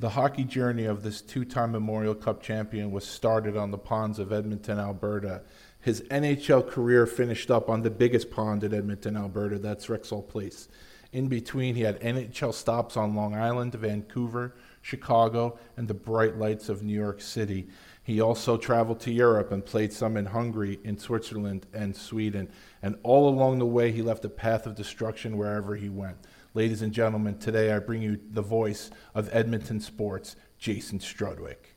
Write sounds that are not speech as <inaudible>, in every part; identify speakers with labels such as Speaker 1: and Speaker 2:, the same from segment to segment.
Speaker 1: The hockey journey of this two time Memorial Cup champion was started on the ponds of Edmonton, Alberta. His NHL career finished up on the biggest pond in Edmonton, Alberta, that's Rexall Place. In between, he had NHL stops on Long Island, Vancouver, Chicago, and the bright lights of New York City. He also traveled to Europe and played some in Hungary, in Switzerland, and Sweden. And all along the way, he left a path of destruction wherever he went. Ladies and gentlemen, today I bring you the voice of Edmonton sports, Jason Strudwick.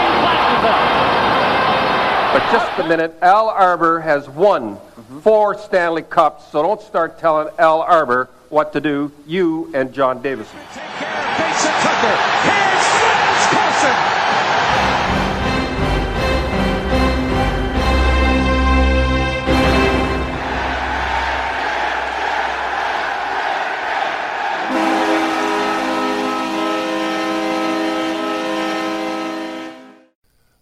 Speaker 2: But just a minute, Al Arbour has won four Stanley Cups, so don't start telling Al Arbour what to do, you and John
Speaker 3: Carlson.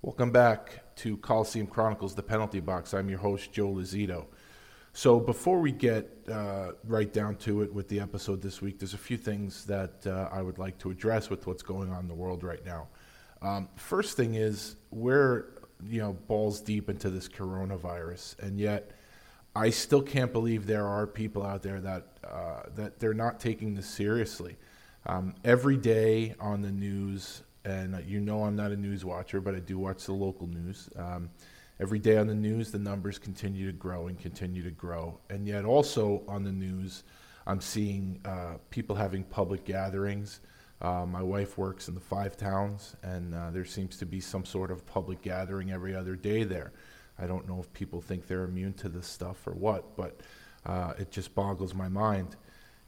Speaker 1: Welcome back to Coliseum Chronicles, the penalty box. I'm your host, Joe Lozito. So, before we get uh, right down to it with the episode this week, there's a few things that uh, I would like to address with what's going on in the world right now. Um, first thing is, we're you know balls deep into this coronavirus, and yet I still can't believe there are people out there that uh, that they're not taking this seriously. Um, every day on the news, and you know I'm not a news watcher, but I do watch the local news. Um, every day on the news, the numbers continue to grow and continue to grow. And yet, also on the news, I'm seeing uh, people having public gatherings. Uh, my wife works in the five towns, and uh, there seems to be some sort of public gathering every other day there. I don't know if people think they're immune to this stuff or what, but uh, it just boggles my mind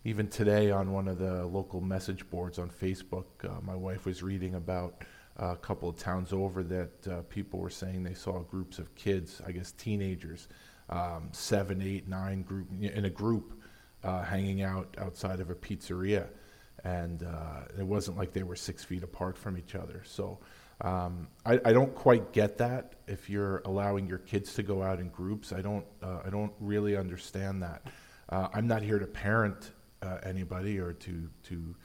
Speaker 1: even today on one of the local message boards on Facebook, uh, my wife was reading about uh, a couple of towns over that uh, people were saying they saw groups of kids, I guess teenagers, um, seven, eight, nine group in a group uh, hanging out outside of a pizzeria, and uh, it wasn't like they were six feet apart from each other. So. Um, I, I, don't quite get that. If you're allowing your kids to go out in groups, I don't. Uh, I don't really understand that. I'm not here to parent uh, anybody or to to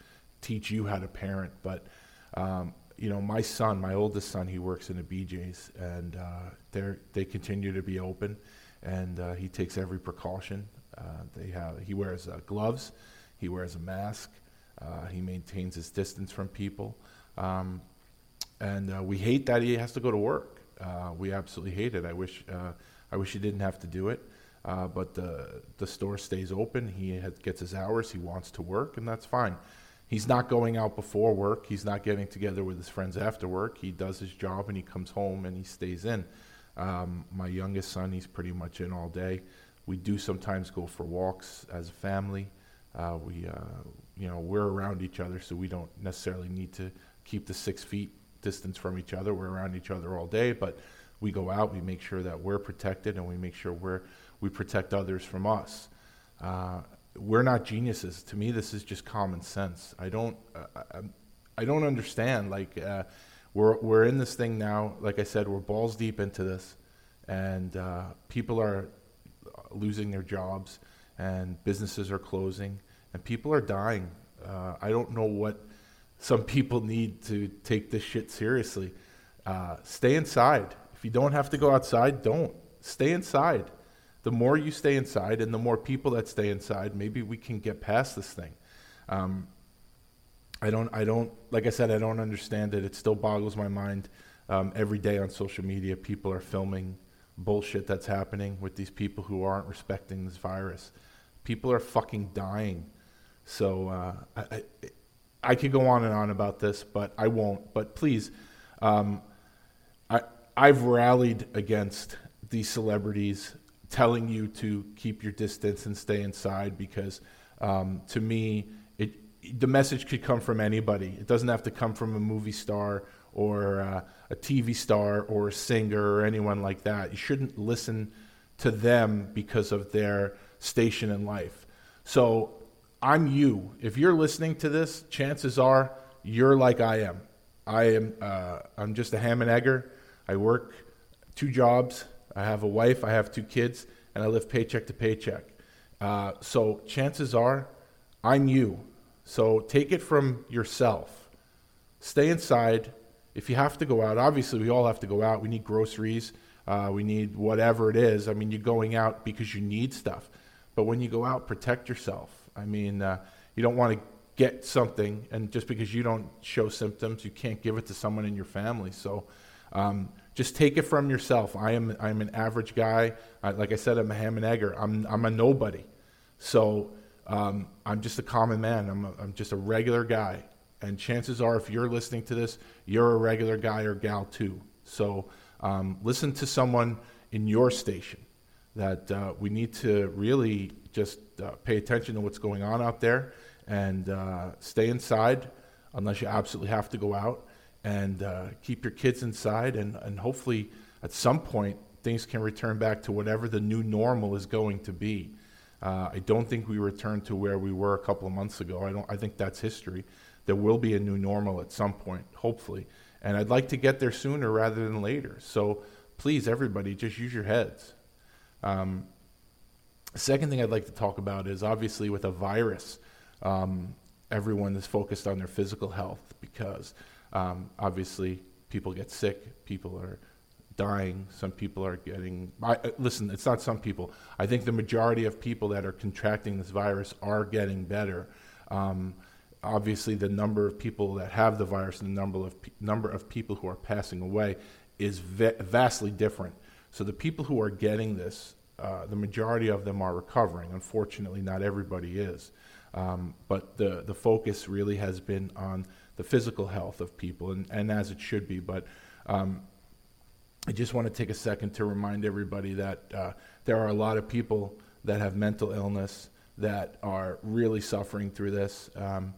Speaker 1: teach you how to parent. But um, you know, my son, my oldest son, he works in a BJ's, and uh, they they continue to be open, and uh, he takes every precaution. Uh, they have he wears uh, gloves, he wears a mask, uh, he maintains his distance from people, um, and we hate that he has to go to work. we absolutely hate it. I wish I wish he didn't have to do it. Uh, but the the store stays open. He has, gets his hours. He wants to work, and that's fine. He's not going out before work. He's not getting together with his friends after work. He does his job and he comes home and he stays in. Um, my youngest son, he's pretty much in all day. We do sometimes go for walks as a family. Uh, we, uh, you know, we're around each other, so we don't necessarily need to keep the six feet distance from each other. We're around each other all day, but we go out. We make sure that we're protected, and we make sure we're we protect others from us. Uh, we're not geniuses. To me, this is just common sense. I don't, uh, I, I, don't understand. Like, uh, we're, we're in this thing now. Like I said, we're balls deep into this, and uh, people are losing their jobs, and businesses are closing, and people are dying. Uh, I don't know what some people need to take this shit seriously. Uh, stay inside. If you don't have to go outside, don't. Stay inside the more you stay inside and the more people that stay inside, maybe we can get past this thing. Um, I don't, I don't, like I said, I don't understand it. It still boggles my mind. Um, every day on social media, people are filming bullshit that's happening with these people who aren't respecting this virus. People are fucking dying. So uh, I, I, I could go on and on about this, but I won't. But please, um, I, I've rallied against these celebrities telling you to keep your distance and stay inside because um, to me, it, the message could come from anybody. It doesn't have to come from a movie star or uh, a TV star or a singer or anyone like that. You shouldn't listen to them because of their station in life. So I'm you. If you're listening to this, chances are you're like I am. I am. Uh, I'm just a ham and egger. I work two jobs. I have a wife. I have two kids, and I live paycheck to paycheck. Uh, so chances are, I'm you. So take it from yourself. Stay inside if you have to go out, obviously we all have to go out. We need groceries. Uh, we need whatever it is. I mean, you're going out because you need stuff. But when you go out, protect yourself. I mean, uh, you don't want to get something, and just because you don't show symptoms, you can't give it to someone in your family. So um, just take it from yourself. I am I'm an average guy. I, like I said, I'm a ham and egger. I'm I'm a nobody. So um, I'm just a common man. I'm a, I'm just a regular guy. And chances are, if you're listening to this, you're a regular guy or gal too. So um, listen to someone in your station that uh, we need to really just uh, pay attention to what's going on out there and uh, stay inside unless you absolutely have to go out and uh, keep your kids inside and, and hopefully at some point things can return back to whatever the new normal is going to be. Uh, I don't think we return to where we were a couple of months ago. I don't. I think that's history there will be a new normal at some point, hopefully. And I'd like to get there sooner rather than later. So please, everybody, just use your heads. Um, second thing I'd like to talk about is obviously with a virus, um, everyone is focused on their physical health because um, obviously people get sick, people are dying, some people are getting. I, uh, listen, it's not some people. I think the majority of people that are contracting this virus are getting better. Um, obviously the number of people that have the virus and the number of number of people who are passing away is va- vastly different. So the people who are getting this, uh, the majority of them are recovering. Unfortunately, not everybody is. Um, but the the focus really has been on the physical health of people, and, and as it should be. But um, I just want to take a second to remind everybody that uh, there are a lot of people that have mental illness that are really suffering through this. Um,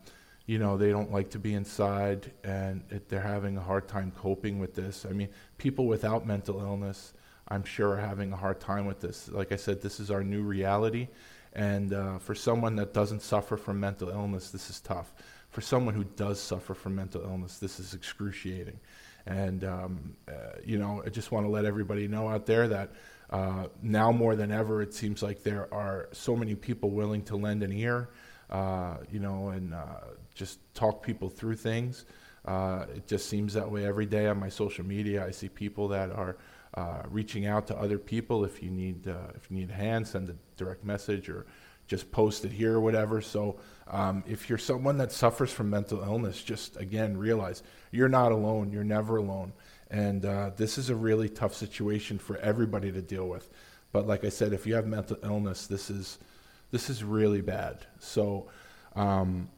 Speaker 1: you know, they don't like to be inside and it, they're having a hard time coping with this. I mean, people without mental illness, I'm sure, are having a hard time with this. Like I said, this is our new reality. And uh, for someone that doesn't suffer from mental illness, this is tough. For someone who does suffer from mental illness, this is excruciating. And, um, uh, you know, I just want to let everybody know out there that uh, now more than ever, it seems like there are so many people willing to lend an ear, uh, you know, and uh, just talk people through things. Uh, it just seems that way every day on my social media. I see people that are uh, reaching out to other people. If you need if you need a hand, send a direct message or just post it here or whatever. So um, if you're someone that suffers from mental illness, just again realize you're not alone. You're never alone. And uh, this is a really tough situation for everybody to deal with. But like I said, if you have mental illness, this is this is really bad. So um,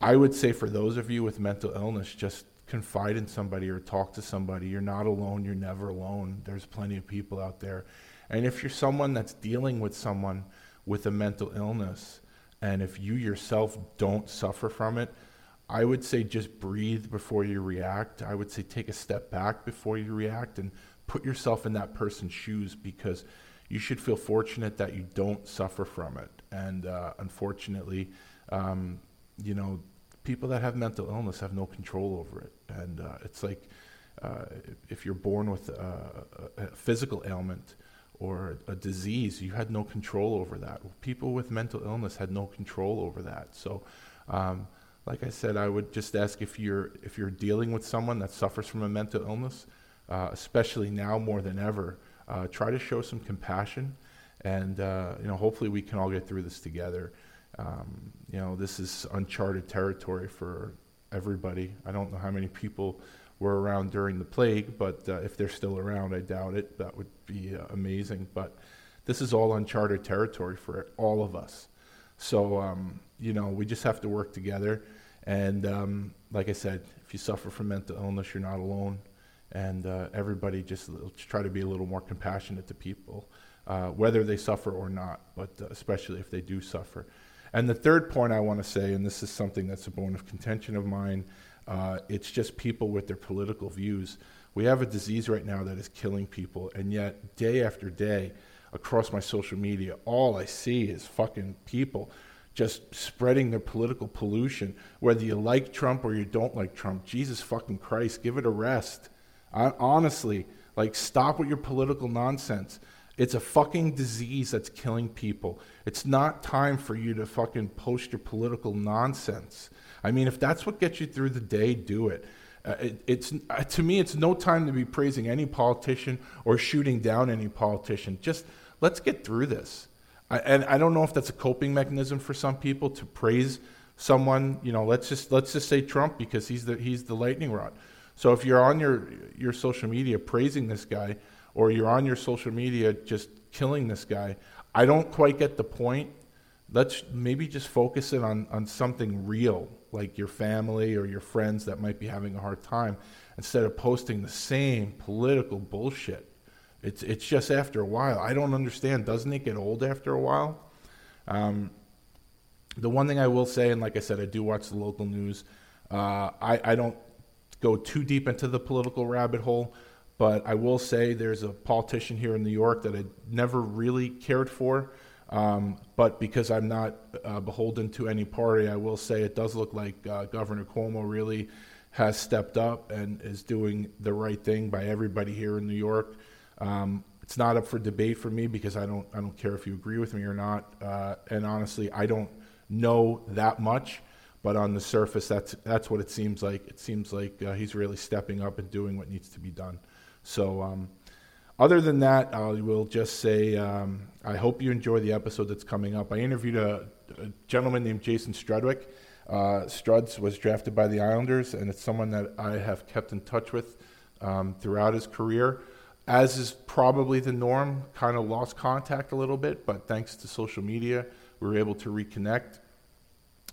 Speaker 1: I would say for those of you with mental illness, just confide in somebody or talk to somebody. You're not alone. You're never alone. There's plenty of people out there. And if you're someone that's dealing with someone with a mental illness, and if you yourself don't suffer from it, I would say just breathe before you react. I would say take a step back before you react and put yourself in that person's shoes because you should feel fortunate that you don't suffer from it. And uh, unfortunately, um, you know, people that have mental illness have no control over it. And uh, it's like uh, if you're born with a, a, physical ailment or a disease, you had no control over that. People with mental illness had no control over that. So, um, like I said, I would just ask if you're if you're dealing with someone that suffers from a mental illness, uh, especially now more than ever, uh, try to show some compassion, and uh, you know hopefully we can all get through this together. Um, you know, this is uncharted territory for everybody. I don't know how many people were around during the plague, but uh, if they're still around, I doubt it. That would be uh, amazing. But this is all uncharted territory for all of us. So, um, you know, we just have to work together. And um, like I said, if you suffer from mental illness, you're not alone. And uh, everybody just try to be a little more compassionate to people, uh, whether they suffer or not, but uh, especially if they do suffer. And the third point I want to say, and this is something that's a bone of contention of mine, uh, it's just people with their political views. We have a disease right now that is killing people, and yet day after day, across my social media, all I see is fucking people just spreading their political pollution. Whether you like Trump or you don't like Trump, Jesus fucking Christ, give it a rest. I, honestly, like, stop with your political nonsense. It's a fucking disease that's killing people. It's not time for you to fucking post your political nonsense. I mean, if that's what gets you through the day, do it. Uh, it it's uh, to me, it's no time to be praising any politician or shooting down any politician. Just let's get through this. I, and I don't know if that's a coping mechanism for some people to praise someone. You know, let's just let's just say Trump because he's the he's the lightning rod. So if you're on your your social media praising this guy, or you're on your social media just killing this guy, I don't quite get the point. Let's maybe just focus it on on something real, like your family or your friends that might be having a hard time, instead of posting the same political bullshit. It's it's just after a while. I don't understand. Doesn't it get old after a while? Um, the one thing I will say, and like I said, I do watch the local news. Uh, I, I don't go too deep into the political rabbit hole, but I will say there's a politician here in New York that I never really cared for. Um, but because I'm not uh, beholden to any party, I will say it does look like uh, Governor Cuomo really has stepped up and is doing the right thing by everybody here in New York. Um, it's not up for debate for me because I don't I don't care if you agree with me or not. Uh, and honestly, I don't know that much. But on the surface, that's that's what it seems like. It seems like uh, he's really stepping up and doing what needs to be done. So, um, other than that, I will just say um, I hope you enjoy the episode that's coming up. I interviewed a, a gentleman named Jason Strudwick. Uh, Struds was drafted by the Islanders, and it's someone that I have kept in touch with um, throughout his career. As is probably the norm, kind of lost contact a little bit, but thanks to social media, we were able to reconnect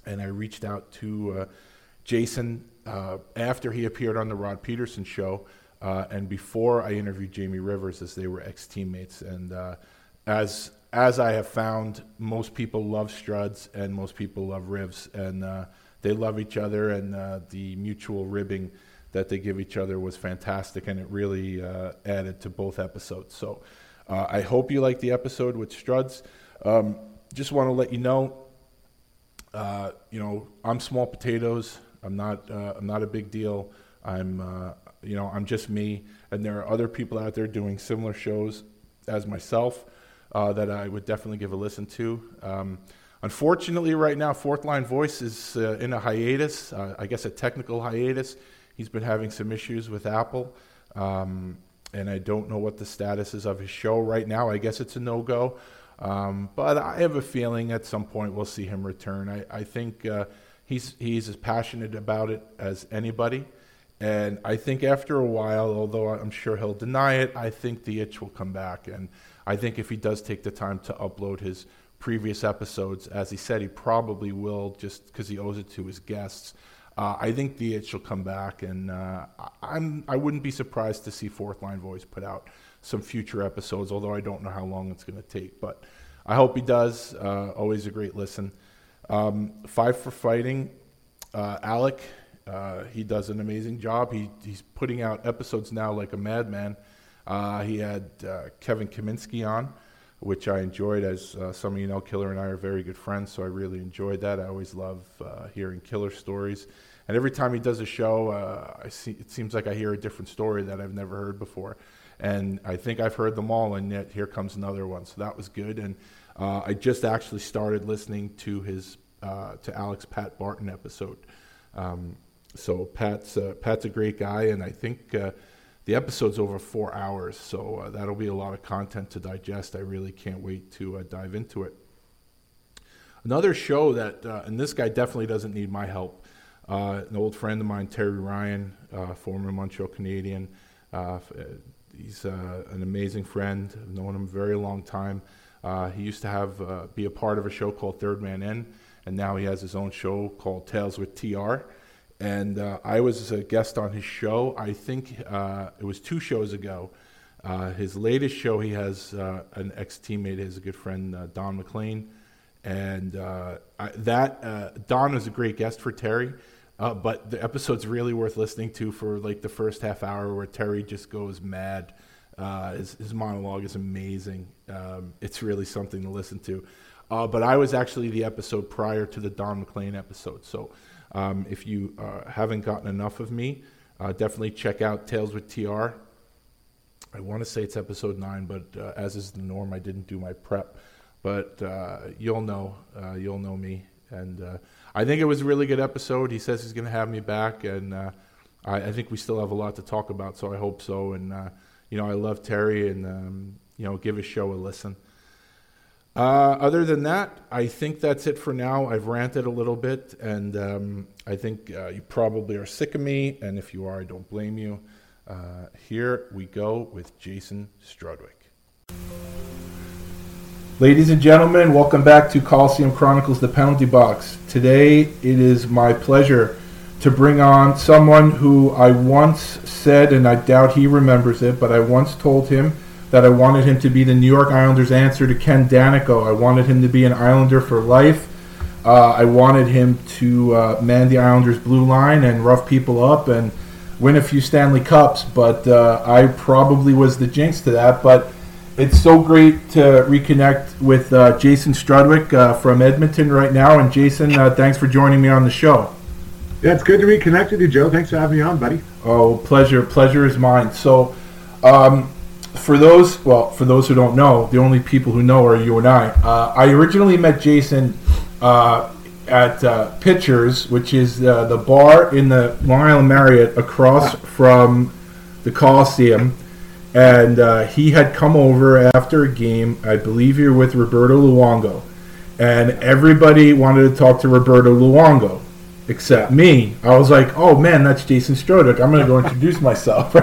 Speaker 1: and I reached out to uh, Jason uh, after he appeared on the Rod Peterson show, uh, and before I interviewed Jamie Rivers, as they were ex teammates. And uh, as as I have found, most people love Struds and most people love Rivs, and uh, they love each other, and uh, the mutual ribbing that they give each other was fantastic, and it really added to both episodes. So I hope you like the episode with Struds. Um, just want to let you know uh, you know, I'm small potatoes. I'm not. Uh, I'm not a big deal. I'm. Uh, you know, I'm just me, and there are other people out there doing similar shows as myself uh, that I would definitely give a listen to. Um, unfortunately, right now, Fourth Line Voice is uh, in a hiatus. I guess a technical hiatus. He's been having some issues with Apple. Um, and I don't know what the status is of his show right now. I guess it's a no go. Um, but I have a feeling at some point we'll see him return. I, I think uh, he's he's as passionate about it as anybody, and I think after a while, although I'm sure he'll deny it, I think the itch will come back, and I think if he does take the time to upload his previous episodes, as he said he probably will, just because he owes it to his guests. Uh, I think the itch will come back, and uh, I'm I wouldn't be surprised to see Fourth Line Voice put out some future episodes, although I don't know how long it's going to take. But I hope he does. Uh, always a great listen. Um, five for fighting. Uh, Alec, uh, he does an amazing job. He, he's putting out episodes now like a madman. Uh, he had uh, Kevin Kaminski on, which I enjoyed. As uh, some of you know, Killer and I are very good friends, so I really enjoyed that. I always love hearing Killer stories. And every time he does a show, I see, it seems like I hear a different story that I've never heard before and I think I've heard them all, and yet here comes another one. So that was good, and uh, I just actually started listening to his uh, to Alex Pat Barton episode. Um, so Pat's uh, Pat's a great guy, and I think uh, the episode's over four hours, so uh, that'll be a lot of content to digest. I really can't wait to uh, dive into it. Another show that, and this guy definitely doesn't need my help. Uh, an old friend of mine, Terry Ryan, uh, former Montreal Canadian. Uh, uh, he's uh, an amazing friend. I've known him a very long time. Uh, he used to have uh, be a part of a show called Third Man In, and now he has his own show called Tales with TR. And uh, I was a guest on his show. I think uh, it was two shows ago. Uh, his latest show, he has uh, an ex teammate, his good friend, uh, Don McLean. And uh, I, that, Don was a great guest for Terry. But the episode's really worth listening to for like the first half hour where Terry just goes mad. His, his monologue is amazing. Um, it's really something to listen to. But I was actually the episode prior to the Don McLean episode. So um, if you uh, haven't gotten enough of me, uh, definitely check out Tales with TR. I want to say it's episode nine, but uh, as is the norm, I didn't do my prep. But uh, you'll know, uh, you'll know me, and uh, I think it was a really good episode. He says he's going to have me back, and I, I think we still have a lot to talk about. So I hope so. And you know, I love Terry, and um, you know, give his show a listen. Uh, other than that, I think that's it for now. I've ranted a little bit, and um, I think uh, you probably are sick of me. And if you are, I don't blame you. Uh, here we go with Jason Strudwick. Ladies and gentlemen, welcome back to Coliseum Chronicles, the penalty box. Today, it is my pleasure to bring on someone who I once said, and I doubt he remembers it, but I once told him that I wanted him to be the New York Islanders' answer to Ken Daneyko. I wanted him to be an Islander for life. Uh, I wanted him to uh, man the Islanders' blue line and rough people up and win a few Stanley Cups, but uh, I probably was the jinx to that. But it's so great to reconnect with uh, Jason Strudwick uh, from Edmonton right now. And Jason, uh, thanks for joining me on the show.
Speaker 4: Yeah, it's good to reconnect with you, Joe. Thanks for having me on, buddy.
Speaker 1: Oh, pleasure, pleasure is mine. So, um, for those, well, for those who don't know, the only people who know are you and I. Uh, I originally met Jason uh, at uh, Pitchers, which is uh, the bar in the Long Island Marriott across from the Coliseum, and uh, he had come over after a game. I believe you're with Roberto Luongo, and everybody wanted to talk to Roberto Luongo except me. I was like, "Oh man, that's Jason Strudwick. I'm going to go introduce myself."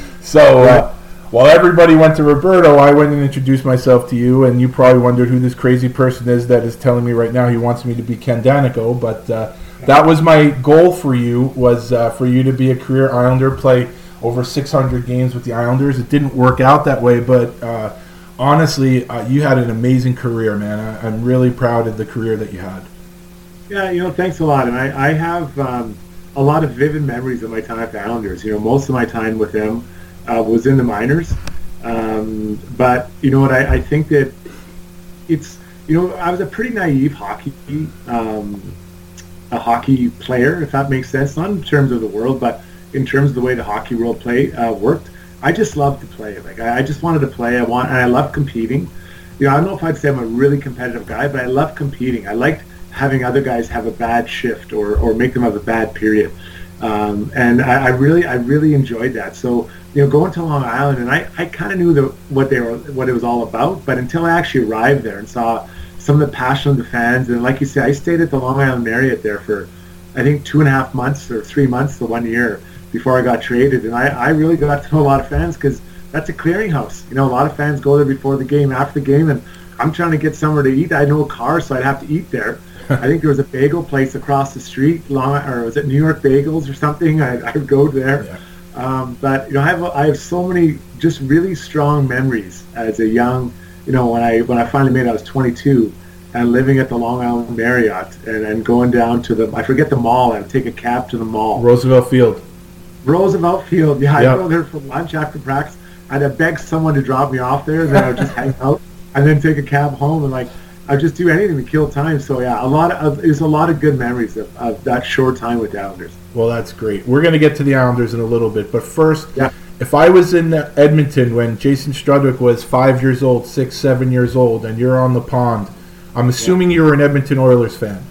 Speaker 1: <laughs> so uh, while everybody went to Roberto, I went and introduced myself to you, and you probably wondered who this crazy person is that is telling me right now he wants me to be Ken Daneyko. But uh, that was my goal for you was uh, for you to be a career Islander, play over 600 games with the Islanders. It didn't work out that way, but uh, honestly, uh, you had an amazing career, man. I, I'm really proud of the career that you had.
Speaker 4: Yeah, you know, thanks a lot. And I, I have um, a lot of vivid memories of my time at the Islanders. You know, most of my time with them uh, was in the minors. Um, but you know what? I, I think that it's you know I was a pretty naive hockey um, a hockey player, if that makes sense. Not in terms of the world, but in terms of the way the hockey world play uh, worked. I just loved to play. Like I, I just wanted to play. I want and I love competing. You know, I don't know if I'd say I'm a really competitive guy, but I love competing. I liked having other guys have a bad shift or, or make them have a bad period. Um, and I, I really I really enjoyed that. So you know, going to Long Island, and I, I kind of knew the, what they were what it was all about, but until I actually arrived there and saw some of the passion of the fans, and like you said, I stayed at the Long Island Marriott there for I think two and a half months or three months, the one year before I got traded, and I, I really got to know a lot of fans because that's a clearinghouse. You know, a lot of fans go there before the game, after the game, and I'm trying to get somewhere to eat. I had no car, so I'd have to eat there. <laughs> I think there was a bagel place across the street, long, or was it New York Bagels or something? I, I would go there.
Speaker 1: Yeah.
Speaker 4: Um, but you know, I have I have so many just really strong memories as a young, you know, when I when I finally made it, I was 22, and living at the Long Island Marriott, and, and going down to the I forget the mall. I would take a cab to the mall.
Speaker 1: Roosevelt Field.
Speaker 4: Roosevelt Field. Yeah,
Speaker 1: Yeah.
Speaker 4: I'd go there for lunch after practice. I'd begged someone to drop me off there, and then I'd just <laughs> hang out, and then take a cab home, and like I'd just do anything to kill time. So yeah, a lot of there's a lot of good memories of, of that short time with the Islanders.
Speaker 1: Well, that's great. We're going to get to the Islanders in a little bit, but first,
Speaker 4: Yeah.
Speaker 1: if I was in Edmonton when Jason Strudwick was five years old, six, seven years old, and you're on the pond, I'm assuming you were an Edmonton Oilers fan.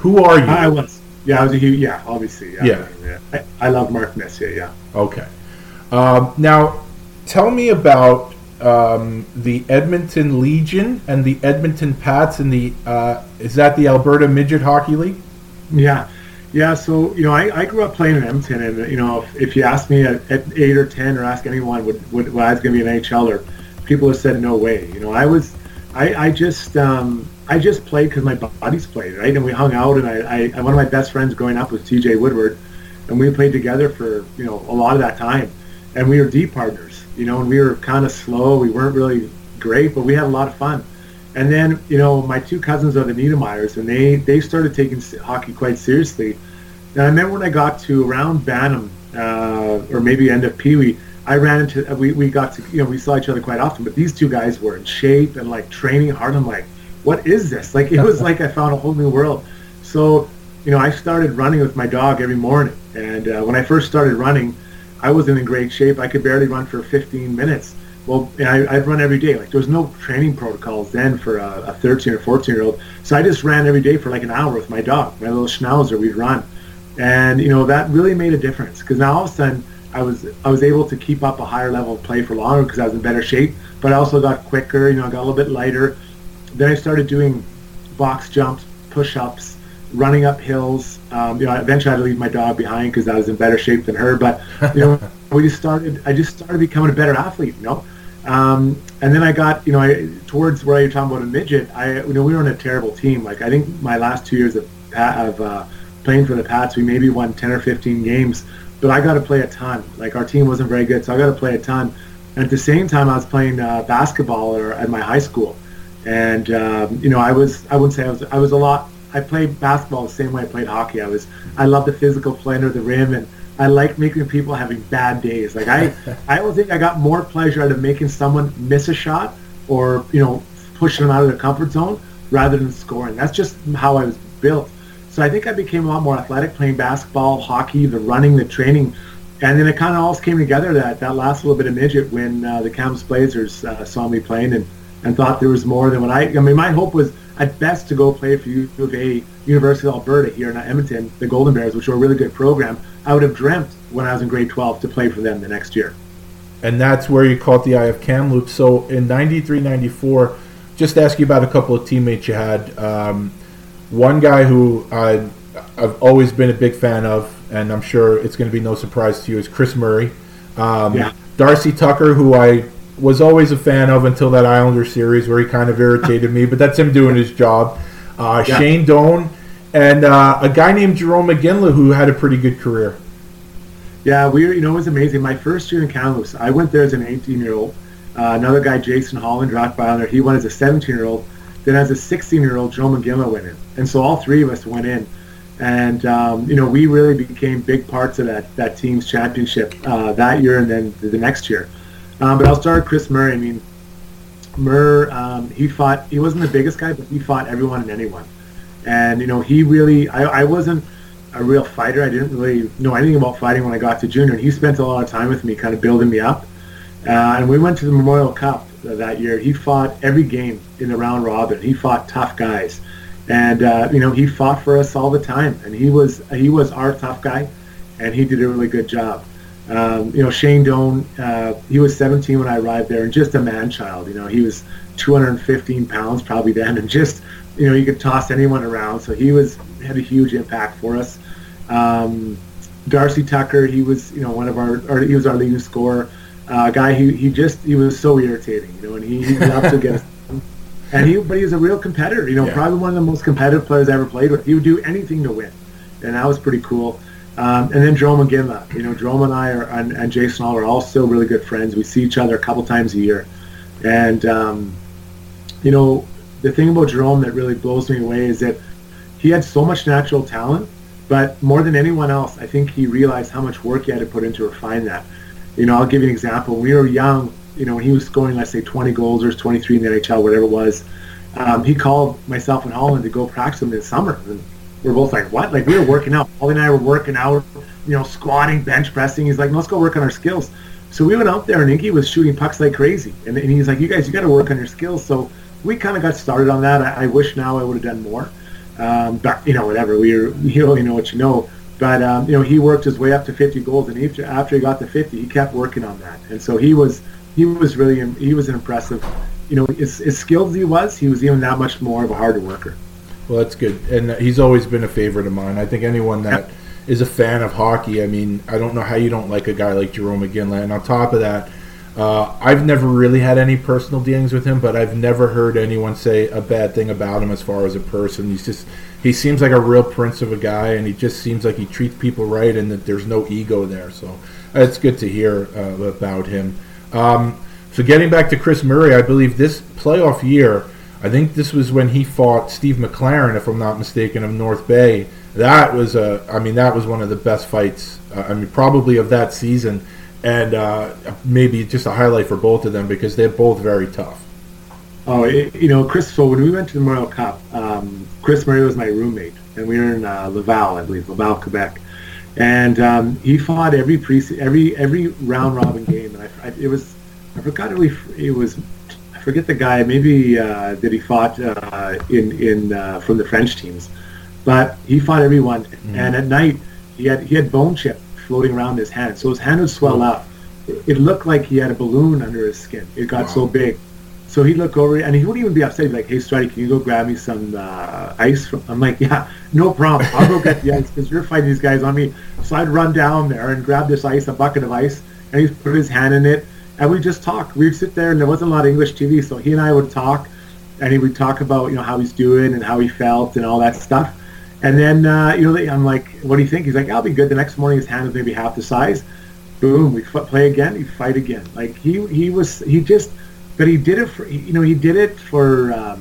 Speaker 1: Who are you?
Speaker 4: I was. Yeah, I was a huge. Yeah, obviously. Yeah.
Speaker 1: Yeah.
Speaker 4: yeah. I, I love Mark Messier. Yeah.
Speaker 1: Okay. Um, now, tell me about um, the Edmonton Legion and the Edmonton Pats and the uh, is that the Alberta Midget Hockey League?
Speaker 4: Yeah, Yeah, so you know, I, I grew up playing in Edmonton, and you know, if, if you ask me at, at, eight or ten, or ask anyone would, would, would I was going to be an NHLer, people have said no way. You know, I was, I, I just, um, I just played because my buddies played, right? And we hung out, and I, I, one of my best friends growing up was T.J. Woodward, and we played together for you know a lot of that time, and we were deep partners, you know, and we were kind of slow. We weren't really great, but we had a lot of fun. And then, you know, my two cousins are the Niedermayers, and they, they started taking hockey quite seriously. And I remember when I got to around Bantam, uh, or maybe end of Pee Wee, I ran into, we, we got to, you know, we saw each other quite often, but these two guys were in shape and like training hard. I'm like, what is this? Like, it was <laughs> like I found a whole new world. So, you know, I started running with my dog every morning. And uh, when I first started running, I wasn't in great shape. I could barely run for 15 minutes well, I, I'd run every day. Like there was no training protocols then for a, a 13 or 14 year old. So I just ran every day for like an hour with my dog, my little schnauzer. We'd run, and you know that really made a difference because now all of a sudden I was I was able to keep up a higher level of play for longer because I was in better shape. But I also got quicker. You know, I got a little bit lighter. Then I started doing box jumps, push-ups, running up hills. Um, you know, eventually I had to leave my dog behind because I was in better shape than her. But you know, <laughs> we just started. I just started becoming a better athlete. You know, um, and then I got, you know, I, towards where you're talking about a midget, I, you know, we were on a terrible team. Like I think my last two years of, of uh, playing for the Pats, we maybe won 10 or 15 games, but I got to play a ton. Like our team wasn't very good, so I got to play a ton. And at the same time, I was playing uh, basketball or, at my high school, and um, you know, I was, I wouldn't say I was, I was a lot. I played basketball the same way I played hockey. I was, I love the physical play under the rim and I like making people having bad days. Like I, <laughs> I don't think I got more pleasure out of making someone miss a shot or you know pushing them out of their comfort zone rather than scoring. That's just how I was built. So I think I became a lot more athletic playing basketball, hockey, the running, the training, and then it kind of all came together that that last little bit of midget when uh, the Kamloops Blazers uh, saw me playing and and thought there was more than what I. I mean, my hope was at best to go play for U of A, University of Alberta here in Edmonton, the Golden Bears, which were a really good program. I would have dreamt when I was in grade 12 to play for them the next year.
Speaker 1: And that's where you caught the eye of Kamloops. So in 93, 94, just ask you about a couple of teammates you had. Um, one guy who I, I've always been a big fan of, and I'm sure it's going to be no surprise to you, is Chris Murray. Um, yeah. Darcy Tucker, who I was always a fan of until that Islander series where he kind of irritated me, but that's him doing his job. Uh, yeah. Shane Doan and uh, a guy named Jarome Iginla who had a pretty good career.
Speaker 4: Yeah, we you know it was amazing. My first year in Kamloops, I went there as an 18 year old. Uh, another guy, Jason Holland, dropped by on there. He went as a 17 year old. Then as a 16 year old, Joe Iginla went in, and so all three of us went in. And um, you know, we really became big parts of that that team's championship uh, that year, and then the next year. Um, but I'll start with Chris Murray. I mean, Murr, um, he fought. He wasn't the biggest guy, but he fought everyone and anyone. And you know, he really. I, I wasn't a real fighter. I didn't really know anything about fighting when I got to junior, and he spent a lot of time with me, kind of building me up. Uh, and we went to the Memorial Cup that year. He fought every game in the round robin. He fought tough guys, and uh, you know, he fought for us all the time. And he was he was our tough guy, and he did a really good job. Um, you know, Shane Doan, uh, he was 17 when I arrived there, and just a man child. You know, he was 215 pounds probably then, and just you know, you could toss anyone around. So he was had a huge impact for us. Um, Darcy Tucker, he was you know one of our, our he was our leading scorer. Uh, guy, he, he just he was so irritating, you know, and he, he loved to get us. <laughs> And he, but he was a real competitor, you know, yeah. probably one of the most competitive players I ever played with. He would do anything to win, and that was pretty cool. Um, and then Jarome Iginla, you know, Jarome and I are, and, and Jason All are all still really good friends. We see each other a couple times a year. And, um, you know, the thing about Jarome that really blows me away is that he had so much natural talent, but more than anyone else, I think he realized how much work he had to put into refine that. You know, I'll give you an example. When we were young, you know, when he was scoring, let's say, 20 goals or 23 in the NHL, whatever it was, um, he called myself and Holland to go practice him in the summer. And we're both like, what? Like we were working out. Holly and I were working out, you know, squatting, bench pressing. He's like, let's go work on our skills. So we went out there and Inky was shooting pucks like crazy. And, and he's like, you guys, you got to work on your skills. So we kind of got started on that. I, I wish now I would have done more. Um, but, you know, whatever. We were, <laughs> you know what you know. But, um, you know, he worked his way up to 50 goals. And after, after he got to 50, he kept working on that. And so he was, he was really, he was an impressive, you know, as, as skilled as he was, he was even that much more of a harder worker.
Speaker 1: Well, that's good, and he's always been a favorite of mine. I think anyone that is a fan of hockey, I mean, I don't know how you don't like a guy like Jarome Iginla. And on top of that, uh, I've never really had any personal dealings with him, but I've never heard anyone say a bad thing about him as far as a person. He's just he seems like a real prince of a guy, and he just seems like he treats people right, and that there's no ego there. So it's good to hear uh, about him. Um, so getting back to Chris Murray, I believe this playoff year, I think this was when he fought Steve McLaren, if I'm not mistaken, of North Bay. That was a, I mean, that was one of the best fights. Uh, I mean, probably of that season, and uh, maybe just a highlight for both of them because they're both very tough.
Speaker 4: Oh, it, you know, Chris. So when we went to the Memorial Cup, um, Chris Murray was my roommate, and we were in uh, Laval, I believe, Laval, Quebec, and um, he fought every pre every every round robin game, and I, I, it was I forgot it was. Forget the guy. Maybe uh, that he fought uh, in in uh, from the French teams, but he fought everyone. Mm. And at night, he had he had bone chip floating around his hand, so his hand would swell oh. up. It looked like he had a balloon under his skin. It got wow. so big. So he'd look over and he wouldn't even be upset. He'd be like, "Hey, Strutty, can you go grab me some uh, ice?" From? I'm like, "Yeah, no problem. I'll go get the ice because you're fighting these guys on me." So I'd run down there and grab this ice, a bucket of ice, and he'd put his hand in it and we just talk. We'd sit there, and there wasn't a lot of English TV, so he and I would talk, and he would talk about you know how he's doing and how he felt and all that stuff. And then uh, you know I'm like, "What do you think?" He's like, "I'll be good." The next morning, his hand is maybe half the size. Boom, we f- play again. We fight again. Like he he was he just, but he did it for you know he did it for um,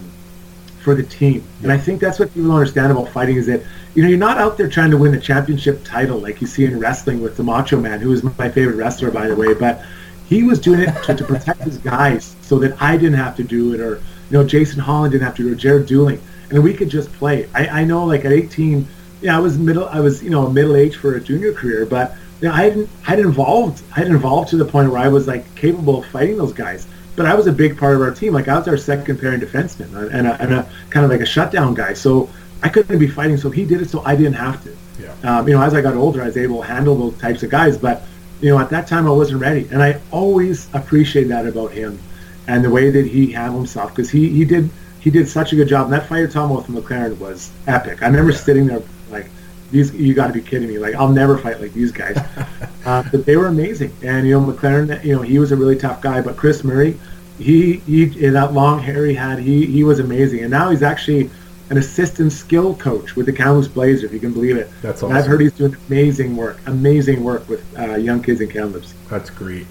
Speaker 4: for the team. And I think that's what people don't understand about fighting is that you know you're not out there trying to win a championship title like you see in wrestling with the Macho Man, who is my favorite wrestler by the way, but he was doing it to, to protect his guys so that I didn't have to do it, or you know, Jason Holland didn't have to do it, or Jarrett Deuling, and we could just play. I, I know, like at 18, yeah, I was middle, I was you know middle age for a junior career, but you know, I hadn't, I didn't involved, I didn't involved to the point where I was like capable of fighting those guys. But I was a big part of our team. Like I was our second pairing defenseman and a, and a kind of like a shutdown guy. So I couldn't be fighting. So he did it, so I didn't have to. Yeah. Um, you know, as I got older, I was able to handle those types of guys. But you know, at that time I wasn't ready. And I always appreciate that about him and the way that he handled himself because he, he did he did such a good job. And that fight at Tom with McLaren was epic. I remember sitting there like, these you got to be kidding me. Like I'll never fight like these guys. <laughs> uh, but they were amazing. And you know, McLaren, you know, he was a really tough guy. But Chris Murray, he he that long hair he had, he he was amazing. And now he's actually an assistant skill coach with the Kamloops Blazers, if you can believe it.
Speaker 1: That's awesome. And
Speaker 4: I've heard he's doing amazing work, amazing work with uh, young kids in Kamloops.
Speaker 1: That's great.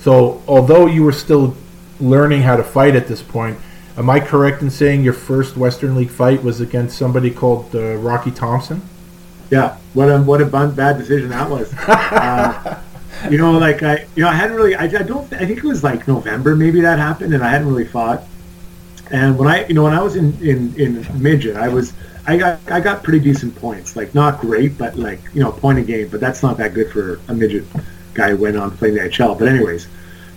Speaker 1: So, although you were still learning how to fight at this point, am I correct in saying your first Western League fight was against somebody called uh, Rocky Thompson?
Speaker 4: Yeah, what a what a bad decision that was. uh, <laughs> you know, like I, you know, I hadn't really. I, I don't. I think it was like November, maybe that happened, and I hadn't really fought. And when I, you know, when I was in, in, in midget, I was, I got, I got pretty decent points. Like not great, but like, you know, point a game. But that's not that good for a midget guy who went on playing the NHL. But anyways,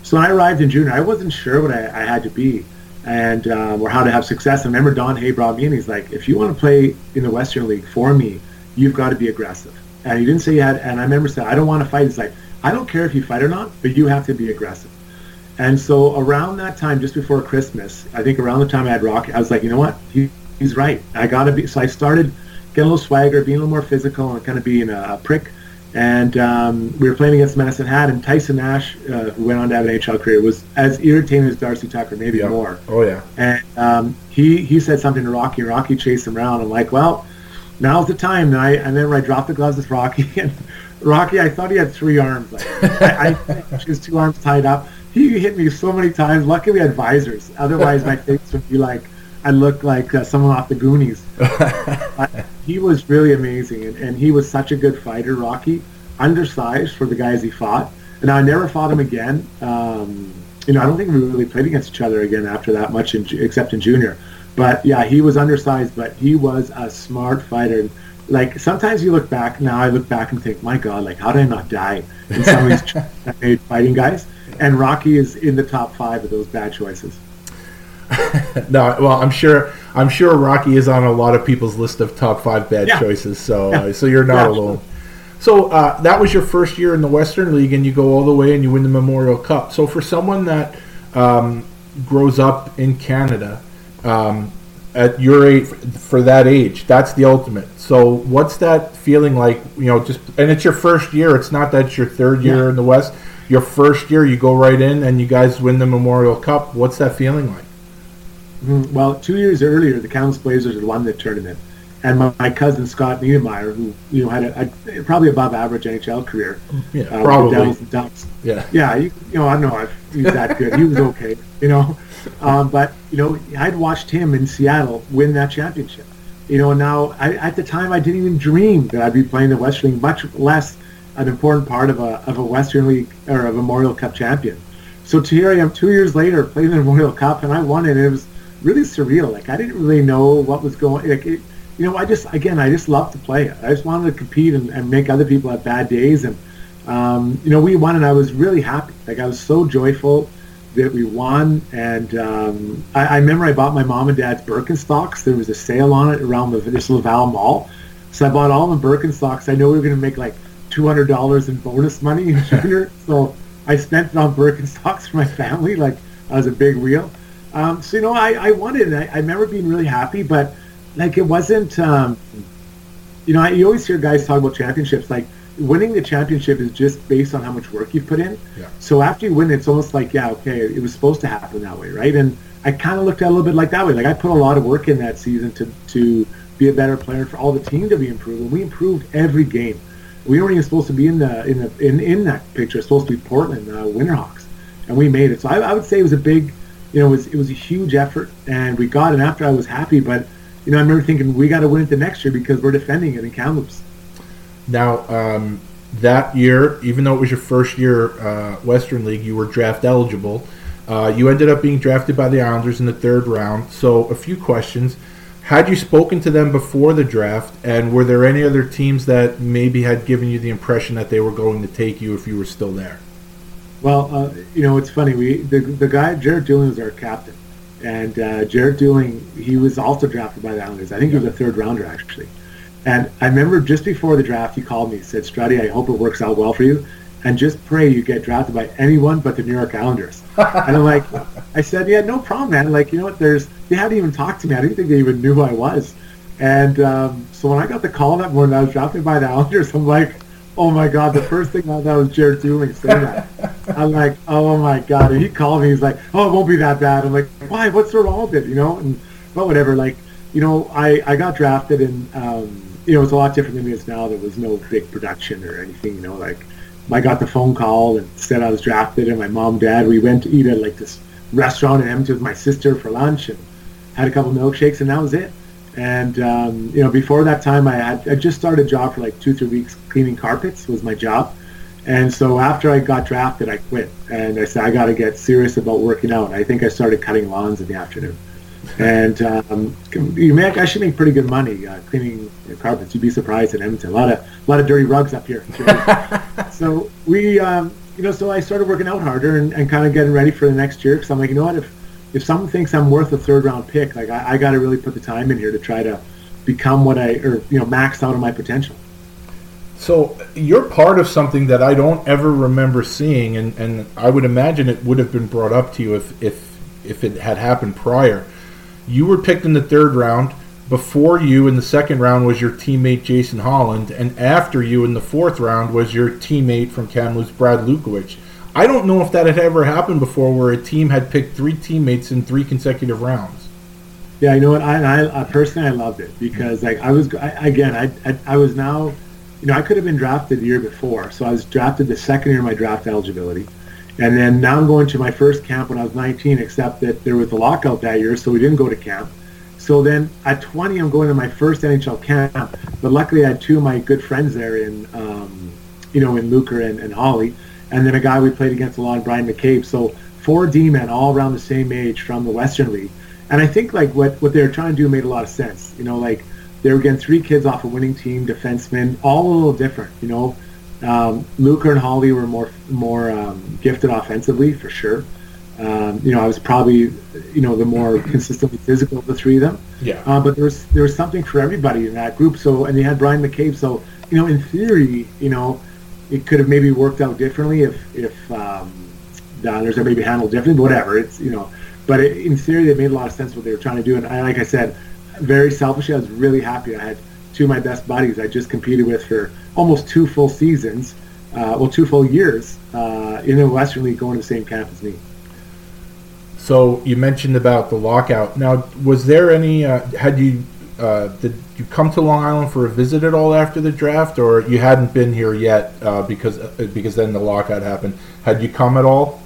Speaker 4: so when I arrived in junior, I wasn't sure what I, I had to be and um, or how to have success. I remember Don Hay brought me in. He's like, if you want to play in the Western League for me, you've got to be aggressive. And he didn't say you had. And I remember saying, I don't want to fight. He's like, I don't care if you fight or not, but you have to be aggressive. And so around that time, just before Christmas, I think around the time I had Rocky, I was like, you know what? He, he's right. I got to be. So I started getting a little swagger, being a little more physical, and kind of being a, a prick. And um, we were playing against Medicine Hat, and Tyson Nash, uh, who went on to have an NHL career, was as irritating as Darcy Tucker, maybe
Speaker 1: yeah.
Speaker 4: more.
Speaker 1: Oh yeah.
Speaker 4: And um, he he said something to Rocky, and Rocky chased him around. I'm like, well, now's the time. And I and then I dropped the gloves with Rocky, <laughs> and Rocky, I thought he had three arms. Like, I, I <laughs> his two arms tied up he hit me so many times. Luckily, we had visors. Otherwise, my <laughs> face would be like I look like uh, someone off the Goonies. he was really amazing, and, and he was such a good fighter. Rocky, undersized for the guys he fought, and I never fought him again. Um, you know, I don't think we really played against each other again after that much, in, except in junior. But yeah, he was undersized, but he was a smart fighter. Like sometimes you look back now, I look back and think, my God, like how did I not die in some of these <laughs> that made fighting guys? and Rocky is in the top five of those bad choices. <laughs>
Speaker 1: no, well, I'm sure. I'm sure Rocky is on a lot of people's list of top five bad yeah. choices. So, yeah. uh, so you're not yeah, alone. So uh, that was your first year in the Western League, and you go all the way and you win the Memorial Cup. So for someone that um, grows up in Canada, um, at your age for that age. That's the ultimate. So what's that feeling like? You know, just and it's your first year. It's not that it's your third year
Speaker 4: Yeah.
Speaker 1: in the West. Your first year, you go right in and you guys win the Memorial Cup. What's that feeling like?
Speaker 4: Mm, Well, two years earlier, the Kamloops Blazers had won the tournament, and my, my cousin Scott Niedermayer, who you know had a, a probably above average NHL career,
Speaker 1: Yeah,
Speaker 4: uh,
Speaker 1: probably.
Speaker 4: Devils and Ducks.
Speaker 1: Yeah.
Speaker 4: Yeah, you, you know, I don't know if he's that good. He was okay, you know, um, but you know, I'd watched him in Seattle win that championship. You know, now I, at the time I didn't even dream that I'd be playing the Western League, much less an important part of a of a Western League or a Memorial Cup champion. So to here I am, two years later, playing the Memorial Cup, and I won it. It was really surreal. Like I didn't really know what was going. Like it, you know, I just again, I just love to play it. I just wanted to compete and, and make other people have bad days. And um, you know, we won, and I was really happy. Like I was so joyful that we won. And um, I, I remember I bought my mom and dad's Birkenstocks. There was a sale on it around the this Laval Mall, so I bought all the Birkenstocks. I know we were going to make like two hundred dollars in bonus money in <laughs> junior, so I spent it on Birkenstocks for my family. Like I was a big wheel. Um, so you know, I, I wanted it. I, I remember being really happy, but like it wasn't. Um, you know, I, you always hear guys talk about championships. Like winning the championship is just based on how much work you've put in.
Speaker 1: Yeah.
Speaker 4: So after you win, it's almost like yeah, okay, it was supposed to happen that way, right? And I kind of looked at it a little bit like that way. Like I put a lot of work in that season to to be a better player for all the team to be improved, and we improved every game. We weren't even supposed to be in the in the in, in that picture. It's supposed to be Portland uh, Winterhawks, and we made it. So I, I would say it was a big, you know, it was it was a huge effort, and we got it. And after I was happy, but you know, I remember thinking we got to win it the next year because we're defending it in Kamloops.
Speaker 1: Now, um, that year, even though it was your first year uh, Western League, you were draft eligible. Uh, you ended up being drafted by the Islanders in the third round. So, a few questions. Had you spoken to them before the draft, and were there any other teams that maybe had given you the impression that they were going to take you if you were still there?
Speaker 4: Well, uh, you know, it's funny. We the the guy Jarrett Deuling was our captain, and uh, Jarrett Deuling he was also drafted by the Islanders. I think he was a third rounder actually. And I remember just before the draft, he called me. He said, "Strutty, I hope it works out well for you, and just pray you get drafted by anyone but the New York Islanders." <laughs> and I'm like, I said, "Yeah, no problem, man. Like, you know what? There's they hadn't even talked to me. I didn't think they even knew who I was." And um, so when I got the call that morning, I was drafted by the Islanders. I'm like, "Oh my god!" The first thing I thought was Jarrett Deuling saying that. I'm like, "Oh my god!" And he called me. He's like, "Oh, it won't be that bad." I'm like, "Why? What's wrong with it?" You know? And but whatever. Like, you know, I I got drafted and. Um, you know, it's a lot different than it is now. There was no big production or anything, you know, like I got the phone call and said I was drafted and my mom, dad, we went to eat at like this restaurant in Edmonton with my sister for lunch and had a couple milkshakes and that was it. And, um, you know, before that time I had, I just started a job for like two, three weeks cleaning carpets was my job. And so after I got drafted, I quit and I said, I got to get serious about working out. I think I started cutting lawns in the afternoon and um, you make I should make pretty good money uh, cleaning carpets. You'd be surprised in Edmonton. A lot of a lot of dirty rugs up here. <laughs> so we, um, you know, so I started working out harder and, and kind of getting ready for the next year because I'm like, you know what, if if someone thinks I'm worth a third round pick, like I, I got to really put the time in here to try to become what I or you know max out on my potential.
Speaker 1: So you're part of something that I don't ever remember seeing, and, and I would imagine it would have been brought up to you if, if if it had happened prior. You were picked in the third round. Before you in the second round was your teammate Jason Holland, and after you in the fourth round was your teammate from Kamloops, Brad Lukowich. I don't know if that had ever happened before, where a team had picked three teammates in three consecutive rounds.
Speaker 4: Yeah, you know what? I, I, personally I loved it because like I was I, again I, I I was now, you know, I could have been drafted the year before, so I was drafted the second year of my draft eligibility, and then now I'm going to my first camp when I was 19. Except that there was a lockout that year, so we didn't go to camp. So then at 20, I'm going to my first NHL camp, but luckily I had two of my good friends there in, um, you know, in Luker and, and Holly, and then a guy we played against a lot, Bryan McCabe. So four D-men all around the same age from the Western League. And I think like what, what they were trying to do made a lot of sense. You know, like they were getting three kids off a winning team, defensemen, all a little different. You know, um, Luker and Holly were more more um, gifted offensively for sure. Um, you know, I was probably you know the more consistently physical of the three of them.
Speaker 1: Yeah.
Speaker 4: Uh, but there was there was something for everybody in that group. So and they had Bryan McCabe. So you know, in theory, you know, it could have maybe worked out differently if if um, the others are maybe handled differently. Whatever. It's you know. but it, in theory, they made a lot of sense what they were trying to do. And I, like I said, very selfishly, I was really happy. I had two of my best buddies I just competed with for almost two full seasons, uh, well, two full years uh, in the Western League going to the same camp as me.
Speaker 1: So you mentioned about the lockout. Now, was there any? Uh, had you uh, did you come to Long Island for a visit at all after the draft, or you hadn't been here yet uh, because uh, because then the lockout happened? Had you come at all?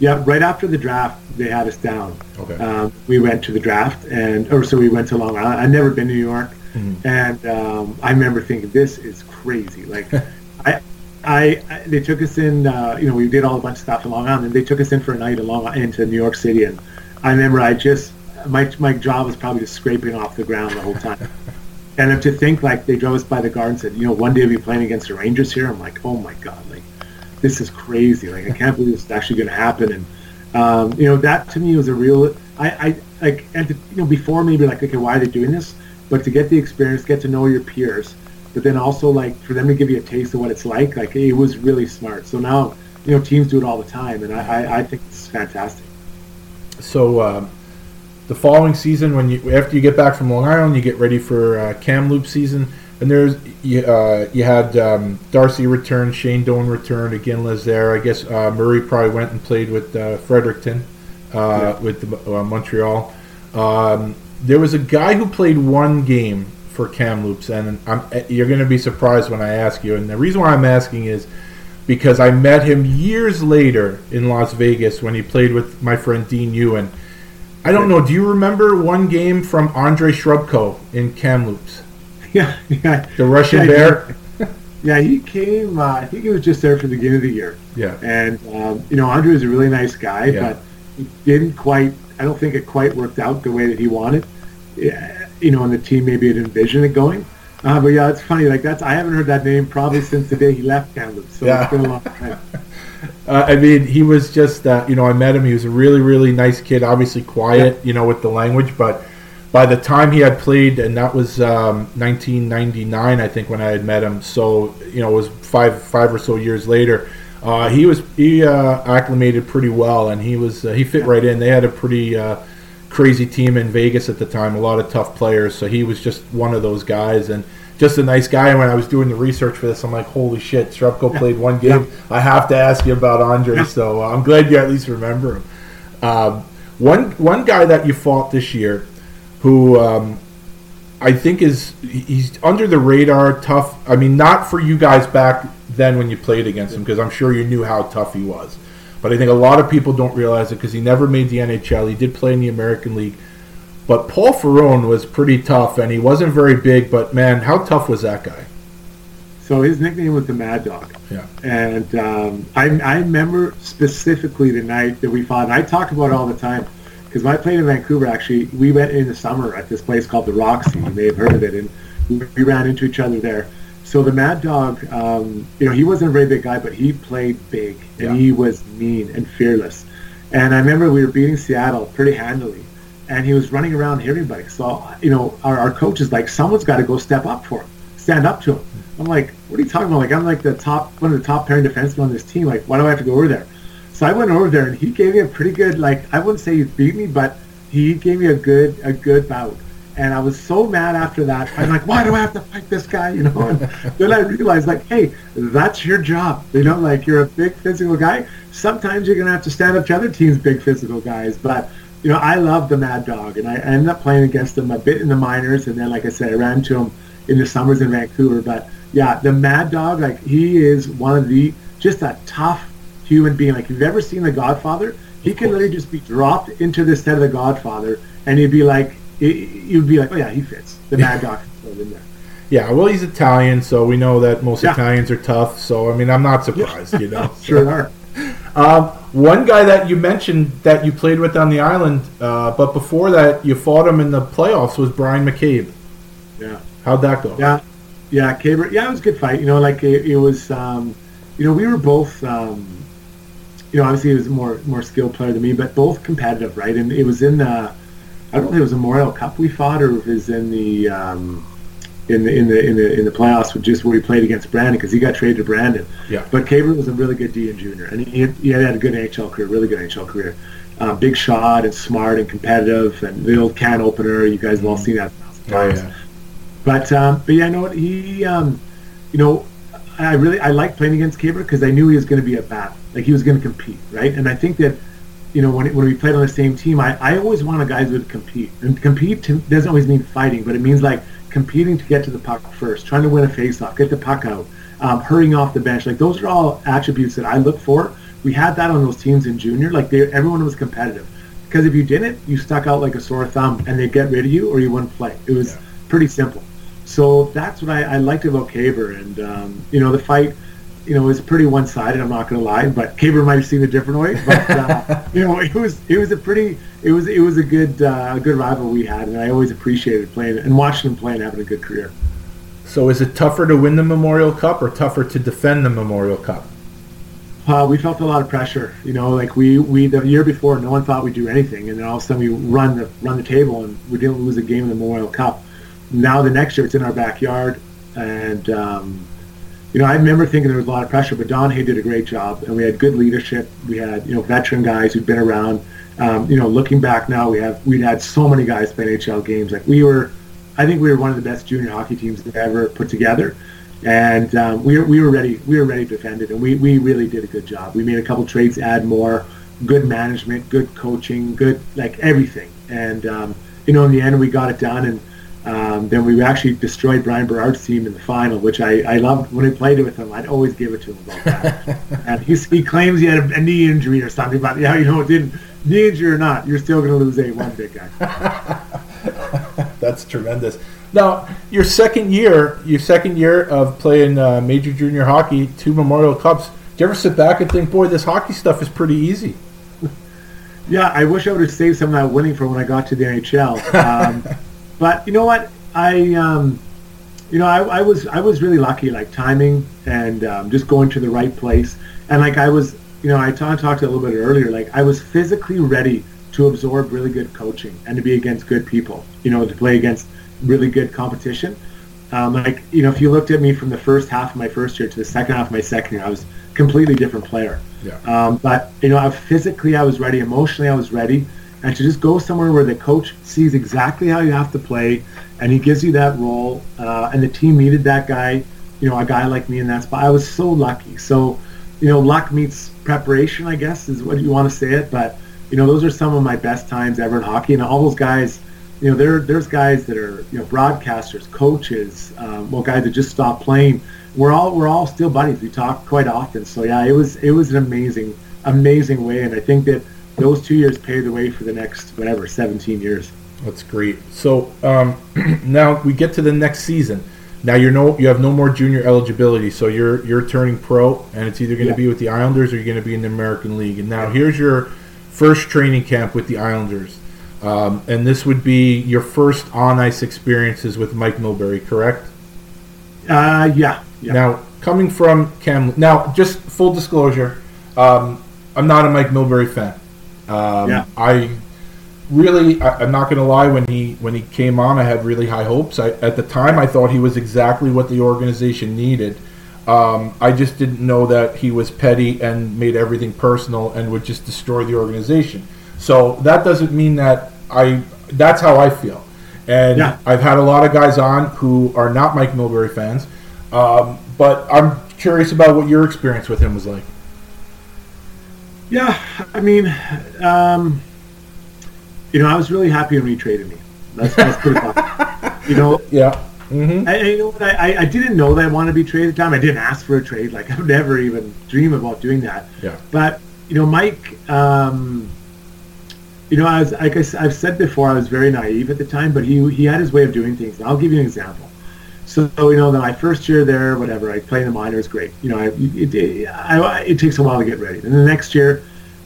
Speaker 4: Yeah, right after the draft, they had us down.
Speaker 1: Okay.
Speaker 4: Um, we went to the draft, and or so we went to Long Island. I'd never been to New York,
Speaker 1: Mhm.
Speaker 4: and um, I remember thinking, "This is crazy." Like, <laughs> I, I, I, they took us in. Uh, you know, we did all a bunch of stuff in Long Island, and they took us in for a night along into New York City, and I remember I just my my jaw was probably just scraping off the ground the whole time. <laughs> and to think like they drove us by the garden and said, you know, one day we'll be playing against the Rangers here. I'm like, oh my god, like this is crazy. Like I can't believe this is actually going to happen. And um, you know, that to me was a real. I, I like and to, you know before maybe like okay, why are they doing this? But to get the experience, get to know your peers, but then also like for them to give you a taste of what it's like, like it was really smart. So now you know teams do it all the time, and I, I, I think it's fantastic.
Speaker 1: So um, the following season, when you after you get back from Long Island, you get ready for uh, Kamloops season, and there's you, uh, you had um, Darcy return, Shane Doan returned, again Les there. I guess uh, Murray probably went and played with uh, Fredericton, uh, with the, uh, Montreal. Um, there was a guy who played one game for Kamloops, and I'm, you're going to be surprised when I ask you. And the reason why I'm asking is because I met him years later in Las Vegas when he played with my friend Dean Ewen. I don't know. Do you remember one game from Andre Shrubko in Kamloops? <laughs>
Speaker 4: Yeah, yeah.
Speaker 1: The Russian
Speaker 4: Yeah,
Speaker 1: Bear? <laughs>
Speaker 4: Yeah, he came. Uh, I think he was just there for the beginning of the year.
Speaker 1: Yeah.
Speaker 4: And um, you know, Andre is a really nice guy,
Speaker 1: Yeah.
Speaker 4: but he didn't quite. I don't think it quite worked out the way that he wanted. Yeah, You know, and the team maybe had envisioned it going. Uh, but yeah, it's funny. Like that's I haven't heard that name probably since the day he left Kamloops. So
Speaker 1: Yeah.
Speaker 4: it's been a long time. <laughs>
Speaker 1: Uh, I mean, he was just, uh, you know, I met him. He was a really, really nice kid. Obviously quiet, you know, with the language. But by the time he had played, and that was um, 1999, I think, when I had met him. So, you know, it was five, five or so years later. Uh, he was he uh, acclimated pretty well, and he was uh, he fit right in. They had a pretty uh, crazy team in Vegas at the time, a lot of tough players. So he was just one of those guys, and just a nice guy. And when I was doing the research for this, I'm like, holy shit, Shrubko played one game. I have to ask you about Andre. So uh, I'm glad you at least remember him. Um, one one guy that you fought this year, who um, I think is he's under the radar, tough. I mean, not for you guys back then when you played against him, because I'm sure you knew how tough he was. But I think a lot of people don't realize it because he never made the NHL. He did play in the American League. But Paul Ferrone was pretty tough, and he wasn't very big. But man, how tough was that guy?
Speaker 4: So his nickname was the Mad Dog.
Speaker 1: Yeah.
Speaker 4: And um, I, I remember specifically the night that we fought. And I talk about it all the time because when I played in Vancouver, actually, we went in the summer at this place called the Roxy. You may have heard of it, and we, we ran into each other there. So the Mad Dog, um, you know, he wasn't a very big guy, but he played big, and
Speaker 1: Yeah.
Speaker 4: he was mean and fearless. And I remember we were beating Seattle pretty handily, and he was running around hitting everybody. So you know, our, our coach is like, someone's got to go step up for him, stand up to him. I'm like, what are you talking about? Like, I'm like the top, one of the top pairing defensemen on this team. Like, why do I have to go over there? So I went over there, and he gave me a pretty good, like, I wouldn't say he beat me, but he gave me a good, a good bout. And I was so mad after that. I'm like, why do I have to fight this guy? You know. And <laughs> then I realized, like, hey, that's your job. You know, like you're a big physical guy. Sometimes you're gonna have to stand up to other teams' big physical guys. But you know, I love the Mad Dog, and I, I ended up playing against him a bit in the minors, and then, like I said, I ran into him in the summers in Vancouver. But yeah, the Mad Dog, like he is one of the just a tough human being. Like if you've ever seen The Godfather, he can literally just be dropped into the set of The Godfather, and you'd be like, you'd be like, oh yeah, he fits. The Mad Dog fits in there.
Speaker 1: Yeah, well, he's Italian, so we know that most
Speaker 4: Yeah.
Speaker 1: Italians are tough. So I mean, I'm not surprised, you know. <laughs>
Speaker 4: Sure are.
Speaker 1: Um, one guy that you mentioned that you played with on the island, uh, but before that you fought him in the playoffs was Bryan McCabe.
Speaker 4: Yeah.
Speaker 1: How'd that go?
Speaker 4: Yeah, yeah, Caber. Yeah, it was a good fight. You know, like it, it was. Um, you know, we were both. Um, you know, obviously he was a more more skilled player than me, but both competitive, right? And it was in the. I don't know if it was a Memorial Cup we fought, or if it was in the. Um, in the in the in the in the playoffs, with just where he played against Brandon because he got traded to Brandon.
Speaker 1: Yeah.
Speaker 4: But Caber was a really good D and junior, and he had, he had a good NHL career, really good NHL career. uh, big shot and smart and competitive and the old can opener. You guys have all seen that.
Speaker 1: Oh, yeah.
Speaker 4: But um, but yeah, no, he, um, you know, I really I liked playing against Caber because I knew he was going to be a bat, like he was going to compete, right? And I think that, you know, when when we played on the same team, I, I always wanted guys who would compete, and compete to, doesn't always mean fighting, but it means like competing to get to the puck first, trying to win a faceoff, get the puck out, um, hurrying off the bench. Like those are all attributes that I look for. We had that on those teams in junior. Like they, everyone was competitive. Because if you didn't, you stuck out like a sore thumb, and they'd get rid of you, or you wouldn't play. It was
Speaker 1: Yeah.
Speaker 4: pretty simple. So that's what I, I liked about Caber, and um, you know the fight, you know, was pretty one-sided. I'm not going to lie, but Caber might have seen it a different way. But uh, <laughs> you know, it was it was a pretty it was it was a good uh, a good rival we had, and I always appreciated playing and watching him play and having a good career.
Speaker 1: So is it tougher to win the Memorial Cup or tougher to defend the Memorial Cup?
Speaker 4: Uh, we felt a lot of pressure. You know, like we, we the year before, no one thought we'd do anything, and then all of a sudden we run the run the table, and we didn't lose a game in the Memorial Cup. Now the next year it's in our backyard, and um, you know I remember thinking there was a lot of pressure, but Don Hay did a great job, and we had good leadership. We had you know veteran guys who'd been around. Um, you know, looking back now, we have we'd had so many guys play NHL games. Like we were, I think we were one of the best junior hockey teams ever put together and um, we were we were ready we were ready to defend it, and we, we really did a good job. We made a couple trades, add more, good management, good coaching, good like everything, and um, you know in the end we got it done, and um, then we actually destroyed Bryan Berard's team in the final, which I, I loved when I played it with him. I'd always give it to him about that. <laughs> and he's, he claims he had a, a knee injury or something, but yeah, you know it didn't knee injury or not, you're still going to lose eight one, big guy. <laughs>
Speaker 1: That's tremendous. Now, your second year, your second year of playing uh, major junior hockey, two Memorial Cups. Do you ever sit back and think, boy, this hockey stuff is pretty easy? <laughs>
Speaker 4: Yeah, I wish I would have saved some of that winning for when I got to the NHL. Um, but you know what? I, um, you know, I, I was I was really lucky, like timing and um, just going to the right place. And like I was, you know, I ta- talked a little bit earlier. Like I was physically ready to absorb really good coaching and to be against good people. You know, to play against really good competition. Um, like you know, if you looked at me from the first half of my first year to the second half of my second year, I was a completely different player.
Speaker 1: Yeah.
Speaker 4: Um, but you know, I, physically I was ready, emotionally I was ready, and to just go somewhere where the coach sees exactly how you have to play, and he gives you that role, uh, and the team needed that guy, you know, a guy like me in that spot. I was so lucky. So, you know, luck meets preparation, I guess, is what you want to say it. But you know, those are some of my best times ever in hockey, and all those guys. You know, there there's guys that are you know broadcasters, coaches, um, well, guys that just stopped playing we're all we're all still buddies. We talk quite often. So yeah, it was it was an amazing amazing way, and I think that those two years paved the way for the next whatever 17 years.
Speaker 1: That's great. So um, <clears throat> now we get to the next season. Now you're no, you have no more junior eligibility, so you're you're turning pro, and it's either going to
Speaker 4: Yeah.
Speaker 1: be with the Islanders or you're going to be in the American League. And now here's your first training camp with the Islanders, um, and this would be your first on ice experiences with Mike Milbury, correct?
Speaker 4: Uh, yeah, yeah.
Speaker 1: Now, coming from Cam, now just full disclosure, um, I'm not a Mike Milbury fan. Um,
Speaker 4: Yeah.
Speaker 1: I really, I, I'm not going to lie. When he when he came on, I had really high hopes. I, at the time, I thought he was exactly what the organization needed. Um, I just didn't know that he was petty and made everything personal and would just destroy the organization. So that doesn't mean that I. That's how I feel. And
Speaker 4: Yeah.
Speaker 1: I've had a lot of guys on who are not Mike Milbury fans, um, but I'm curious about what your experience with him was like.
Speaker 4: Yeah, I mean, um, you know, I was really happy when he traded me. That's, that's pretty fun. <laughs> You know,
Speaker 1: Yeah. Mm-hmm.
Speaker 4: I, you know what, I, I- didn't know that I wanted to be traded at the time. I didn't ask for a trade. Like I would never even dream about doing that.
Speaker 1: Yeah.
Speaker 4: But you know, Mike. Um, you know, as I was like I, I've said before, I was very naive at the time, but he he had his way of doing things. And I'll give you an example. So you know, my first year there, whatever, I play in the minors, great. You know, I, it, it, I, it takes a while to get ready. And the next year,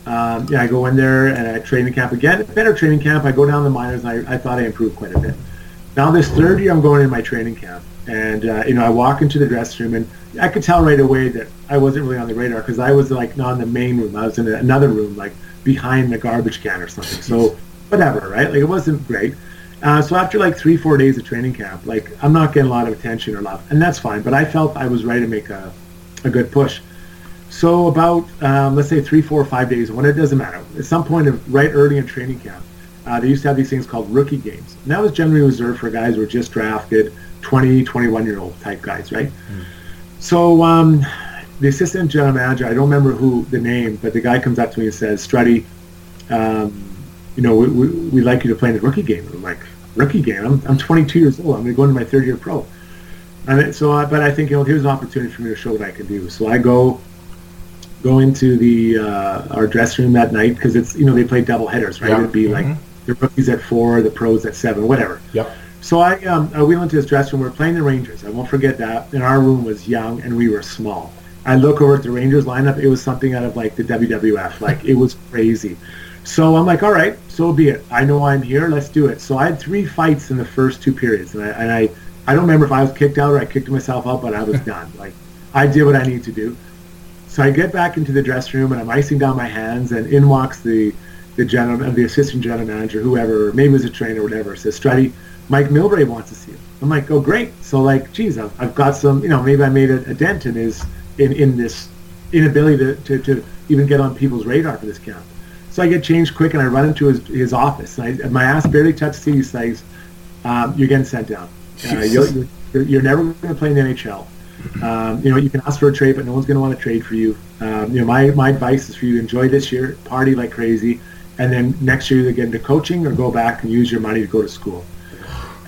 Speaker 4: um, yeah, I go in there and I training camp again, better training camp. I go down the minors, and I, I thought I improved quite a bit. Now this third year, I'm going in my training camp, and uh, you know, I walk into the dressing room, and I could tell right away that I wasn't really on the radar because I was like not in the main room. I was in another room, like behind the garbage can or something. So whatever, right? Like it wasn't great. Uh, so after like three, four days of training camp, like I'm not getting a lot of attention or love, and that's fine. But I felt I was ready to make a, a good push. So about um, let's say three, four, five days, when it doesn't matter. At some point, of right early in training camp, uh, they used to have these things called rookie games. And that was generally reserved for guys who were just drafted, 20, 21 year old type guys, right? Mm. So um, the assistant general manager, I don't remember who the name, but the guy comes up to me and says, Strutty, um, you know, we, we, we, like you to play in the rookie game. I'm like, rookie game? I'm, I'm 22 years old. I'm going to go into my third year pro. And so, I, but I think, you know, here's an opportunity for me to show what I can do. So I go, go into the, uh, our dressing room that night because it's, you know, they play double headers, right? Yeah. It'd be mm-hmm. like the rookies at four, the pros at seven, whatever.
Speaker 1: Yep.
Speaker 4: So I, um, I went into this dressing room. We are playing the Rangers. I won't forget that. And our room was young and we were small. I look over at the Rangers lineup. It was something out of like the WWF. Like it was crazy. So I'm like, all right, so be it. I know I'm here. Let's do it. So I had three fights in the first two periods, and I, and I, I don't remember if I was kicked out or I kicked myself out, but I was <laughs> done. Like I did what I need to do. So I get back into the dressing room and I'm icing down my hands, and in walks the the general, the assistant general manager, whoever, maybe it was a trainer or whatever, says, Strutty, Mike Milbury wants to see you. I'm like, oh, great. So like, geez, I've, I've got some, you know, maybe I made a, a dent in his, in, in this inability to, to, to even get on people's radar for this camp. So I get changed quick and I run into his, his office. And I, my ass barely touched the He says, um, you're getting sent down. Uh, you're, you're, you're, never going to play in the NHL. Um, you know, you can ask for a trade, but no one's going to want to trade for you. Um, you know, my, my advice is for you to enjoy this year, party like crazy, and then next year either get into coaching or go back and use your money to go to school.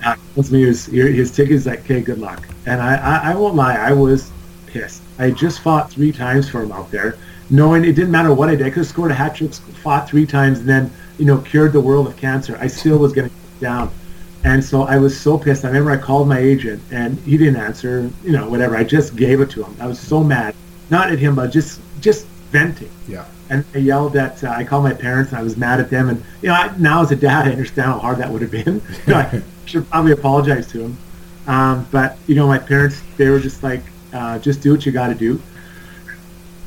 Speaker 4: Uh, me his, his is like, okay, good luck. And I, I, I won't lie, I was pissed. I just fought three times for him out there, knowing it didn't matter what I did. I could have scored a hat trick, fought three times, and then, you know, cured the world of cancer. I still was getting down. And so I was so pissed. I remember I called my agent, and he didn't answer, you know, whatever. I just gave it to him. I was so mad. Not at him, but just just venting.
Speaker 1: Yeah
Speaker 4: and I yelled at. Uh, I called my parents, and I was mad at them. And you know, I, now as a dad, I understand how hard that would have been. <laughs> you know, I <laughs> should probably apologize to them. Um, but you know, my parents, they were just like, uh, just do what you got to do.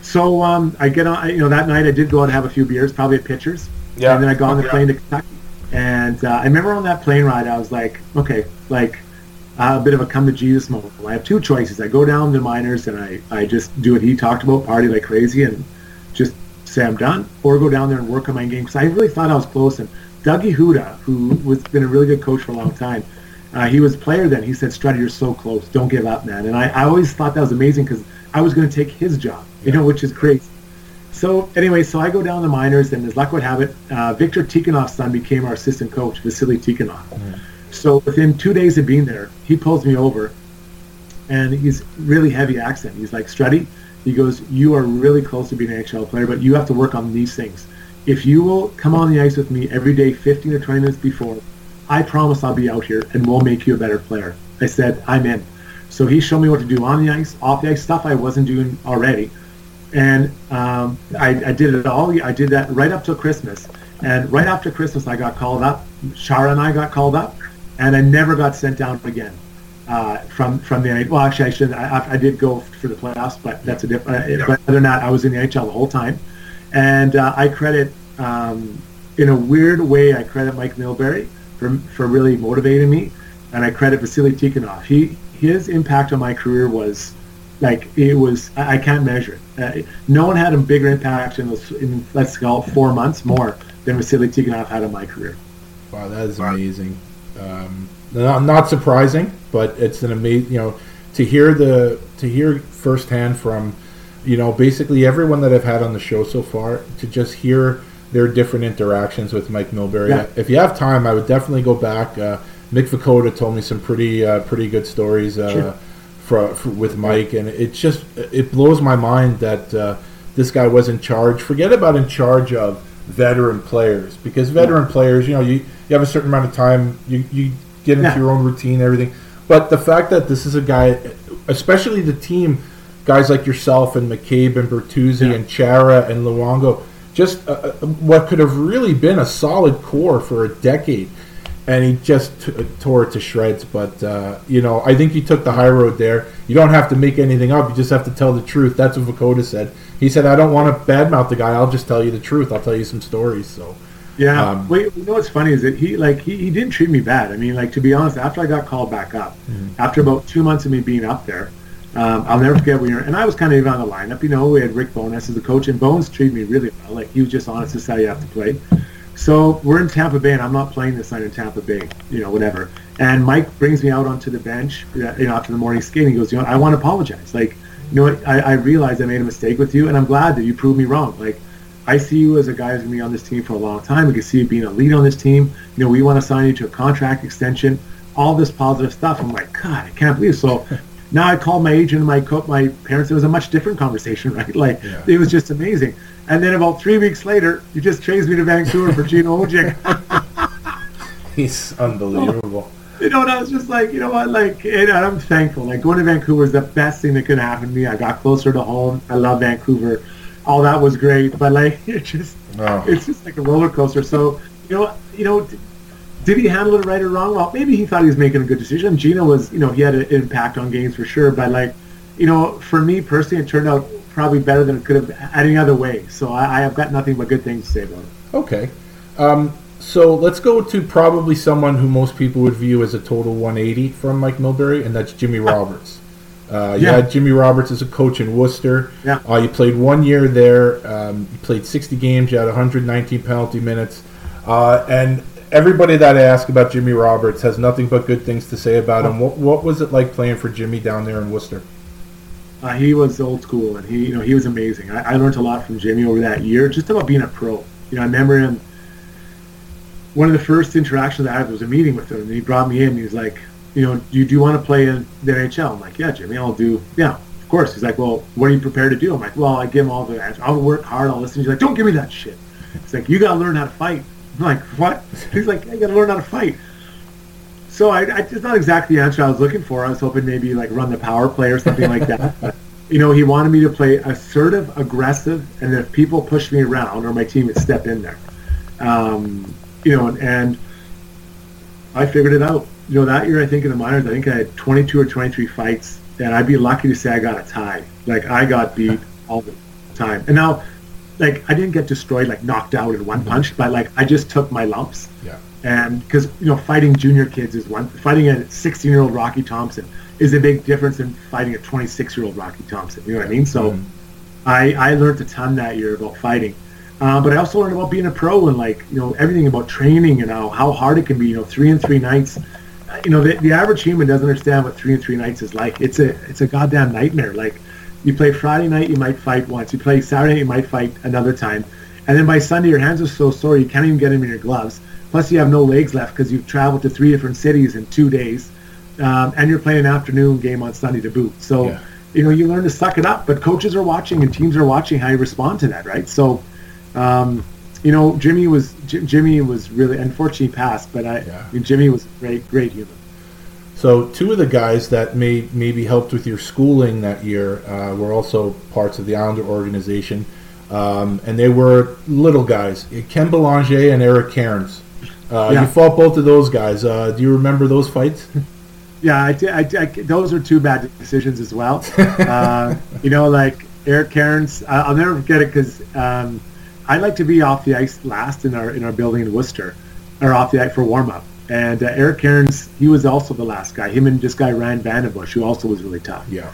Speaker 4: So um, I get on. You know, that night I did go out and have a few beers, probably at Pitchers. Yeah. And then I got on the plane to Kentucky. And uh, I remember on that plane ride, I was like, okay, like uh, a bit of a come to Jesus moment. I have two choices. I go down to minors and I, I just do what he talked about, party like crazy, and just say I'm done, or go down there and work on my game. Because I really thought I was close. And Dougie Houda, who was been a really good coach for a long time, uh, he was a player then. He said, Strutty, you're so close. Don't give up, man. And I, I always thought that was amazing because I was going to take his job, you yeah. know, which is crazy. So anyway, so I go down the minors, and as luck would have it, uh, Victor Tikhonov's son became our assistant coach, Vasily Tikhonov. Mm. So within two days of being there, he pulls me over, and he's really heavy accent. He's like, Strutty, he goes, you are really close to being an NHL player, but you have to work on these things. If you will come on the ice with me every day, 15 or 20 minutes before, I promise I'll be out here and we'll make you a better player. I said, I'm in. So he showed me what to do on the ice, off the ice, stuff I wasn't doing already. And um, I, I, did it all. I did that right up till Christmas. And right after Christmas, I got called up. Chara and I got called up, and I never got sent down again uh, from from the well actually I should I, I, did go for the playoffs but that's a different yeah. but other than that I was in the NHL the whole time and uh, I credit um, in a weird way I credit Mike Milbury for for really motivating me and I credit Vasily Tikhonov he his impact on my career was like it was I, can't measure it uh, no one had a bigger impact in those in let's call it four months more than Vasily Tikhonov had on my career
Speaker 1: wow that is amazing um, not, not surprising, but it's an amazing, you know, to hear the to hear firsthand from, you know, basically everyone that I've had on the show so far to just hear their different interactions with Mike Milbury. Yeah. If you have time, I would definitely go back. Uh, Mick Vukota told me some pretty uh, pretty good stories uh, sure. for, for, with Mike, and it just it blows my mind that uh, this guy was in charge. Forget about in charge of veteran players because veteran yeah. players, you know, you, you have a certain amount of time. You you get into yeah. your own routine, everything. But the fact that this is a guy, especially the team, guys like yourself and McCabe and Bertuzzi yeah. and Chara and Luongo, just uh, uh, what could have really been a solid core for a decade, and he just t- tore it to shreds. But uh, you know, I think he took the high road there. You don't have to make anything up; you just have to tell the truth. That's what Vukota said. He said, "I don't want to badmouth the guy. I'll just tell you the truth. I'll tell you some stories." So.
Speaker 4: Yeah. Um, well, you know what's funny is that he like he, he didn't treat me bad. I mean, like to be honest, after I got called back up, mm-hmm. after about two months of me being up there, Um, I'll never forget we were, and I was kind of even on the lineup. You know, we had Rick Bowness as the coach, and Bones treated me really well. Like he was just honest. This is how you have to play. So we're in Tampa Bay, and I'm not playing this night in Tampa Bay. You know, whatever. And Mike brings me out onto the bench, uh, you know, after the morning skate. And he goes, you know, I want to apologize. Like, you know, what? I, I realized I made a mistake with you, and I'm glad that you proved me wrong. Like, I see you as a guy who's going to be on this team for a long time. We can see you being a lead on this team. You know, we want to sign you to a contract extension. All this positive stuff. I'm like, God, I can't believe. It. So <laughs> now I called my agent and my co- my parents. It was a much different conversation, <laughs> right? Like,
Speaker 1: Yeah.
Speaker 4: it was just amazing. And then about three weeks later, you just chased me to Vancouver for Gino Odjick. <laughs>
Speaker 1: He's unbelievable.
Speaker 4: you know, and I was just like, you know what, like, and I'm thankful. Like, going to Vancouver is the best thing that could happen to me. I got closer to home. I love Vancouver. All that was great, but like, <laughs> it just,
Speaker 1: Oh.
Speaker 4: it's just like a roller coaster. So, you know, you know, did he handle it right or wrong? Well, maybe he thought he was making a good decision. Gino was, you know, he had an impact on games for sure, but like, you know, for me personally, it turned out probably better than it could have any other way. So I, I have got nothing but good things to say about it.
Speaker 1: Okay. Um, so let's go to probably someone who most people would view as a total 180 from Mike Milbury, and that's Jimmy Roberts. Uh, you
Speaker 4: Yeah.
Speaker 1: had Jimmy Roberts as a coach in Worcester.
Speaker 4: Yeah.
Speaker 1: Uh, you played one year there. Um, you played 60 games. You had 119 penalty minutes. Uh, and everybody that I ask about Jimmy Roberts has nothing but good things to say about him. What, what was it like playing for Jimmy down there in Worcester?
Speaker 4: Uh, he was old school, and he, you know, he was amazing. I, I learned a lot from Jimmy over that year, just about being a pro. You know, I remember him. One of the first interactions I had was a meeting with him, and he brought me in. And he was like, "You know, do you, do you want to play in the NHL?" I'm like, "Yeah, Jimmy, I'll do. Yeah, of course." He's like, "Well, what are you prepared to do?" I'm like, "Well, I give him all the answers. I'll work hard. I'll listen." He's like, "Don't give me that shit." He's like, "You got to learn how to fight." I'm like, "What?" He's like, "I got to learn how to fight." So I, I, it's not exactly the answer I was looking for. I was hoping maybe like run the power play or something like that. <laughs> But, you know, he wanted me to play assertive, aggressive, and if people pushed me around or my team would step in there. Um, you know, and, and I figured it out. You know, that year I think in the minors, I think I had 22 or 23 fights, and I'd be lucky to say I got a tie. Like I got beat all the time. And now, like I didn't get destroyed, like knocked out in one punch, but like I just took my lumps
Speaker 1: Yeah.
Speaker 4: And because you know fighting junior kids is one fighting a 16 year old rocky thompson is a big difference than fighting a 26 year old rocky thompson you know what i mean? So i i learned a ton that year about fighting. Uh, but i also learned about being a pro and like you know everything about training and how, how hard it can be you know three and three nights. You know the, the average human doesn't understand what three and three nights is like. It's a it's a goddamn nightmare. Like you play friday night you might fight once. You play saturday night you might fight another time. And then by sunday your hands are so sore you can't even get them in your gloves Plus, you have no legs left because you've traveled to three different cities in two days, um, and you're playing an afternoon game on Sunday to boot. So,
Speaker 1: Yeah.
Speaker 4: you know, you learn to suck it up. But coaches are watching and teams are watching how you respond to that, right? So, um, you know, Jimmy was J- Jimmy was really unfortunately he passed, but I,
Speaker 1: Yeah.
Speaker 4: I mean, Jimmy was a great, great human.
Speaker 1: So two of the guys that may maybe helped with your schooling that year uh, were also parts of the Islander organization, um, and they were little guys: Ken Belanger and Eric Cairns. Uh,
Speaker 4: Yeah.
Speaker 1: You fought both of those guys. Uh, do you remember those fights? <laughs>
Speaker 4: Yeah, I, I, I, those are two bad decisions as well. uh, you know, like Eric Cairns, I'll never forget it because um, I like to be off the ice last in our in our building in Worcester, or off the ice for warm up. And uh, Eric Cairns, he was also the last guy. Him and this guy Ryan VandenBussche, who also was really tough.
Speaker 1: Yeah.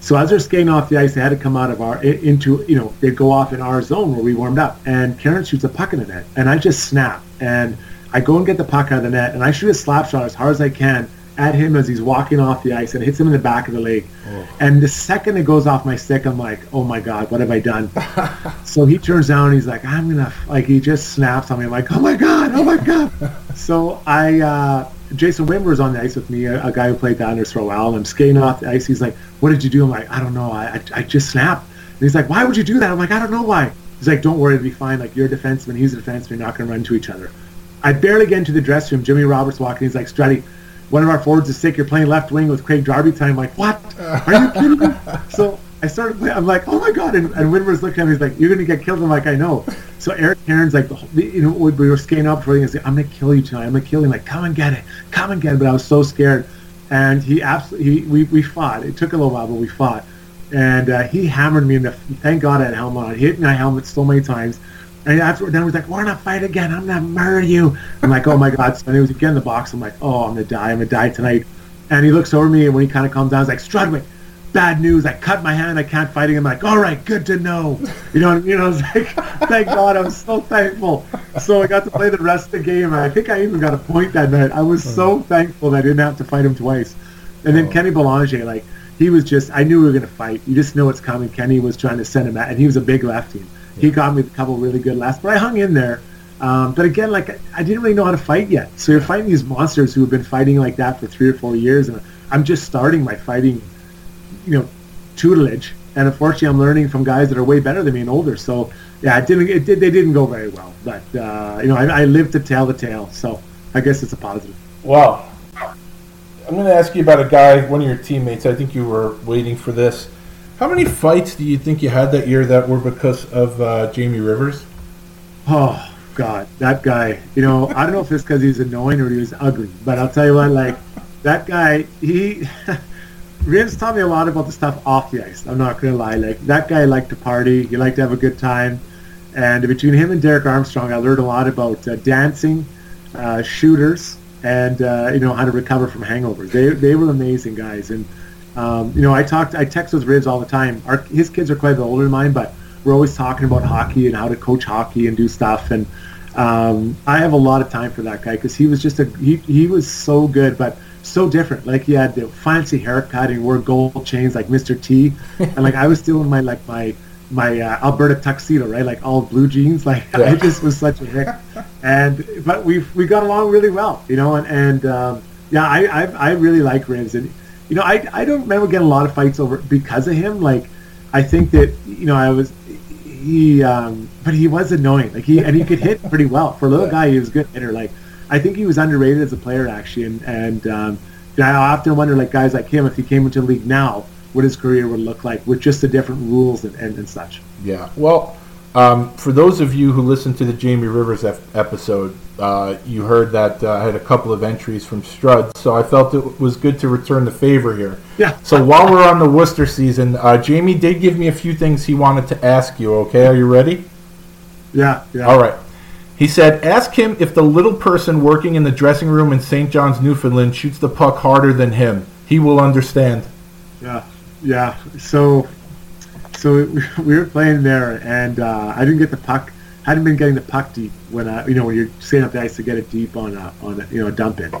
Speaker 4: So as they're skating off the ice, they had to come out of our into you know they'd go off in our zone where we warmed up, and Karen shoots a puck in the net, and I just snap, and I go and get the puck out of the net, and I shoot a slap shot as hard as I can at him as he's walking off the ice, and it hits him in the back of the leg, and the second it goes off my stick, I'm like, oh my god, what have I done? <laughs> so he turns down, and he's like, I'm gonna f-, like he just snaps on me, I'm like, oh my god, oh my god. <laughs> so I. uh Jason Widmer's on the ice with me, a, a guy who played down there for a while, and I'm skating off the ice. He's like, "What did you do?" I'm like, "I don't know. I, I, I just snapped." And he's like, "Why would you do that?" I'm like, "I don't know why." He's like, "Don't worry, it'll be fine. Like you're a defenseman, he's a defenseman. You're not going to run into each other." I barely get into the dressing room. Jimmy Roberts walking. He's like, "Strutty, one of our forwards is sick. You're playing left wing with Craig Darby tonight." I'm like, "What? Are you kidding me?" <laughs> So I started playing. I'm like, "Oh my god!" And, and Widmer's looking at me. He's like, "You're going to get killed." I'm like, "I know." So Eric Cairns like, you know, we we were skating up for. He's like, "I'm gonna kill you tonight. I'm gonna kill you." I'm like, "Come and get it. Come and get it." But I was so scared, and he absolutely he, we we fought. It took a little while, but we fought, and uh, he hammered me in the. Thank God I had a helmet on. He hit my helmet so many times. And after then, he was like, "We're gonna fight again. I'm gonna murder you." I'm like, "Oh my god!" So he was again in the box. I'm like, "Oh, I'm gonna die. I'm gonna die tonight." And he looks over me, and when he kind of calms down, he's like, "Strudwick, bad news. I cut my hand. I can't fight again. I'm like, all right, good to know. You know, you know, I was like, <laughs> thank God, I was so thankful. So I got to play the rest of the game. And I think I even got a point that night. I was so hmm. thankful that I didn't have to fight him twice. And then oh. Kenny Belanger, like, he was just, I knew we were going to fight. You just know what's coming. Kenny was trying to send him out, and he was a big lefty. He got me a couple really good lefts, but I hung in there. Um, but again, like I didn't really know how to fight yet. So you're fighting these monsters who have been fighting like that for three or four years, and I'm just starting my fighting, you know, tutelage. And unfortunately, I'm learning from guys that are way better than me and older. So yeah, it didn't. It did. They didn't go very well. But uh, you know, I, I lived to tell the tale. So I guess it's a positive.
Speaker 1: Wow. I'm going to ask you about a guy, one of your teammates. I think you were waiting for this. How many fights do you think you had that year that were because of uh, Jamie Rivers?
Speaker 4: Oh God, that guy. You know, I don't know if it's because he's annoying or he was ugly, but I'll tell you what, like that guy, he. <laughs> Rivs taught me a lot about the stuff off the ice. I'm not gonna lie. Like that guy liked to party. He liked to have a good time. And between him and Derek Armstrong, I learned a lot about uh, dancing, uh, shooters, and uh, you know how to recover from hangovers. They they were amazing guys. And um, you know, I talked, I text with Rivs all the time. Our, his kids are quite a bit older than mine, but we're always talking about hockey and how to coach hockey and do stuff. And um, I have a lot of time for that guy because he was just a he, he was so good, but so different. Like he had the fancy haircut and wore gold chains like Mr. T, <laughs> and like I was still in my like my my uh, Alberta tuxedo, right? Like all blue jeans. <laughs> Like yeah. I just was such a hick. And but we we got along really well, you know. And and um, yeah, I, I I really like Rivs, and you know I I don't remember getting a lot of fights over because of him. Like I think that you know I was he um, but he was annoying. Like he and he could hit pretty well for a little guy. He was a good hitter. Like I think he was underrated as a player actually, and and um, I often wonder like guys like him if he came into the league now, what his career would look like with just the different rules and, and, and such.
Speaker 1: Yeah, well, um, for those of you who listened to the Jamie Rivers ep- episode, uh, you heard that uh, I had a couple of entries from Strud, so I felt it was good to return the favor here.
Speaker 4: Yeah.
Speaker 1: So while we're on the Worcester season, uh, Jamie did give me a few things he wanted to ask you. Okay, are you ready?
Speaker 4: Yeah. Yeah.
Speaker 1: All right. He said, "Ask him if the little person working in the dressing room in St. John's, Newfoundland, shoots the puck harder than him. He will understand."
Speaker 4: Yeah. Yeah. So so <laughs> we were playing there, and uh, I didn't get the puck. I hadn't been getting the puck deep when I, you know, when you're staying up the ice to get it deep on a, on a, you know, a dump in.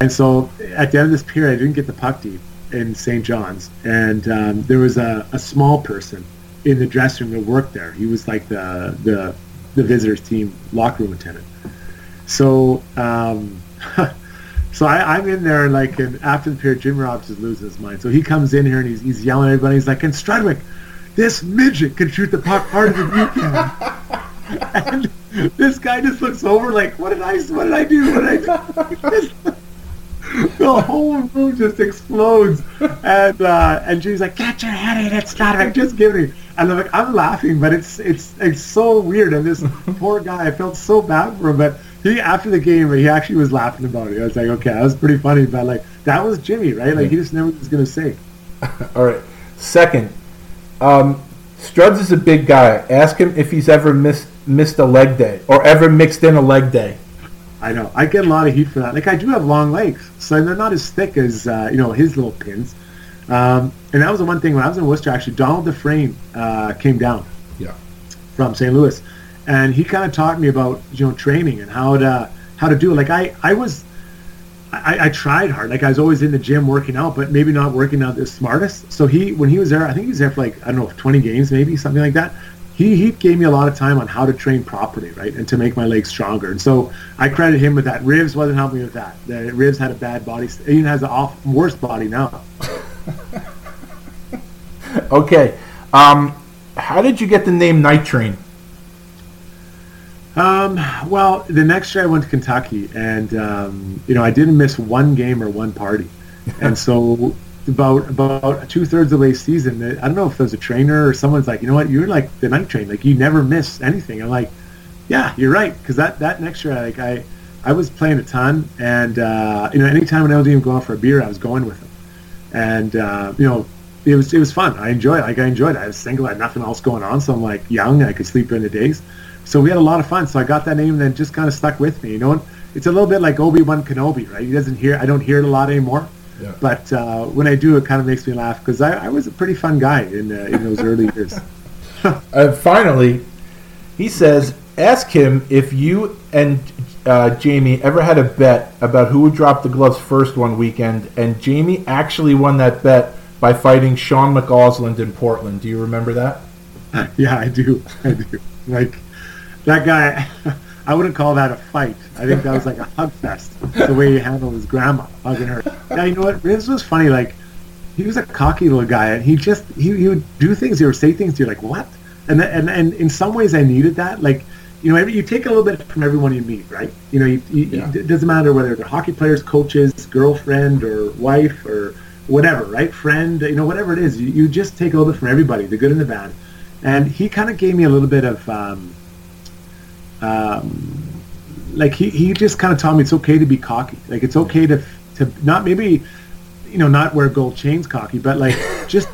Speaker 4: And so at the end of this period, I didn't get the puck deep in St. John's, and um, there was a, a small person in the dressing room that worked there. He was like the the the visitors team locker room attendant. So. Um, <laughs> So I, am in there like, and after the period, Jim Roberts is losing his mind. So he comes in here and he's, he's yelling at everybody. He's like, "And Strudwick, this midget can shoot the puck harder than you can." <laughs> and <laughs> this guy just looks over like, "What did I? What did I do? What did I do?" <laughs> the whole room just explodes, and uh, and Jim's like, "Get your head in it, Strudwick, just give me." And I'm like, I'm laughing, but it's it's it's so weird. And this poor guy, I felt so bad for him, but he after the game he actually was laughing about it. I was like, okay, that was pretty funny, but like that was Jimmy, right? Like he just never was gonna say. <laughs>
Speaker 1: All right. Second, um, Struds is a big guy. Ask him if he's ever missed missed a leg day or ever mixed in a leg day.
Speaker 4: I know. I get a lot of heat for that. Like I do have long legs, so they're not as thick as uh, you know his little pins. Um, and that was the one thing when I was in Worcester. Actually, Donald Dufresne uh, came down.
Speaker 1: Yeah.
Speaker 4: From St. Louis, and he kind of taught me about you know training and how to how to do it. Like I I was I, I, tried hard. Like I was always in the gym working out, but maybe not working out the smartest. So he when he was there, I think he was there for like I don't know 20 games maybe something like that. He he gave me a lot of time on how to train properly, right, and to make my legs stronger. And so I credit him with that. Rivs wasn't helping me with that. The Rivs had a bad body. He even has an off worse body now. <laughs>
Speaker 1: okay. Um, how did you get the name Night Train?
Speaker 4: Um, well, the next year I went to Kentucky, and um, you know I didn't miss one game or one party, <laughs> and so about about two thirds of the way season, I don't know if there's a trainer or someone's like, you know what, you're like the night train, like you never miss anything. I'm like, yeah, you're right, because that that next year, like I I was playing a ton, and uh, you know anytime when I was even going for a beer, I was going with them, and uh, you know it was it was fun. I enjoyed it. Like I enjoyed it. I was single. I had nothing else going on, so I'm like young. I could sleep during the days. So we had a lot of fun. So I got that name, and then just kind of stuck with me. You know, it's a little bit like Obi Wan Kenobi, right? He doesn't hear. I don't hear it a lot anymore.
Speaker 1: Yeah.
Speaker 4: But uh, when I do, it kind of makes me laugh because I, I was a pretty fun guy in uh, in those early years. <laughs>
Speaker 1: Uh, finally, he says, ask him if you and uh, Jamie ever had a bet about who would drop the gloves first one weekend, and Jamie actually won that bet by fighting Sean McAusland in Portland. Do you remember that? <laughs>
Speaker 4: yeah, I do. I do. Like that guy, <laughs> I wouldn't call that a fight. I think that was like a hug fest. The way he handled his grandma hugging her. Yeah, you know what? Riz was funny. Like he was a cocky little guy, and he just he, he would do things He would say things. You're like, what? And th- and and in some ways, I needed that. Like you know, every, you take a little bit from everyone you meet, right? You know, you, you,
Speaker 1: Yeah.
Speaker 4: it doesn't matter whether they're hockey players, coaches, girlfriend, or wife, or whatever, right? Friend, you know, whatever it is, you, you just take a little bit from everybody, the good and the bad. And he kind of gave me a little bit of, um, um, like he, he just kind of taught me it's okay to be cocky. Like it's okay to to not maybe, you know, not wear gold chains cocky, but like just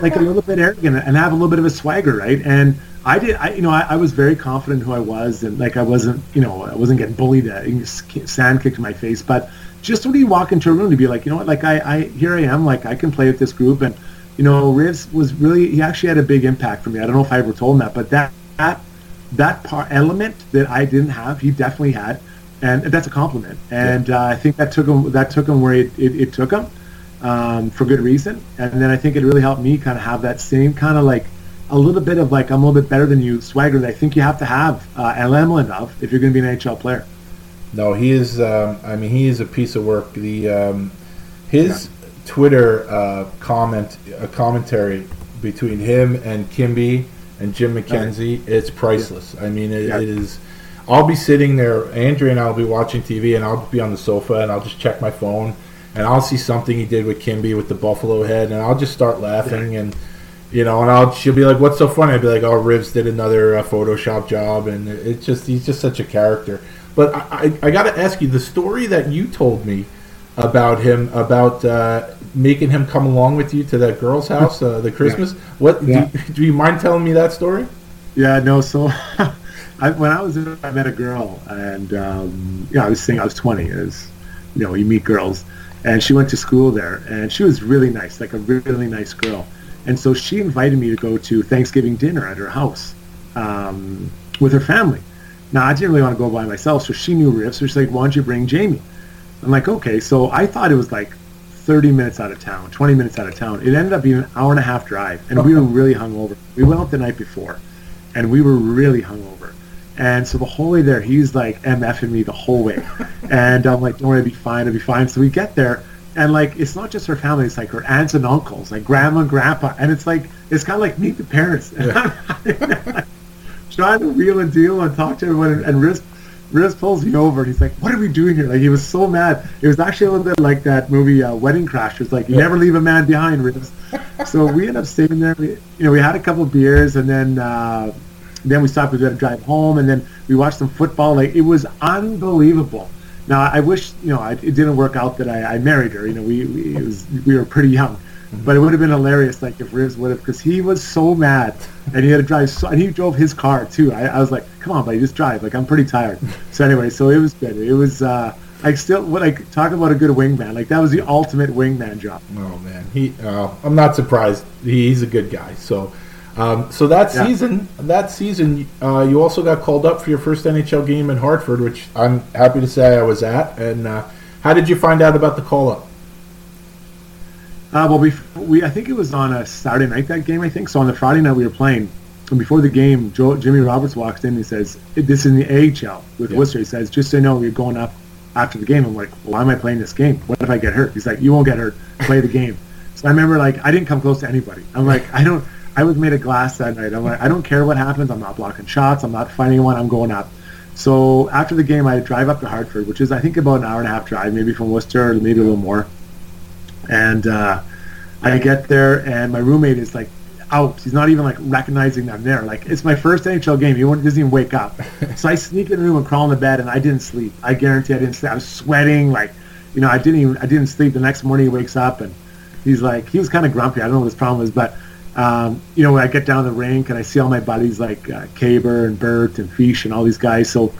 Speaker 4: like a little bit arrogant and have a little bit of a swagger, right? And I did, I you know, I, I was very confident who I was, and like I wasn't, you know, I wasn't getting bullied, uh, sand kicked in my face, but just when you walk into a room to be like, you know what, like I, I here I am, like I can play with this group, and you know, Rivs was really he actually had a big impact for me. I don't know if I ever told him that, but that that that part element that I didn't have, he definitely had, and that's a compliment. And uh, I think that took him that took him where it, it, it took him um, for good reason. And then I think it really helped me kind of have that same kind of like a little bit of like I'm a little bit better than you swagger that I think you have to have uh, an element of if you're going to be an NHL player.
Speaker 1: No, he is. Um, I mean, he is a piece of work. The um, his Twitter uh, comment, a commentary between him and Kimby and Jim McKenzie, it's priceless. I mean, it,
Speaker 4: Yeah.
Speaker 1: it is. I'll be sitting there, Andrea and I'll be watching TV, and I'll be on the sofa, and I'll just check my phone, and I'll see something he did with Kimby with the buffalo head, and I'll just start laughing, and you know, and I'll she'll be like, "What's so funny?" I'd be like, "Oh, Rivs did another uh, Photoshop job," and it's just he's just such a character. But I, I, I got to ask you the story that you told me about him about uh, making him come along with you to that girl's house, uh, the Christmas. What
Speaker 4: Yeah.
Speaker 1: do, you, do you mind telling me that story?
Speaker 4: Yeah, no. So, <laughs> I, when I was, in, I met a girl, and um, yeah, I was saying I was 20. As you know, you meet girls, and she went to school there, and she was really nice, like a really nice girl. And so she invited me to go to Thanksgiving dinner at her house um, with her family. Now I didn't really want to go by myself, so she knew Riff, so she's like, "Why don't you bring Jamie?" I'm like, "Okay." So I thought it was like 30 minutes out of town, 20 minutes out of town. It ended up being an hour and a half drive, and we were really hungover. We went out the night before, and we were really hungover. And so the whole way there, he's like MFing me the whole way. <laughs> And I'm like, don't worry, I'll be fine, I'll be fine. So we get there, and like, it's not just her family, it's like her aunts and uncles, like grandma and grandpa. And it's like, it's kind of like meet the parents. <laughs> trying to wheel and deal and talk to everyone, and, and Riz, Riz pulls me over, and he's like, "What are we doing here?" Like he was so mad. It was actually a little bit like that movie uh, Wedding Crashers. Like you never leave a man behind, Riz. so we ended up staying there. We, you know, we had a couple of beers, and then uh, then we stopped. We had to drive home, and then we watched some football. Like it was unbelievable. Now I wish you know I, it didn't work out that I, I married her. You know, we, we it was we were pretty young. But it would have been hilarious, like if Riz would have, because he was so mad, and he had to drive. So, and he drove his car too. I, I was like, "Come on, buddy, just drive." Like I'm pretty tired. So anyway, so it was good. It was uh, like still, what like talk about a good wingman. Like that was the ultimate wingman job.
Speaker 1: Oh man, he. Uh, I'm not surprised. He's a good guy. So, um, so that
Speaker 4: Yeah.
Speaker 1: season, that season, uh, you also got called up for your first NHL game in Hartford, which I'm happy to say I was at. And uh, how did you find out about the call up?
Speaker 4: Uh, well, we, we I think it was on a Saturday night that game. I think so. On the Friday night we were playing, and before the game, Joe, Jimmy Roberts walks in. and He says, "This is in the AHL with
Speaker 1: Yeah.
Speaker 4: Worcester." He says, "Just so you know, you're going up after the game." I'm like, "Why am I playing this game? What if I get hurt?" He's like, "You won't get hurt. Play the game." <laughs> So I remember like I didn't come close to anybody. I'm like, I don't. I was made of glass that night. I'm like, I don't care what happens. I'm not blocking shots. I'm not fighting anyone. I'm going up. So after the game, I drive up to Hartford, which is I think about an hour and a half drive, maybe from Worcester, maybe a little more. And uh, I get there, and my roommate is like out. He's not even like recognizing that I'm there. Like it's my first NHL game. He doesn't even wake up. <laughs> so I sneak in the room and crawl in the bed, and I didn't sleep. I guarantee I didn't sleep. I was sweating, like you know, I didn't even I didn't sleep. The next morning he wakes up and he's like he was kind of grumpy. I don't know what his problem is, but um, you know, when I get down the rink and I see all my buddies like uh, Caber and Bert and Fish and all these guys, so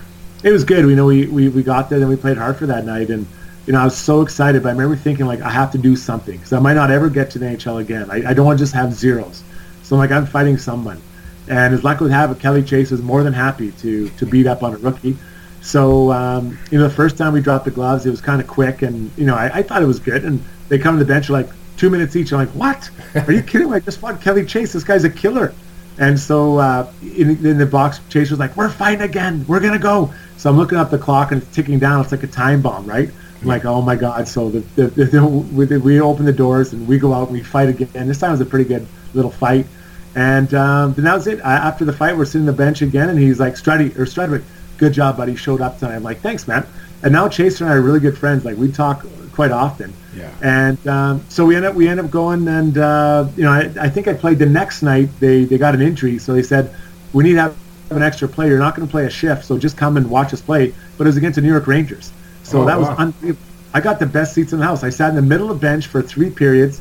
Speaker 4: it was good. We know we, we, we got there, then we played hard for that night, and you know, I was so excited. But I remember thinking like, I have to do something because I might not ever get to the NHL again. I, I don't want to just have zeros. So I'm like, I'm fighting someone. And as luck would have it, Kelly Chase was more than happy to to beat up on a rookie. So um, you know, the first time we dropped the gloves, it was kind of quick, and you know, I, I thought it was good. And they come to the bench like two minutes each. I'm like, what? Are you kidding? I just fought Kelly Chase. This guy's a killer. And so uh, in, in, the box, Chase was like, "We're fighting again. We're gonna go." So I'm looking up the clock and it's ticking down. It's like a time bomb, right? I'm like, "Oh my god!" So the, the, the, the we, we, open the doors and we go out and we fight again. This time was a pretty good little fight. And um, then that was it. I, after the fight, we're sitting on the bench again, and he's like, "Struddy or Strudwick, good job, buddy. Showed up tonight." I'm like, "Thanks, man." And now Chaser and I are really good friends. Like we talk quite often.
Speaker 1: Yeah.
Speaker 4: And um, so we end up we end up going and uh, you know I, I think I played the next night. They they got an injury, so they said we need to have an extra player. You're not going to play a shift, so just come and watch us play. But it was against the New York Rangers, so
Speaker 1: Oh,
Speaker 4: that was
Speaker 1: wow.
Speaker 4: unbelievable. I got the best seats in the house. I sat in the middle of the bench for three periods.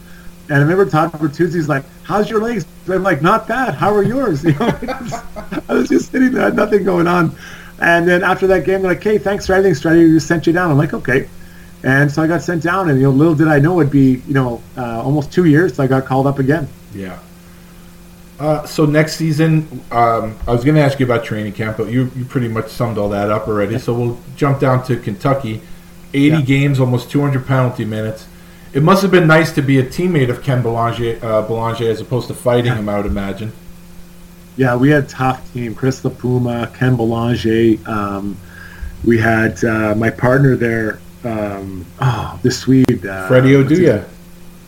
Speaker 4: And I remember Todd Bertuzzi's like, "How's your legs?" I'm like, "Not bad. How are yours?" <laughs> You know, I was just sitting there, had nothing going on. And then after that game, they're like, "Hey, thanks for everything, Stretty. We just sent you down." I'm like, "Okay." And so I got sent down, and you know, little did I know it'd be you know uh, almost two years. So I got called up again.
Speaker 1: Yeah. Uh, so next season, um, I was going to ask you about training camp, but you you pretty much summed all that up already. So we'll jump down to Kentucky. 80
Speaker 4: Yeah.
Speaker 1: games, almost 200 penalty minutes. It must have been nice to be a teammate of Ken Belanger, uh, Belanger as opposed to fighting him, I would imagine.
Speaker 4: Yeah, we had a tough team. Chris LiPuma, Ken Belanger. Um, we had uh, my partner there, um, oh, the Swede. Uh,
Speaker 1: Freddie Oduya.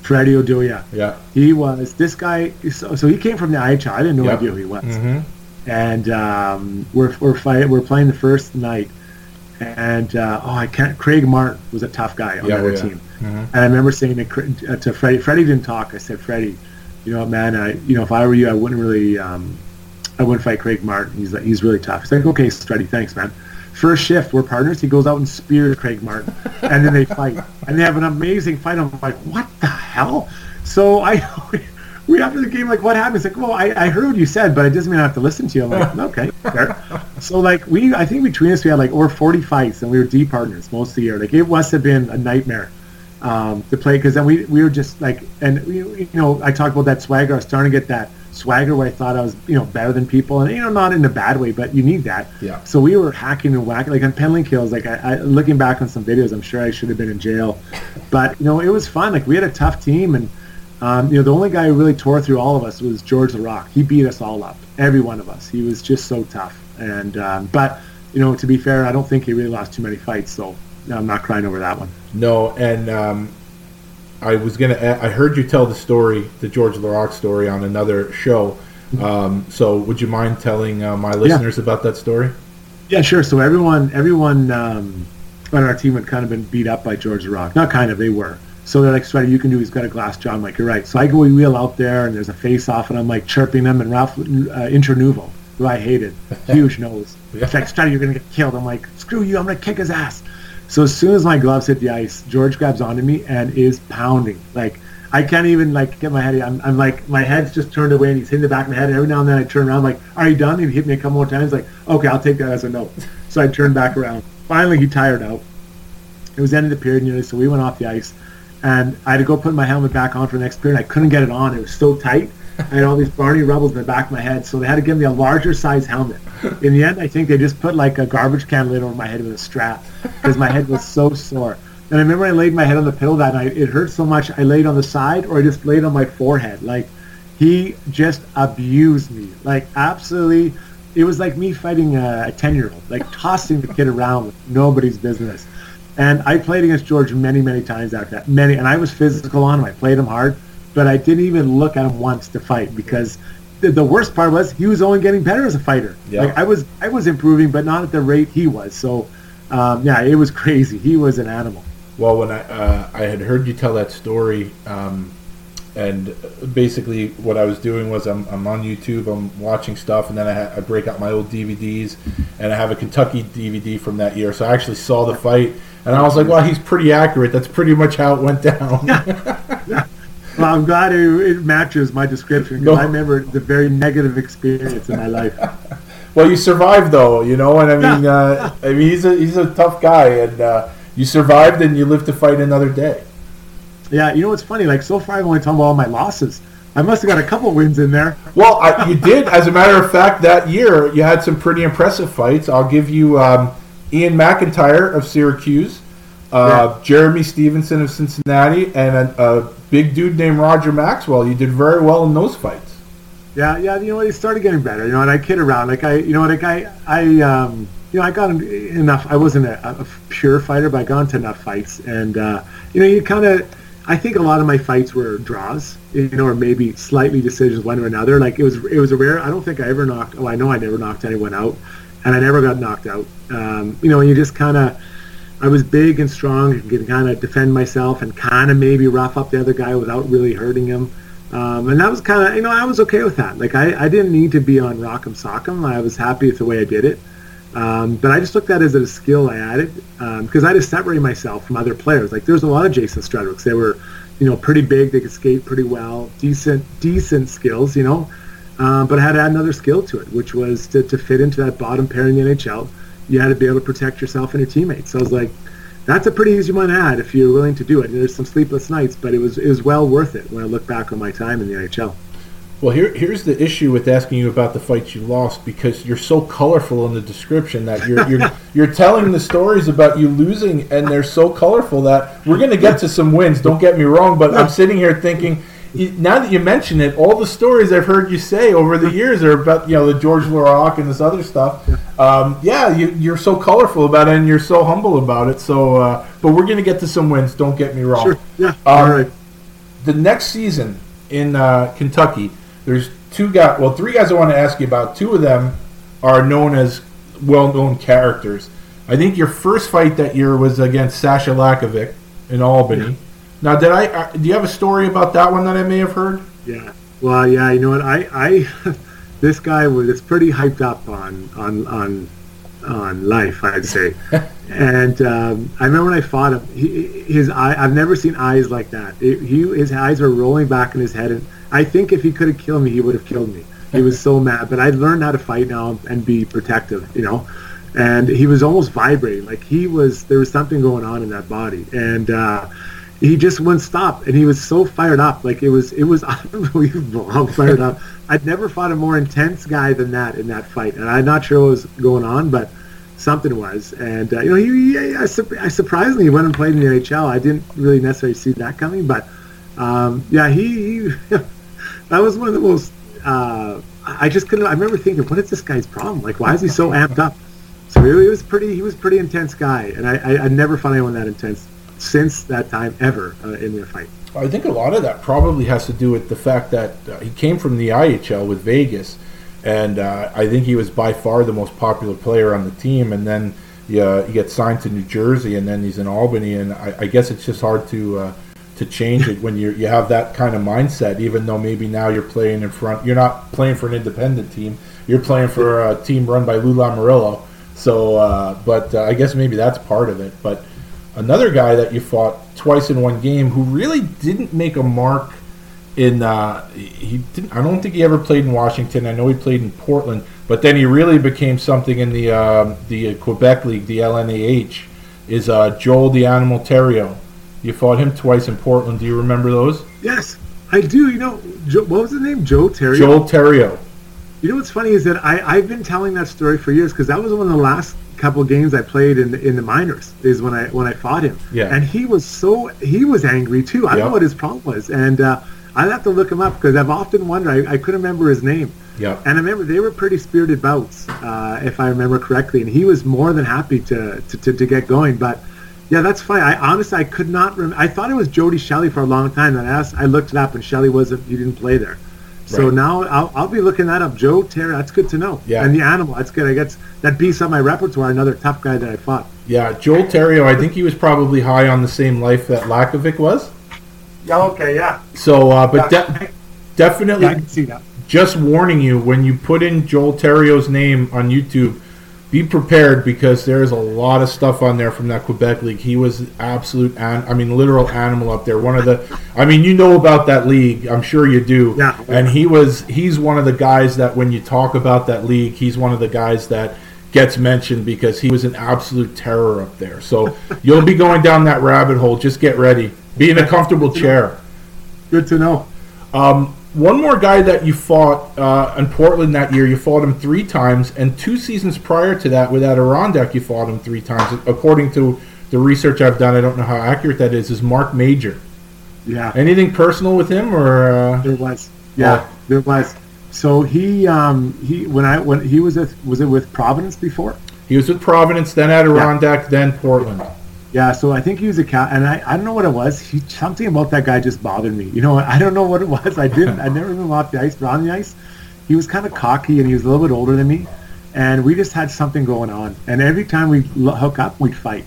Speaker 4: Freddie Oduya.
Speaker 1: Yeah.
Speaker 4: He was this guy. So, so he came from the IHL. I didn't know
Speaker 1: Yep.
Speaker 4: idea who he was.
Speaker 1: Mm-hmm.
Speaker 4: And um, we're we're fight, we're playing the first night, and uh, oh, I can't. Craig Martin was a tough guy on
Speaker 1: Yeah, oh, yeah.
Speaker 4: team.
Speaker 1: Mhm.
Speaker 4: And I remember saying to, uh, to Freddie, Freddie didn't talk. I said, Freddie, you know what, man? I, you know, if I were you, I wouldn't really, um, I wouldn't fight Craig Martin. He's like, he's really tough. He's like, okay, Freddie, thanks, man. First shift, we're partners. He goes out and spears Craig Martin, and then they fight, and they have an amazing fight. I'm like, what the hell? So I, <laughs> we after the game, like, what happened? He's like, well, I, I heard what you said, but it doesn't mean I have to listen to you. I'm like, <laughs> okay, fair. So like, we, I think between us, we had like over 40 fights, and we were D partners most of the year. Like, it must have been a nightmare um, to play because then we we were just like, and we, you know, I talked about that swagger. I was starting to get that swagger where I thought I was, you know, better than people, and you know, not in a bad way, but you need that.
Speaker 1: Yeah.
Speaker 4: So we were hacking and whacking, like on penalty kills. Like I, I, looking back on some videos, I'm sure I should have been in jail, but you know, it was fun. Like we had a tough team, and um, you know, the only guy who really tore through all of us was George Laraque. He beat us all up, every one of us. He was just so tough, and um, but you know, to be fair, I don't think he really lost too many fights, so I'm not crying over that one.
Speaker 1: No, and um, I was gonna. I heard you tell the story, the George Laraque story, on another show. Um, so, would you mind telling uh, my listeners about that story?
Speaker 4: Yeah, sure. So everyone, everyone um, on our team had kind of been beat up by George Rock. Not kind of, they were. So they're like, Sweaty, you can do. He's got a glass jaw. I'm like, you're right. So I go wheel out there, and there's a face off, and I'm like chirping them. and Ralph uh, Intranuovo, who I hated, <laughs> huge nose. It's like, Sweaty, you're gonna get killed. I'm like, screw you. I'm gonna kick his ass. So as soon as my gloves hit the ice, George grabs onto me and is pounding. Like I can't even like get my head. I'm, I'm like my head's just turned away, and he's hitting the back of my head. And every now and then I turn around, like, "Are you done?" And he hit me a couple more times. Like, okay, I'll take that as a no. So I turned back around. Finally, he tired out. It was the end of the period, nearly, so we went off the ice, and I had to go put my helmet back on for the next period. I couldn't get it on; it was so tight. I had all these Barney rubbles in the back of my head, so they had to give me a larger size helmet. In the end, I think they just put like a garbage can lid over my head with a strap because my head was so sore. And I remember I laid my head on the pillow that night. It hurt so much. I laid on the side, or I just laid on my forehead. Like he just abused me, like absolutely. It was like me fighting a ten-year-old, like tossing the kid around with nobody's business. And I played against George many, many times after that. Many, and I was physical on him. I played him hard, but I didn't even look at him once to fight because the, the worst part was he was only getting better as a fighter.
Speaker 1: Yeah.
Speaker 4: Like I was, I was improving, but not at the rate he was. So, um, yeah, it was <laughs> crazy. He was an animal.
Speaker 1: Well, when I uh, I had heard you tell that story, um, and basically what I was doing was I'm, I'm on YouTube, I'm watching stuff, and then I, ha- I break out my old DVDs, and I have a Kentucky DVD from that year. So I actually saw the fight, and I was like, "Well, he's pretty accurate. That's pretty much how it went down." <laughs>
Speaker 4: Well, I'm glad it, it matches my description because
Speaker 1: No.
Speaker 4: I remember the very negative experience in my life. <laughs>
Speaker 1: well, you survived though, you know, and I mean, uh, I mean, he's a he's a tough guy, and uh, you survived and you lived to fight another day.
Speaker 4: Yeah, you know what's funny? Like so far, I've only talked about all my losses. I must have got a couple wins in there.
Speaker 1: Well, I, you did. As a matter of fact, that year you had some pretty impressive fights. I'll give you um, Ian McIntyre of Syracuse, uh, yeah. Jeremy Stevenson of Cincinnati, and a, a, big dude named Roger Maxwell. You did very well in those fights.
Speaker 4: Yeah, yeah. You know what? He started getting better. You know, and I kid around. Like I, you know, like I, I, um, you know, I got enough. I wasn't a, a pure fighter, but I got into enough fights, and uh, you know, you kind of I think a lot of my fights were draws, you know, or maybe slightly decisions one or another. Like it was, it was a rare. I don't think I ever knocked. Oh, I know I never knocked anyone out, and I never got knocked out. Um, you know, and you just kind of, I was big and strong and could kind of defend myself and kind of maybe rough up the other guy without really hurting him. Um, and that was kind of, you know, I was okay with that. Like I, I didn't need to be on rock'em sock'em. I was happy with the way I did it. Um, but I just looked at it as a skill I added because um, I just separated myself from other players. Like there's a lot of Jason Strudwicks. They were, you know, pretty big. They could skate pretty well, decent, decent skills, you know. Um, but I had to add another skill to it, which was to, to fit into that bottom pair in the NHL. You had to be able to protect yourself and your teammates. So I was like, that's a pretty easy one to add if you're willing to do it. And there's some sleepless nights, but it was it was well worth it when I look back on my time in the NHL.
Speaker 1: Well, here, here's the issue with asking you about the fights you lost because you're so colorful in the description that you're you're, <laughs> you're telling the stories about you losing, and they're so colorful that we're going to get to some wins. Don't get me wrong, but I'm sitting here thinking. Now that you mention it, all the stories I've heard you say over the years are about you know the George Laraque and this other stuff. Um, yeah, you, are so colorful about it and you're so humble about it. So, uh, but we're going to get to some wins. Don't get me wrong.
Speaker 4: Sure. Yeah. Um,
Speaker 1: all right. The next season in uh, Kentucky, there's two guys, well, three guys I want to ask you about. Two of them are known as well-known characters. I think your first fight that year was against Sasha Lakovic in Albany. Yeah. Now, did I? Uh, do you have a story about that one that I may have heard?
Speaker 4: Yeah. Well, yeah. You know what? I, I, <laughs> this guy was pretty hyped up on on on on life, I'd say. <laughs> and um, I remember when I fought him, he, his eye. I've never seen eyes like that. It, he, his eyes were rolling back in his head, and I think if he could have killed me, he would have killed me. He was so <laughs> mad. But I learned how to fight now and be protective, you know. And he was almost vibrating, like he was. There was something going on in that body, and uh, he just wouldn't stop. And he was so fired up, like it was. It was <laughs> unbelievable how fired up. I'd never fought a more intense guy than that in that fight, and I'm not sure what was going on, but something was. And uh, you know, he, he I, I surprisingly went and played in the NHL. I didn't really necessarily see that coming, but um, yeah, he, he <laughs> that was one of the most. Uh, I just couldn't. I remember thinking, what is this guy's problem? Like, why is he so amped up? So he, was pretty. He was pretty intense guy, and I, I, I never found anyone that intense since that time ever uh, in their fight.
Speaker 1: I think a lot of that probably has to do with the fact that uh, he came from the IHL with Vegas, and uh, I think he was by far the most popular player on the team. And then yeah, he gets signed to New Jersey, and then he's in Albany, and I, I guess it's just hard to uh, to change it when you you have that kind of mindset. Even though maybe now you're playing in front, you're not playing for an independent team. You're playing for a team run by Lou Lamoriello. So, uh, but uh, I guess maybe that's part of it. But another guy that you fought twice in one game who really didn't make a mark in uh, he didn't I don't think he ever played in Washington. I know he played in Portland, but then he really became something in the uh, the Quebec League, the LNAH. Is uh, Joel the Animal Theriault? You fought him twice in Portland. Do you remember those?
Speaker 4: Yes, I do. You know, Joe, what was his name? Joe Theriault.
Speaker 1: Joel Theriault.
Speaker 4: You know what's funny is that I, I've been telling that story for years because that was one of the last couple games I played in the, in the minors is when I when I fought him.
Speaker 1: Yeah.
Speaker 4: And he was so he was angry too. I yep. don't know what his problem was, and uh, I'd have to look him up because I've often wondered. I, I couldn't remember his name.
Speaker 1: Yeah.
Speaker 4: And I remember they were pretty spirited bouts, uh, if I remember correctly, and he was more than happy to to, to, to get going, but. Yeah, that's fine. I honestly I could not. Rem- I thought it was Jody Shelley for a long time. And I asked, I looked it up, and Shelley wasn't. He didn't play there. So right. now I'll, I'll be looking that up. Joe Terry, that's good to know.
Speaker 1: Yeah.
Speaker 4: And the animal, that's good. I guess that beats up my repertoire. Another tough guy that I fought.
Speaker 1: Yeah, Joel Theriault. I think he was probably high on the same life that Lakovic was.
Speaker 4: Yeah. Okay. Yeah.
Speaker 1: So, uh, but de- definitely, yeah, I can see that. Just warning you when you put in Joel Theriault's name on YouTube be prepared because there's a lot of stuff on there from that Quebec league. He was absolute, an, I mean, literal animal up there. One of the, I mean, you know about that league, I'm sure you do.
Speaker 4: Yeah.
Speaker 1: And he was, he's one of the guys that when you talk about that league, he's one of the guys that gets mentioned because he was an absolute terror up there. So <laughs> you'll be going down that rabbit hole. Just get ready. Be in a comfortable chair.
Speaker 4: Good to know.
Speaker 1: Um, one more guy that you fought uh, in Portland that year, you fought him three times, and two seasons prior to that with Adirondack, you fought him three times. According to the research I've done, I don't know how accurate that is. Is Mark Major?
Speaker 4: Yeah.
Speaker 1: Anything personal with him, or uh,
Speaker 4: there was? Yeah, oh. there was. So he um, he when I when he was with was it with Providence before?
Speaker 1: He was with Providence, then Adirondack, yeah. then Portland.
Speaker 4: Yeah, so I think he was a cat, and I, I don't know what it was. He something about that guy just bothered me. You know, I don't know what it was. I didn't. I never even off the ice, but on the ice. He was kind of cocky, and he was a little bit older than me, and we just had something going on. And every time we hook up, we'd fight.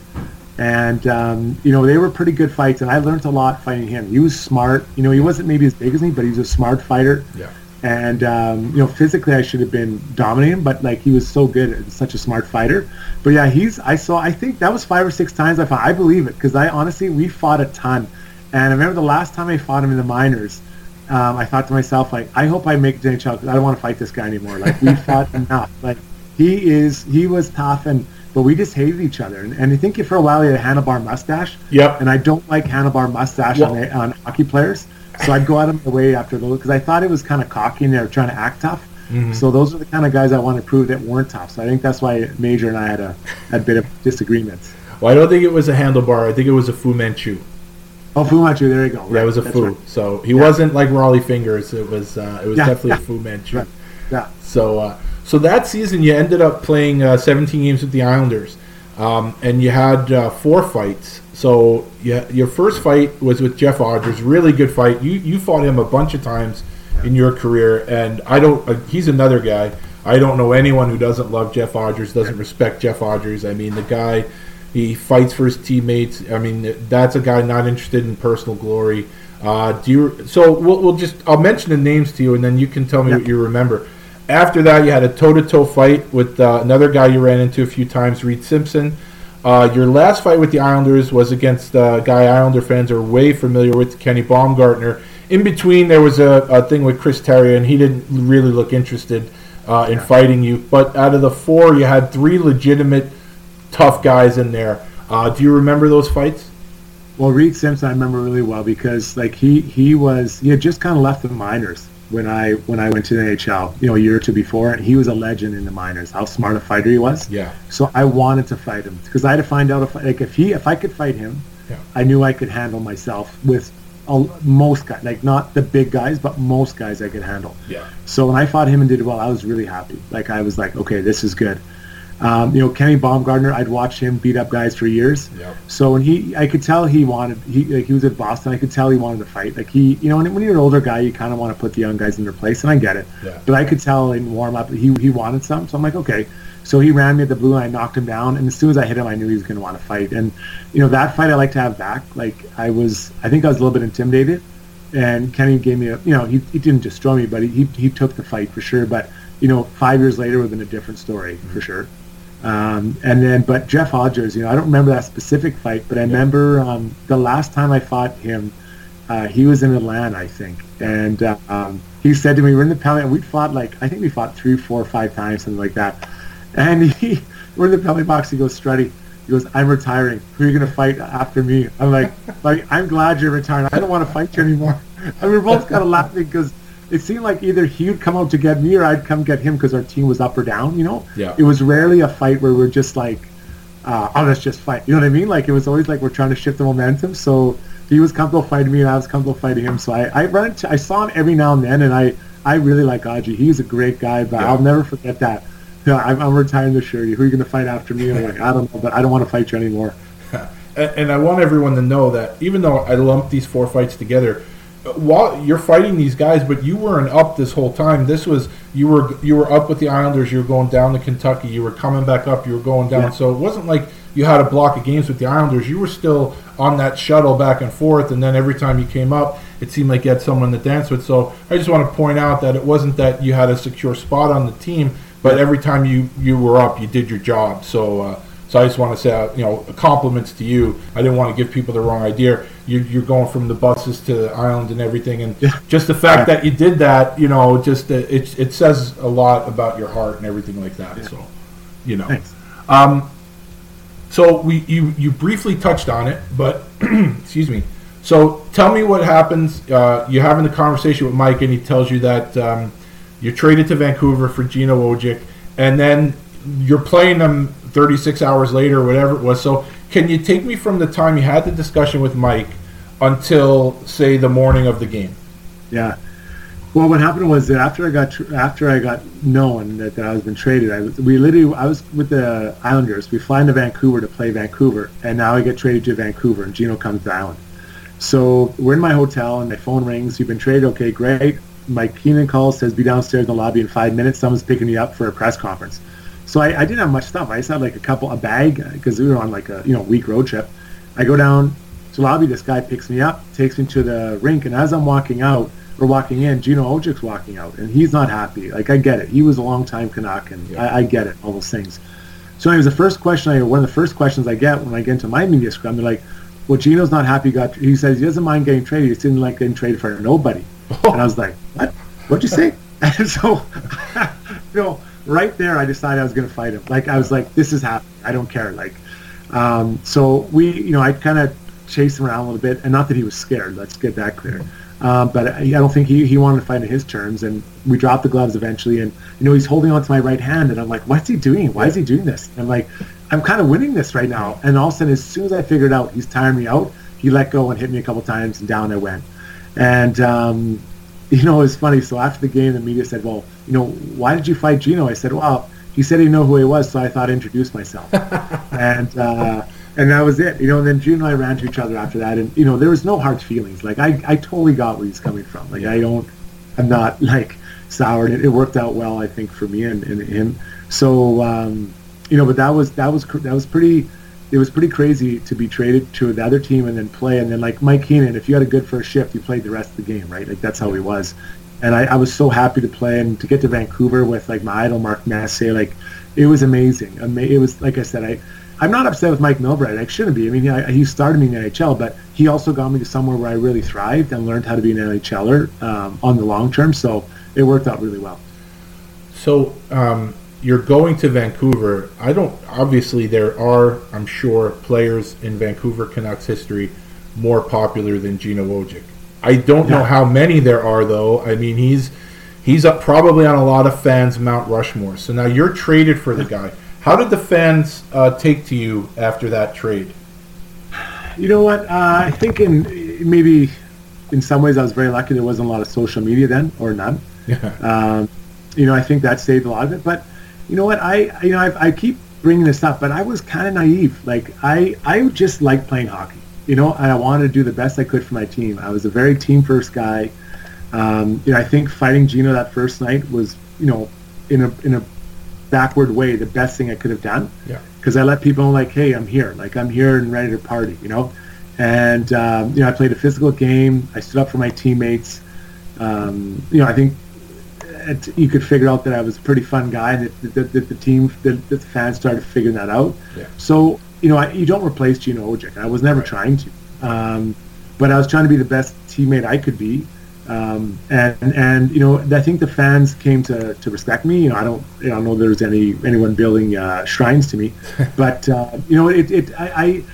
Speaker 4: And um, you know, they were pretty good fights, and I learned a lot fighting him. He was smart. You know, he wasn't maybe as big as me, but he was a smart fighter.
Speaker 1: Yeah
Speaker 4: and um, you know physically I should have been dominating, but like he was so good and such a smart fighter. But yeah, he's I saw I think that was five or six times I fought. I believe it because I honestly we fought a ton, and I remember the last time I fought him in the minors. Um, I thought to myself like I hope I make NHL because I don't want to fight this guy anymore. Like we <laughs> fought enough. Like he is he was tough and but we just hated each other. And, and I think for a while he had a handlebar mustache.
Speaker 1: Yep.
Speaker 4: And I don't like handlebar mustache well, on, on hockey players. So I'd go out of my way after those because I thought it was kind of cocky and they were trying to act tough. Mm-hmm. So those are the kind of guys I want to prove that weren't tough. So I think that's why Major and I had a had a bit of disagreements.
Speaker 1: Well, I don't think it was a handlebar. I think it was a Fu Manchu.
Speaker 4: Oh, Fu Manchu. There you go. Right.
Speaker 1: Yeah, it was a Fu. Right. So he yeah. wasn't like Rollie Fingers. It was uh, it was yeah. definitely yeah. a Fu Manchu.
Speaker 4: Yeah.
Speaker 1: So uh, so that season you ended up playing uh, 17 games with the Islanders, um, and you had uh, four fights. So yeah, your first fight was with Jeff Odgers, really good fight. You you fought him a bunch of times in your career, and I don't. Uh, he's another guy. I don't know anyone who doesn't love Jeff Odgers, doesn't respect Jeff Odgers. I mean, the guy, he fights for his teammates. I mean, that's a guy not interested in personal glory. Uh, do you? So we'll, we'll just I'll mention the names to you, and then you can tell me what you remember. After that, you had a toe-to-toe fight with uh, another guy you ran into a few times, Reid Simpson. Uh, your last fight with the Islanders was against a guy Islander fans are way familiar with, Kenny Baumgartner. In between, there was a, a thing with Chris Terry, and he didn't really look interested uh, in fighting you. But out of the four, you had three legitimate tough guys in there. Uh, do you remember those fights?
Speaker 4: Well, Reid Simpson, I remember really well because like he he was he had just kind of left the minors when I when I went to the NHL, you know, a year or two before, and he was a legend in the minors. How smart a fighter he was.
Speaker 1: Yeah.
Speaker 4: So I wanted to fight him because I had to find out if like if he if I could fight him, yeah. I knew I could handle myself with most guys, like not the big guys, but most guys I could handle.
Speaker 1: Yeah.
Speaker 4: So when I fought him and did well, I was really happy. Like I was like, okay, this is good. Um, you know, Kenny Baumgartner, I'd watched him beat up guys for years.
Speaker 1: Yep.
Speaker 4: So when he, I could tell he wanted, he like he was at Boston. I could tell he wanted to fight. Like he, you know, when, when you're an older guy, you kind of want to put the young guys in their place, and I get it.
Speaker 1: Yeah.
Speaker 4: But I could tell in warm up he he wanted some. So I'm like, okay. So he ran me at the blue, and I knocked him down. And as soon as I hit him, I knew he was going to want to fight. And you know, that fight I like to have back. Like I was, I think I was a little bit intimidated. And Kenny gave me a, you know, he, he didn't destroy me, but he, he, he took the fight for sure. But you know, five years later would have been a different story mm-hmm. for sure. Um, and then, but Jeff Odgers, you know, I don't remember that specific fight, but I remember um, the last time I fought him, uh, he was in Atlanta, I think, and uh, um, he said to me, "We're in the penalty, and we fought like I think we fought three, four, five times, something like that." And he, <laughs> we're in the penalty box. He goes, "Strutty." He goes, "I'm retiring. Who are you gonna fight after me?" I'm like, <laughs> "Like I'm glad you're retiring. I don't want to fight you anymore." <laughs> And we are both kind of laughing because it seemed like either he would come out to get me or I'd come get him because our team was up or down. You know,
Speaker 1: yeah.
Speaker 4: It was rarely a fight where we're just like, uh, "Oh, let's just fight." You know what I mean? Like it was always like we're trying to shift the momentum. So he was comfortable fighting me, and I was comfortable fighting him. So I I run into, I saw him every now and then, and I I really like Audrey. He's a great guy, but yeah. I'll never forget that. Yeah, I'm, I'm retiring this year. Who are you going to fight after me? I'm like, I don't know, but I don't want to fight you anymore. <laughs>
Speaker 1: and, and I want everyone to know that even though I lumped these four fights together, while you're fighting these guys, but you weren't up this whole time. This was you were you were up with the Islanders. You were going down to Kentucky. You were coming back up. You were going down. Yeah. So it wasn't like you had a block of games with the Islanders. You were still on that shuttle back and forth. And then every time you came up, it seemed like you had someone to dance with. So I just want to point out that it wasn't that you had a secure spot on the team, but every time you you were up, you did your job. So. Uh, so I just want to say, uh, you know, compliments to you. I didn't want to give people the wrong idea. You're, you're going from the buses to the island and everything, and yeah. just the fact that you did that, you know, just uh, it it says a lot about your heart and everything like that. Yeah. So, you know. Um, so we you you briefly touched on it, but <clears throat> excuse me. So tell me what happens. Uh, you're having the conversation with Mike, and he tells you that um, you're traded to Vancouver for Gino Odjick, and then you're playing them 36 hours later, or whatever it was. So can you take me from the time you had the discussion with Mike until say the morning of the game?
Speaker 4: Yeah. Well, what happened was that after I got tr- after I got known that, that I was been traded, I was we literally I was with the Islanders. We fly into Vancouver to play Vancouver, and now I get traded to Vancouver, and Gino comes to Island. So we're in my hotel, and my phone rings. You've been traded. Okay, great. Mike Keenan calls, says be downstairs in the lobby in five minutes. Someone's picking me up for a press conference. So I, I didn't have much stuff. I just had like a couple, a bag, because we were on like a you know week road trip. I go down to the lobby. This guy picks me up, takes me to the rink, and as I'm walking out or walking in, Gino Odjick's walking out, and he's not happy. Like I get it. He was a long time Canuck, and
Speaker 1: Yeah.
Speaker 4: I, I get it. All those things. So anyways, the first question I one of the first questions I get when I get into my media scrum, they're like, "Well, Gino's not happy. Got he says he doesn't mind getting traded. He just didn't like getting traded for nobody." <laughs> And I was like, "What? What'd you say?" <laughs> And so, <laughs> you know, right there, I decided I was going to fight him. Like I was like, "This is happening. I don't care." Like, um, so we, you know, I kind of chased him around a little bit, and not that he was scared. Let's get that clear. Um, but I, I don't think he, he wanted to fight on his terms, and we dropped the gloves eventually. And you know, he's holding on to my right hand, and I'm like, "What's he doing? Why is he doing this?" And I'm like, "I'm kind of winning this right now." And all of a sudden, as soon as I figured out he's tiring me out, he let go and hit me a couple times, and down I went. And um, you know, it was funny. So after the game, the media said, "Well, you know, why did you fight Gino?" I said, "Well, he said he didn't who he was, so I thought I'd introduce myself." <laughs> and uh, and that was it. You know, and then Gino and I ran to each other after that, and you know, there was no hard feelings. Like I, I totally got where he's coming from. Like I don't, I'm not <laughs> like soured. It, it worked out well, I think, for me and, and him. So um, you know, but that was that was that was pretty. It was pretty crazy to be traded to the other team and then play. And then like Mike Keenan, if you had a good first shift, you played the rest of the game, right? Like that's how he was. And I, I was so happy to play and to get to Vancouver with like my idol Mark Messier. Like it was amazing. It was like I said, I I'm not upset with Mike Milbury. I shouldn't be. I mean, I, he started me in the NHL, but he also got me to somewhere where I really thrived and learned how to be an NHLer um, on the long term. So it worked out really well.
Speaker 1: So um, you're going to Vancouver. I don't. Obviously, there are, I'm sure, players in Vancouver Canucks history more popular than Gino Odjick. I don't know how many there are, though. I mean, he's he's up probably on a lot of fans' Mount Rushmore. So now you're traded for the guy. How did the fans uh, take to you after that trade?
Speaker 4: You know what? Uh, I think in maybe in some ways I was very lucky. There wasn't a lot of social media then, or none. <laughs> Um, you know, I think that saved a lot of it. But you know what? I you know I, I keep bringing this up, but I was kind of naive. Like I I just liked playing hockey. You know, and I wanted to do the best I could for my team. I was a very team first guy. Um, you know, I think fighting Gino that first night was you know in a in a backward way the best thing I could have done
Speaker 1: Yeah.
Speaker 4: because I let people know like, hey, I'm here, like I'm here and ready to party, you know. And um, you know, I played a physical game. I stood up for my teammates. Um, you know, I think it, you could figure out that I was a pretty fun guy, and that, that, that the team, that, that the fans started figuring that out.
Speaker 1: Yeah.
Speaker 4: So you know, I, you don't replace Gino Odjick. I was never trying to, um, but I was trying to be the best teammate I could be. Um, and and you know, I think the fans came to, to respect me. You know, I don't I don't know there's any anyone building uh, shrines to me, <laughs> but uh, you know, it, it I, I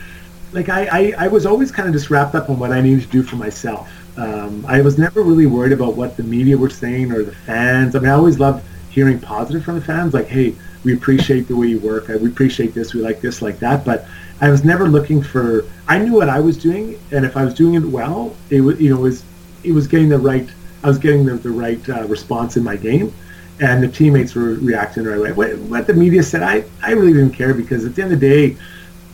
Speaker 4: like I, I, I was always kind of just wrapped up on what I needed to do for myself. Um, I was never really worried about what the media were saying or the fans. I mean, I always loved hearing positive from the fans, like, "Hey, we appreciate the way you work. We appreciate this. We like this, like that." But I was never looking for. I knew what I was doing, and if I was doing it well, it was you know it was it was getting the right. I was getting the, the right uh, response in my game, and the teammates were reacting the right way. What, what the media said, I I really didn't care because at the end of the day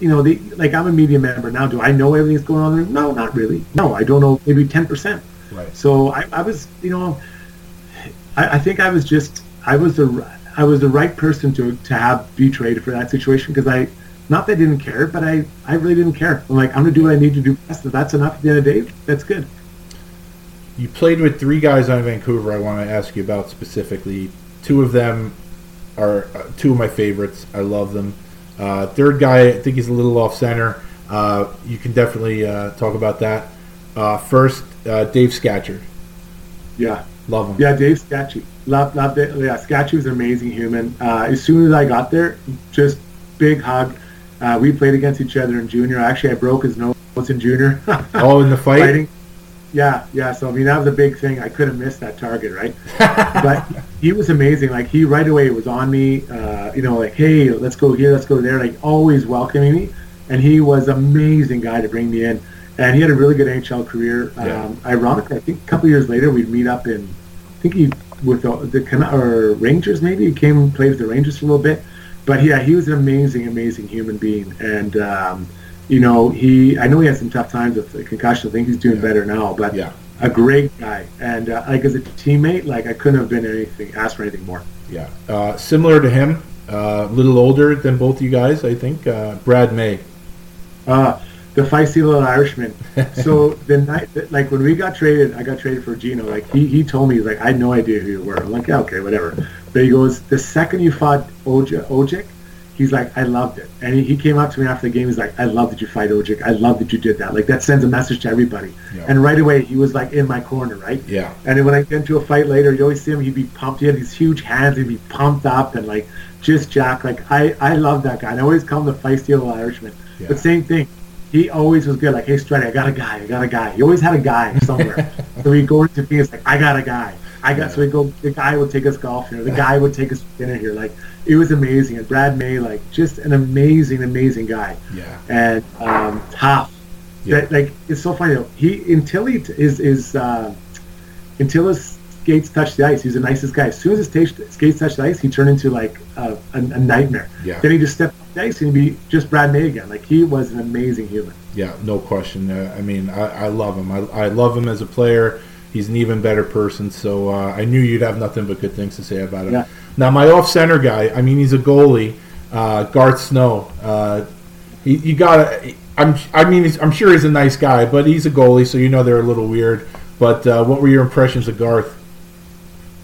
Speaker 4: you know, the, like I'm a media member now. Do I know everything that's going on there? No, not really. No, I don't know. Maybe ten percent.
Speaker 1: Right.
Speaker 4: So I, I was, you know, I, I think I was just, I was the, I was the right person to to have be traded for that situation because I, not that I didn't care, but I, I really didn't care. I'm like, I'm gonna do what I need to do best. If that's enough at the end of the day, that's good.
Speaker 1: You played with three guys on Vancouver. I want to ask you about specifically. Two of them are uh, two of my favorites. I love them. Uh, third guy, I think he's a little off center. Uh, you can definitely uh, talk about that. Uh, first, uh, Dave Scatchard.
Speaker 4: Yeah.
Speaker 1: Love him.
Speaker 4: Yeah, Dave Scatchy. Loved, loved it. Yeah, Scatchy was an amazing human. Uh, as soon as I got there, just big hug. Uh, we played against each other in junior. Actually, I broke his nose in junior. <laughs>
Speaker 1: oh, in the fight?
Speaker 4: Fighting. Yeah, yeah. So I mean, that was a big thing. I couldn't miss that target, right? <laughs> but he was amazing. Like he right away was on me. Uh, you know, like hey, let's go here, let's go there. Like always welcoming me, and he was amazing guy to bring me in. And he had a really good NHL career.
Speaker 1: Yeah.
Speaker 4: Um, ironically, I think a couple years later we'd meet up in, I think he with the, the or Rangers maybe he came and played with the Rangers for a little bit. But yeah, he was an amazing, amazing human being, and um, you know, he I know he had some tough times with the concussion. I think he's doing better now, but
Speaker 1: Yeah.
Speaker 4: a great guy. And uh, like as a teammate, like I couldn't have been anything asked for anything more.
Speaker 1: Yeah. Uh, similar to him, uh, a little older than both you guys, I think. Uh, Brad May.
Speaker 4: Uh, the feisty little Irishman. <laughs> So the night, like when we got traded, I got traded for Gino. Like he, he told me, he's like, I had no idea who you were. I'm like, yeah, okay, whatever. But he goes, the second you fought Oj- Odjick, he's like, I loved it. And he, he came up to me after the game. He's like, I love that you fight Odjick. I love that you did that. Like that sends a message to everybody.
Speaker 1: Yeah.
Speaker 4: And right away, he was like in my corner, right?
Speaker 1: Yeah.
Speaker 4: And then when I get into a fight later, you always see him. He'd be pumped. He had these huge hands. He'd be pumped up and like just jack. Like I, I love that guy. And I always call him the feisty little Irishman.
Speaker 1: Yeah.
Speaker 4: But same thing. He always was good. Like, hey, Stretty, I got a guy. I got a guy. He always had a guy <laughs> somewhere. so we go into Phoenix like, I got a guy. I got. So we go. The guy would take us golf here. The guy would take us dinner here. Like, it was amazing. And Brad May, like, just an amazing, amazing guy.
Speaker 1: Yeah.
Speaker 4: And um, tough.
Speaker 1: Yeah.
Speaker 4: That like it's so funny though. He until he t- is is uh, until his skates touch the ice, he's the nicest guy. As soon as his ta- skates touch the ice, he turned into like a, a, a nightmare.
Speaker 1: Yeah.
Speaker 4: Then he just stepped off the ice and he'd be just Brad May again. Like he was an amazing human.
Speaker 1: Yeah, no question. Uh, I mean, I, I love him. I, I love him as a player. He's an even better person. So uh, I knew you'd have nothing but good things to say about him.
Speaker 4: Yeah.
Speaker 1: Now, my off center guy. I mean, he's a goalie. Uh, Garth Snow. Uh, he, you gotta. I'm. I mean, he's, I'm sure he's a nice guy, but he's a goalie, so you know they're a little weird. But uh, what were your impressions of Garth?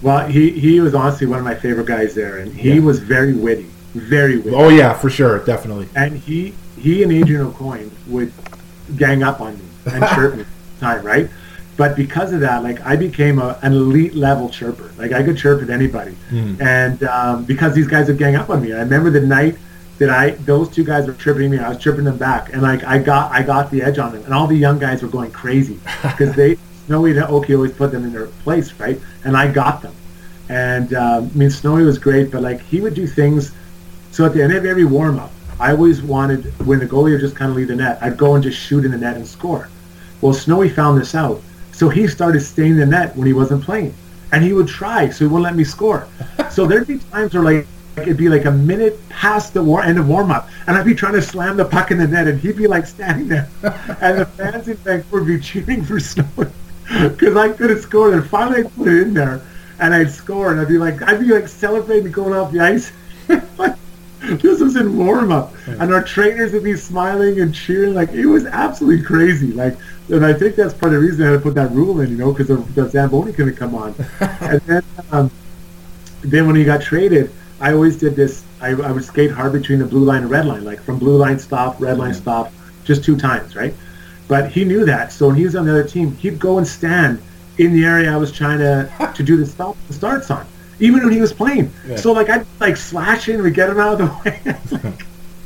Speaker 4: Well, he he was honestly one of my favorite guys there, and he
Speaker 1: Yeah.
Speaker 4: was very witty, very witty.
Speaker 1: Oh yeah, for sure, definitely.
Speaker 4: and he he and Adrian Aucoin would gang up on me and <laughs> chirp me time, right? But because of that, like I became a, an elite level chirper. Like I could chirp at anybody, and um, because these guys would gang up on me. I remember the night that I those two guys were chirping me, I was chirping them back, and like I got I got the edge on them, and all the young guys were going crazy <laughs> because they Snowy and Oki always put them in their place, right? And I got them, and um, I mean Snowy was great, but like he would do things. So at the end of every warm up, I always wanted when the goalie would just kind of leave the net, I'd go and just shoot in the net and score. Well, Snowy found this out, so he started staying in the net when he wasn't playing, and he would try, so he wouldn't let me score. <laughs> so there'd be times where like it'd be like a minute past the war end of warm up, and I'd be trying to slam the puck in the net, and he'd be like standing there, <laughs> and the fans in Vancouver would be cheering for Snowy because <laughs> I couldn't score. And finally, I put it in there, and I'd score, and I'd be like, I'd be like celebrating going off the ice. <laughs> this was in warm up, and our trainers would be smiling and cheering. Like it was absolutely crazy. Like, and I think that's part of the reason I had to put that rule in, you know, because the, the Zamboni couldn't come on. <laughs> and then, um, then when he got traded, I always did this. I, I would skate hard between the blue line and red line, like from blue line stop, red line stop, just two times, right? But he knew that, so when he was on the other team, he'd go and stand in the area I was trying to to do the stop the starts on, even when he was playing.
Speaker 1: Yeah.
Speaker 4: So like I'd like slash in, we get him out of the <laughs> way.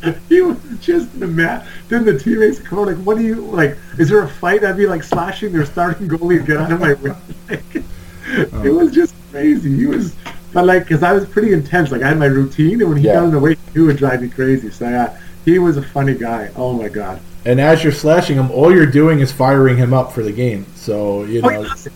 Speaker 4: Like, <laughs> he was just in the man. Then the teammates would come over, like, "What do you like? Is there a fight?" I'd be like slashing their starting goalie, get out of my way. <laughs> Like, oh. It was just crazy. He was, but like, because I was pretty intense. Like I had my routine, and when he
Speaker 1: Yeah.
Speaker 4: got in the way, he would drive me crazy. So yeah, he was a funny guy. Oh my god.
Speaker 1: And as you're slashing him, all you're doing is firing him up for the game. So you
Speaker 4: Oh,
Speaker 1: know,
Speaker 4: yes.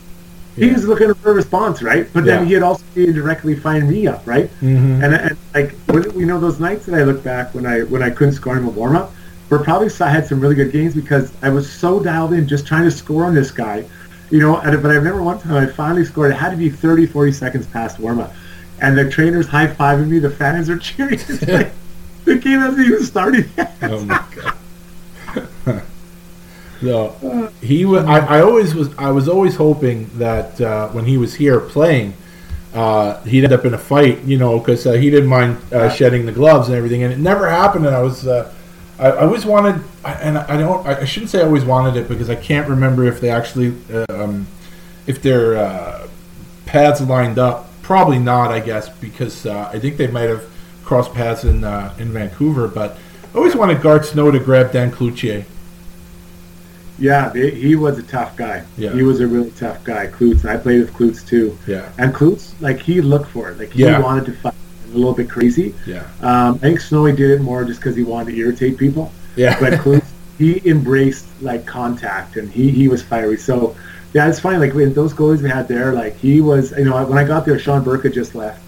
Speaker 4: He was looking for a response, right? But then
Speaker 1: Yeah.
Speaker 4: he'd also be indirectly find me up, right?
Speaker 1: Mhm.
Speaker 4: And, and like when, you know those nights that I look back when I when I couldn't score in a warm up, were probably I had some really good games because I was so dialed in just trying to score on this guy, you know. And, but I remember one time I finally scored. It had to be 30, 40 seconds past warm up, and the trainers high fiving me. The fans are <laughs> cheering. It's like, the game hasn't even started yet.
Speaker 1: oh my god. <laughs> no, he was. I, I always was. I was always hoping that uh, when he was here playing, uh, he'd end up in a fight. You know, because uh, he didn't mind uh, shedding the gloves and everything, and it never happened. And I was. Uh, I, I always wanted, and I don't. I shouldn't say I always wanted it because I can't remember if they actually, um, if their uh, pads lined up probably not, I guess, because uh, I think they might have crossed paths in uh, in Vancouver. But I always wanted Garth Snow to grab Dan Cloutier.
Speaker 4: Yeah, they, he was a tough guy.
Speaker 1: Yeah.
Speaker 4: He was a really tough guy. Klutz, and I played with Klutz too.
Speaker 1: Yeah.
Speaker 4: And Klutz, like he looked for it. Like he
Speaker 1: Yeah.
Speaker 4: wanted to fight. A little bit crazy.
Speaker 1: Yeah.
Speaker 4: Um, I think Snowy did it more just because he wanted to irritate people.
Speaker 1: Yeah.
Speaker 4: But Klutz, he embraced like contact, and he he was fiery. So yeah, it's funny. Like with those goalies we had there, like he was. You know, when I got there, Sean Burke had just left,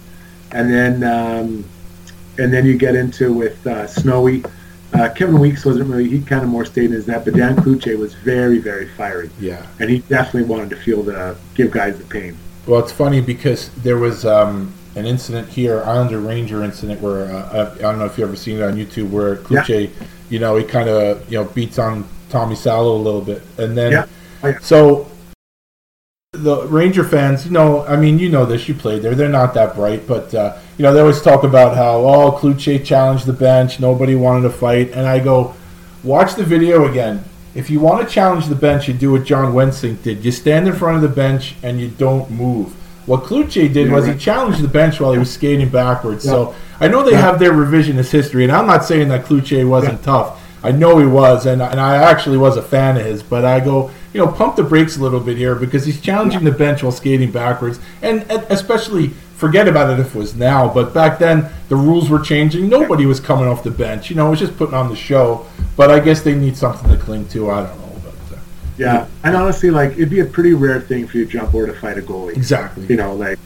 Speaker 4: and then um, and then you get into with uh, Snowy. Uh, Kevin Weeks wasn't really. He kind of more stayed in his net, but Dan Cloutier was very very fiery.
Speaker 1: Yeah.
Speaker 4: and he definitely wanted to feel the give guys the pain.
Speaker 1: Well, it's funny because there was um, an incident here, Islander Ranger incident, where uh, I don't know if you've ever seen it on YouTube, where Kluche, you know, he kind of you know beats on Tommy Salo a little bit, and then
Speaker 4: Yeah. Oh, yeah.
Speaker 1: so the Ranger fans, you know, I mean, you know this, you played there. They're not that bright, but uh, you know, they always talk about how oh, Kluche challenged the bench, nobody wanted to fight, and I go, watch the video again. If you want to challenge the bench, you do what John Wensink did. You stand in front of the bench and you don't move. What Kluche did was he challenged the bench while he was skating backwards.
Speaker 4: Yeah.
Speaker 1: So I know they
Speaker 4: Yeah.
Speaker 1: have their revisionist history, and I'm not saying that Kluche wasn't tough. I know he was, and, and I actually was a fan of his. But I go, you know, pump the brakes a little bit here because he's challenging the bench while skating backwards, and, and especially forget about it if it was now. But back then, the rules were changing. Nobody was coming off the bench. You know, it was just putting on the show. But I guess they need something to cling to. I don't know. But uh,
Speaker 4: Yeah, and honestly, like it'd be a pretty rare thing for you to jump over to fight a goalie.
Speaker 1: exactly.
Speaker 4: You know, like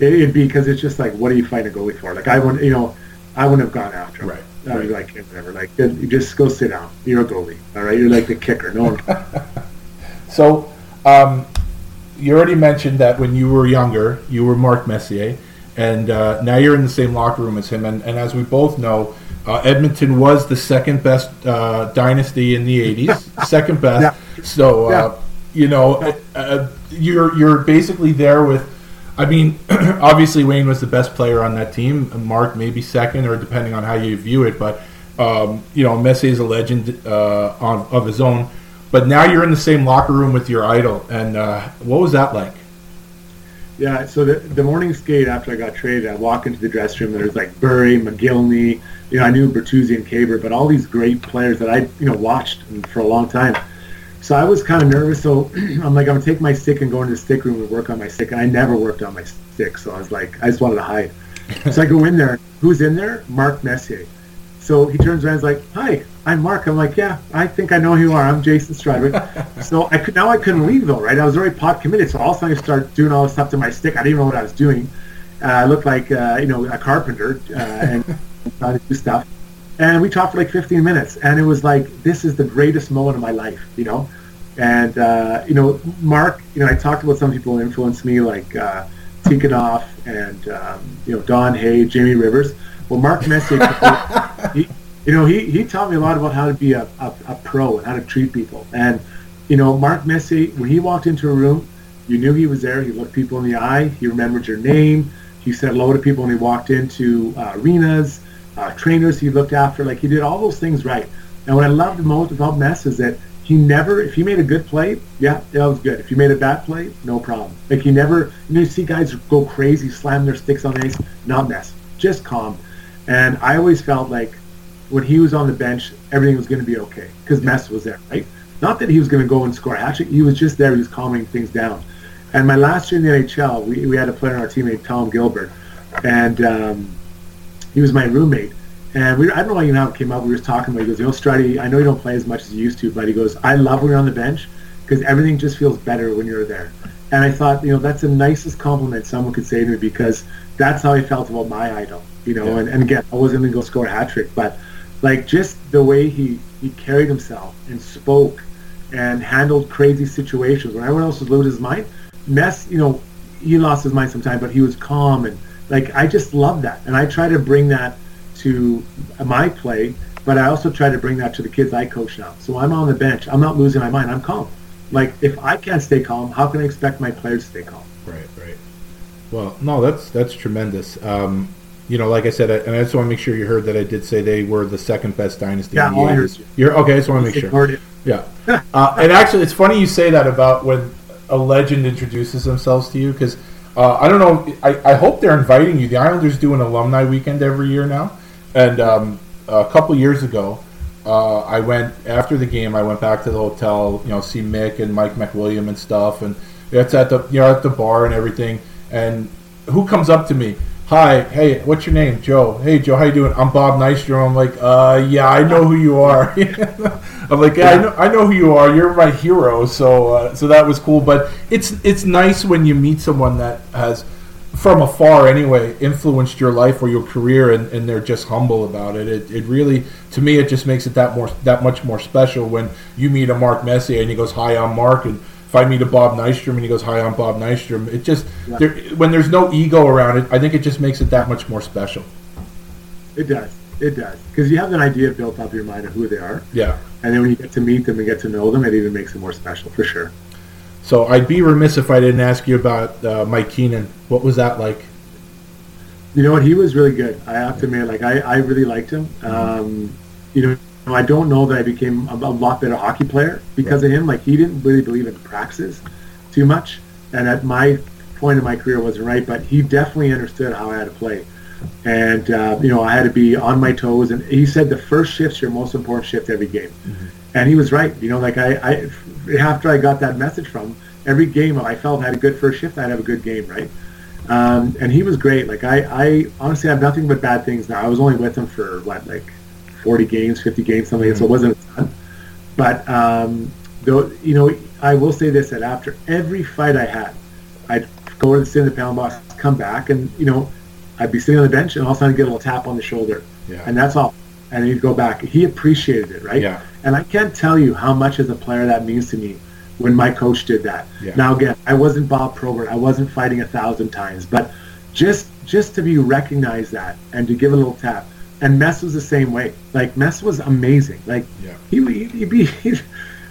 Speaker 4: it, it'd be because it's just like, what are you fighting a goalie for? Like I wouldn't, you know, I wouldn't have gone after him.
Speaker 1: Right,
Speaker 4: I'd be
Speaker 1: right.
Speaker 4: like, whatever. Like, you just go sit down. You're a goalie, all right. You're like the kicker. No one. <laughs>
Speaker 1: So, um, you already mentioned that when you were younger, you were Mark Messier, and uh, now you're in the same locker room as him. And, and as we both know, uh, Edmonton was the second best uh, dynasty in the '80s, <laughs> second best. So, uh,
Speaker 4: Yeah.
Speaker 1: you know, uh, you're you're basically there with. I mean, <clears throat> obviously Wayne was the best player on that team. Mark maybe second, or depending on how you view it. But um, you know, Messi is a legend uh, on, of his own. But now you're in the same locker room with your idol, and uh, what was that like?
Speaker 4: Yeah, so the, the morning skate after I got traded, I walk into the dressing room. And there's like Bure, Mogilny, you know, I knew Bertuzzi and Caber, but all these great players that I, you know, watched for a long time. So I was kind of nervous. So <clears throat> I'm like, I'm gonna take my stick and go into the stick room and work on my stick. And I never worked on my stick, so I was like, I just wanted to hide. so I go in there. Who's in there? Mark Messier. So he turns around and is like, "Hi, I'm Mark." I'm like, "Yeah, I think I know who you are. I'm Jason Strudwick." <laughs> so I could now I couldn't leave though, right? I was already pot committed. So all of a sudden I start doing all this stuff to my stick. I didn't even know what I was doing. Uh, I looked like uh, you know a carpenter uh, and <laughs> trying to do stuff. And we talked for like 15 minutes, and it was like this is the greatest moment of my life, you know. And uh, you know, Mark, you know, I talked about some people who influenced me, like uh, Tikhonov and um, you know Don Hay, Jamie Rivers. Well, Mark Messier, <laughs> he, you know, he, he taught me a lot about how to be a, a, a pro and how to treat people. And you know, Mark Messier, when he walked into a room, you knew he was there. He looked people in the eye. He remembered your name. He said hello to people when he walked into uh, arenas, uh, trainers he looked after. Like he did all those things right. And what I loved most about Mess is that he never, if he made a good play, yeah, that was good. If he made a bad play, no problem. Like he never, you know, you see guys go crazy, slam their sticks on the ice, not Mess, just calm. And I always felt like when he was on the bench, everything was going to be okay because Mess was there, right? Not that he was going to go and score a hat. He was just there. He was calming things down. And my last year in the NHL, we, we had a player on our team named Tom Gilbert, and um, he was my roommate. And we, I don't know even how it came up. We were talking about. He goes, you know, Strutty, I know you don't play as much as you used to, but he goes, I love when you're on the bench because everything just feels better when you're there. And I thought, you know, that's the nicest compliment someone could say to me because that's how I felt about my idol. You know,
Speaker 1: Yeah.
Speaker 4: and, and again, I wasn't going to go score a hat trick, but like just the way he he carried himself and spoke and handled crazy situations when everyone else was losing his mind. Mess, you know, he lost his mind sometimes, but he was calm and like I just love that, and I try to bring that to my play, but I also try to bring that to the kids I coach now. So I'm on the bench, I'm not losing my mind, I'm calm. Like if I can't stay calm, how can I expect my players to stay calm?
Speaker 1: Right, right. Well, no, that's that's tremendous. Um, you know, like I said, I, and I just want to make sure you heard that I did say they were the second best dynasty.
Speaker 4: Yeah,
Speaker 1: in the
Speaker 4: all I heard you.
Speaker 1: You're okay. I just want to make sure.
Speaker 4: It.
Speaker 1: Yeah. Uh, and actually, it's funny you say that about when a legend introduces themselves to you because Uh, I don't know. I, I hope they're inviting you. The Islanders do an alumni weekend every year now, and um, a couple years ago, uh, I went after the game. I went back to the hotel, you know, see Mick and Mike MacWilliam and stuff, and it's at the you know at the bar and everything. And who comes up to me? Hi, hey, what's your name? Joe. Hey, Joe, how you doing? I'm Bob Nystrom. I'm like, uh, yeah, I know who you are. <laughs> I'm like, yeah, I know, I know who you are. You're my hero. So, uh, so that was cool. But it's it's nice when you meet someone that has, from afar anyway, influenced your life or your career, and, and they're just humble about it. It it really, to me, it just makes it that more that much more special when you meet a Mark Messier and he goes, hi, I'm Mark, and if I meet a Bob Nystrom and he goes, "Hi, I'm Bob Nystrom," it just yeah. there, when there's no ego around it, I think it just makes it that much more special.
Speaker 4: It does. It does because you have an idea built up in your mind of who they are.
Speaker 1: Yeah.
Speaker 4: And then when you get to meet them and get to know them, it even makes it more special for sure.
Speaker 1: So I'd be remiss if I didn't ask you about uh, Mike Keenan. What was that like?
Speaker 4: You know what? He was really good. I have to admit, like I, I really liked him. Um, you know, I don't know that I became a, a lot better hockey player because right. of him. Like he didn't really believe in praxis too much, and at my point in my career wasn't right. But he definitely understood how I had to play, and uh, you know I had to be on my toes. And he said the first shift's your most important shift every game, mm-hmm. and he was right. You know, like I, I after I got that message from every game I felt I had a good first shift, I'd have a good game, right? Um, and he was great. Like I, I honestly have nothing but bad things now. I was only with him for what, like 40 games, 50 games, something mm-hmm. so it wasn't a ton. But um, though, you know, I will say this: that after every fight I had, I'd go to the sit in the pound box, come back, and you know, I'd be sitting on the bench, and all of a sudden I'd get a little tap on the shoulder,
Speaker 1: yeah.
Speaker 4: and that's all. And he'd go back. He appreciated it, right?
Speaker 1: Yeah.
Speaker 4: And I can't tell you how much as a player that means to me when my coach did that.
Speaker 1: Yeah.
Speaker 4: Now again, I wasn't Bob Probert. I wasn't fighting a thousand times, but just just to be recognized that and to give a little tap and Mess was the same way. Like Mess was amazing. Like
Speaker 1: yeah.
Speaker 4: he he'd be <laughs> he'd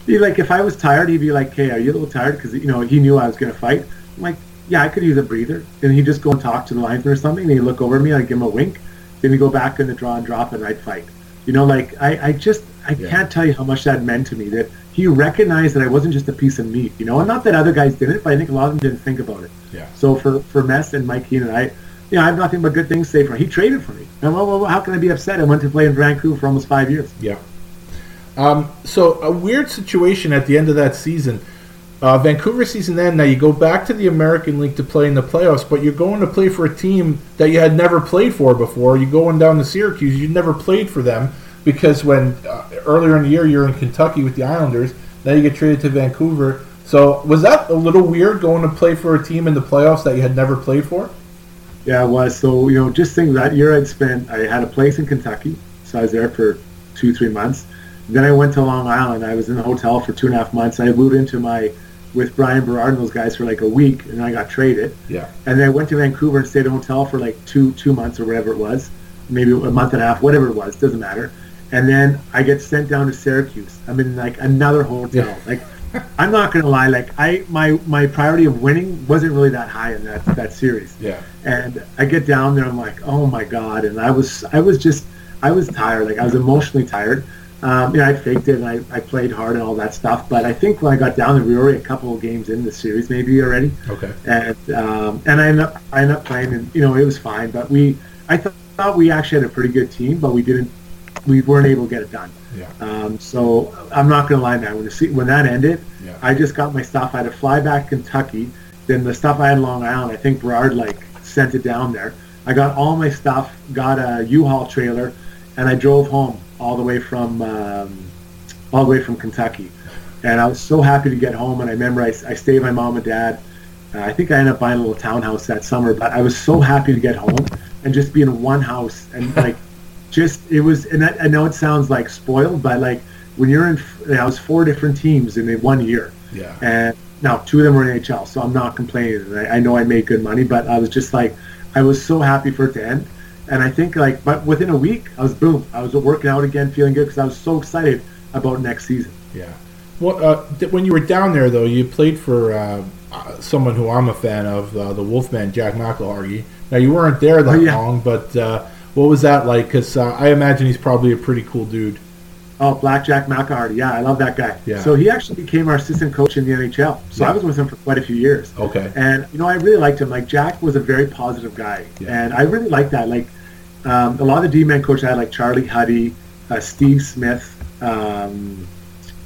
Speaker 4: be like if I was tired, he'd be like, "Hey, are you a little tired?" Because you know he knew I was going to fight. I'm like, "Yeah, I could use a breather." And he'd just go and talk to the linesman or something. And he'd look over at me, I'd give him a wink. Then he'd go back in the draw and drop, and I'd fight. You know, like I, I just I yeah. can't tell you how much that meant to me. That he recognized that I wasn't just a piece of meat. You know, and not that other guys didn't, but I think a lot of them didn't think about it.
Speaker 1: Yeah.
Speaker 4: So for for Mess and Mike Keenan, I you know, I have nothing but good things to say for him. He traded for me. And well, well, how can I be upset? I went to play in Vancouver for almost five years.
Speaker 1: Yeah. Um, so a weird situation at the end of that season. Uh, Vancouver season then. Now you go back to the American League to play in the playoffs, but you're going to play for a team that you had never played for before. You're going down to Syracuse. You never played for them because when uh, earlier in the year you're in Kentucky with the Islanders. Now you get traded to Vancouver. So was that a little weird going to play for a team in the playoffs that you had never played for?
Speaker 4: Yeah, it was. So, you know, just think that year I'd spent, I had a place in Kentucky. So I was there for two, three months. Then I went to Long Island. I was in the hotel for two and a half months. I moved into my, with Bryan Berard and those guys for like a week, and I got traded.
Speaker 1: Yeah.
Speaker 4: And then I went to Vancouver and stayed in a hotel for like two, two months or whatever it was. Maybe a month and a half, whatever it was, doesn't matter. And then I get sent down to Syracuse. I'm in like another hotel. Yeah. Like <laughs> I'm not gonna lie, like I my my priority of winning wasn't really that high in that that series.
Speaker 1: Yeah.
Speaker 4: And I get down there, I'm like, oh my god, and I was I was just I was tired, like I was emotionally tired. Um, you know, I faked it and I, I played hard and all that stuff. But I think when I got down there, we were already a couple of games in the series, maybe already.
Speaker 1: Okay.
Speaker 4: And um, and I ended up I ended up playing, and you know it was fine. But we I th- thought we actually had a pretty good team, but we didn't we weren't able to get it done.
Speaker 1: Yeah.
Speaker 4: Um, so I'm not gonna lie, man. When the when that ended,
Speaker 1: yeah.
Speaker 4: I just got my stuff. I had to fly back to Kentucky. Then the stuff I had in Long Island, I think Berard like sent it down there. I got all my stuff, got a U-Haul trailer, and I drove home all the way from um, all the way from Kentucky. And I was so happy to get home. And I remember I, I stayed with my mom and dad. Uh, I think I ended up buying a little townhouse that summer, but I was so happy to get home and just be in one house and like just it was, and I know it sounds like spoiled, but like when you're in, I was four different teams in one year.
Speaker 1: Yeah.
Speaker 4: And now two of them were in NHL, so I'm not complaining. I, I know I made good money, but I was just like, I was so happy for it to end. And I think like, but within a week, I was boom. I was working out again, feeling good because I was so excited about next season.
Speaker 1: Yeah. Well, uh, when you were down there, though, you played for uh, uh, someone who I'm a fan of, uh, the Wolfman, Jack McIlhargey. Now, you weren't there that oh, yeah. long, but uh, what was that like? Because uh, I imagine he's probably a pretty cool dude.
Speaker 4: Oh, Blackjack McIlhargey. Yeah, I love that guy.
Speaker 1: Yeah.
Speaker 4: So he actually became our assistant coach in the NHL. So
Speaker 1: Yeah.
Speaker 4: I was with him for quite a few years.
Speaker 1: Okay.
Speaker 4: And you know, I really liked him. Like Jack was a very positive guy,
Speaker 1: Yeah.
Speaker 4: and I really liked that. Like um, a lot of the D-man coaches I had, like Charlie Huddy, uh, Steve Smith, um,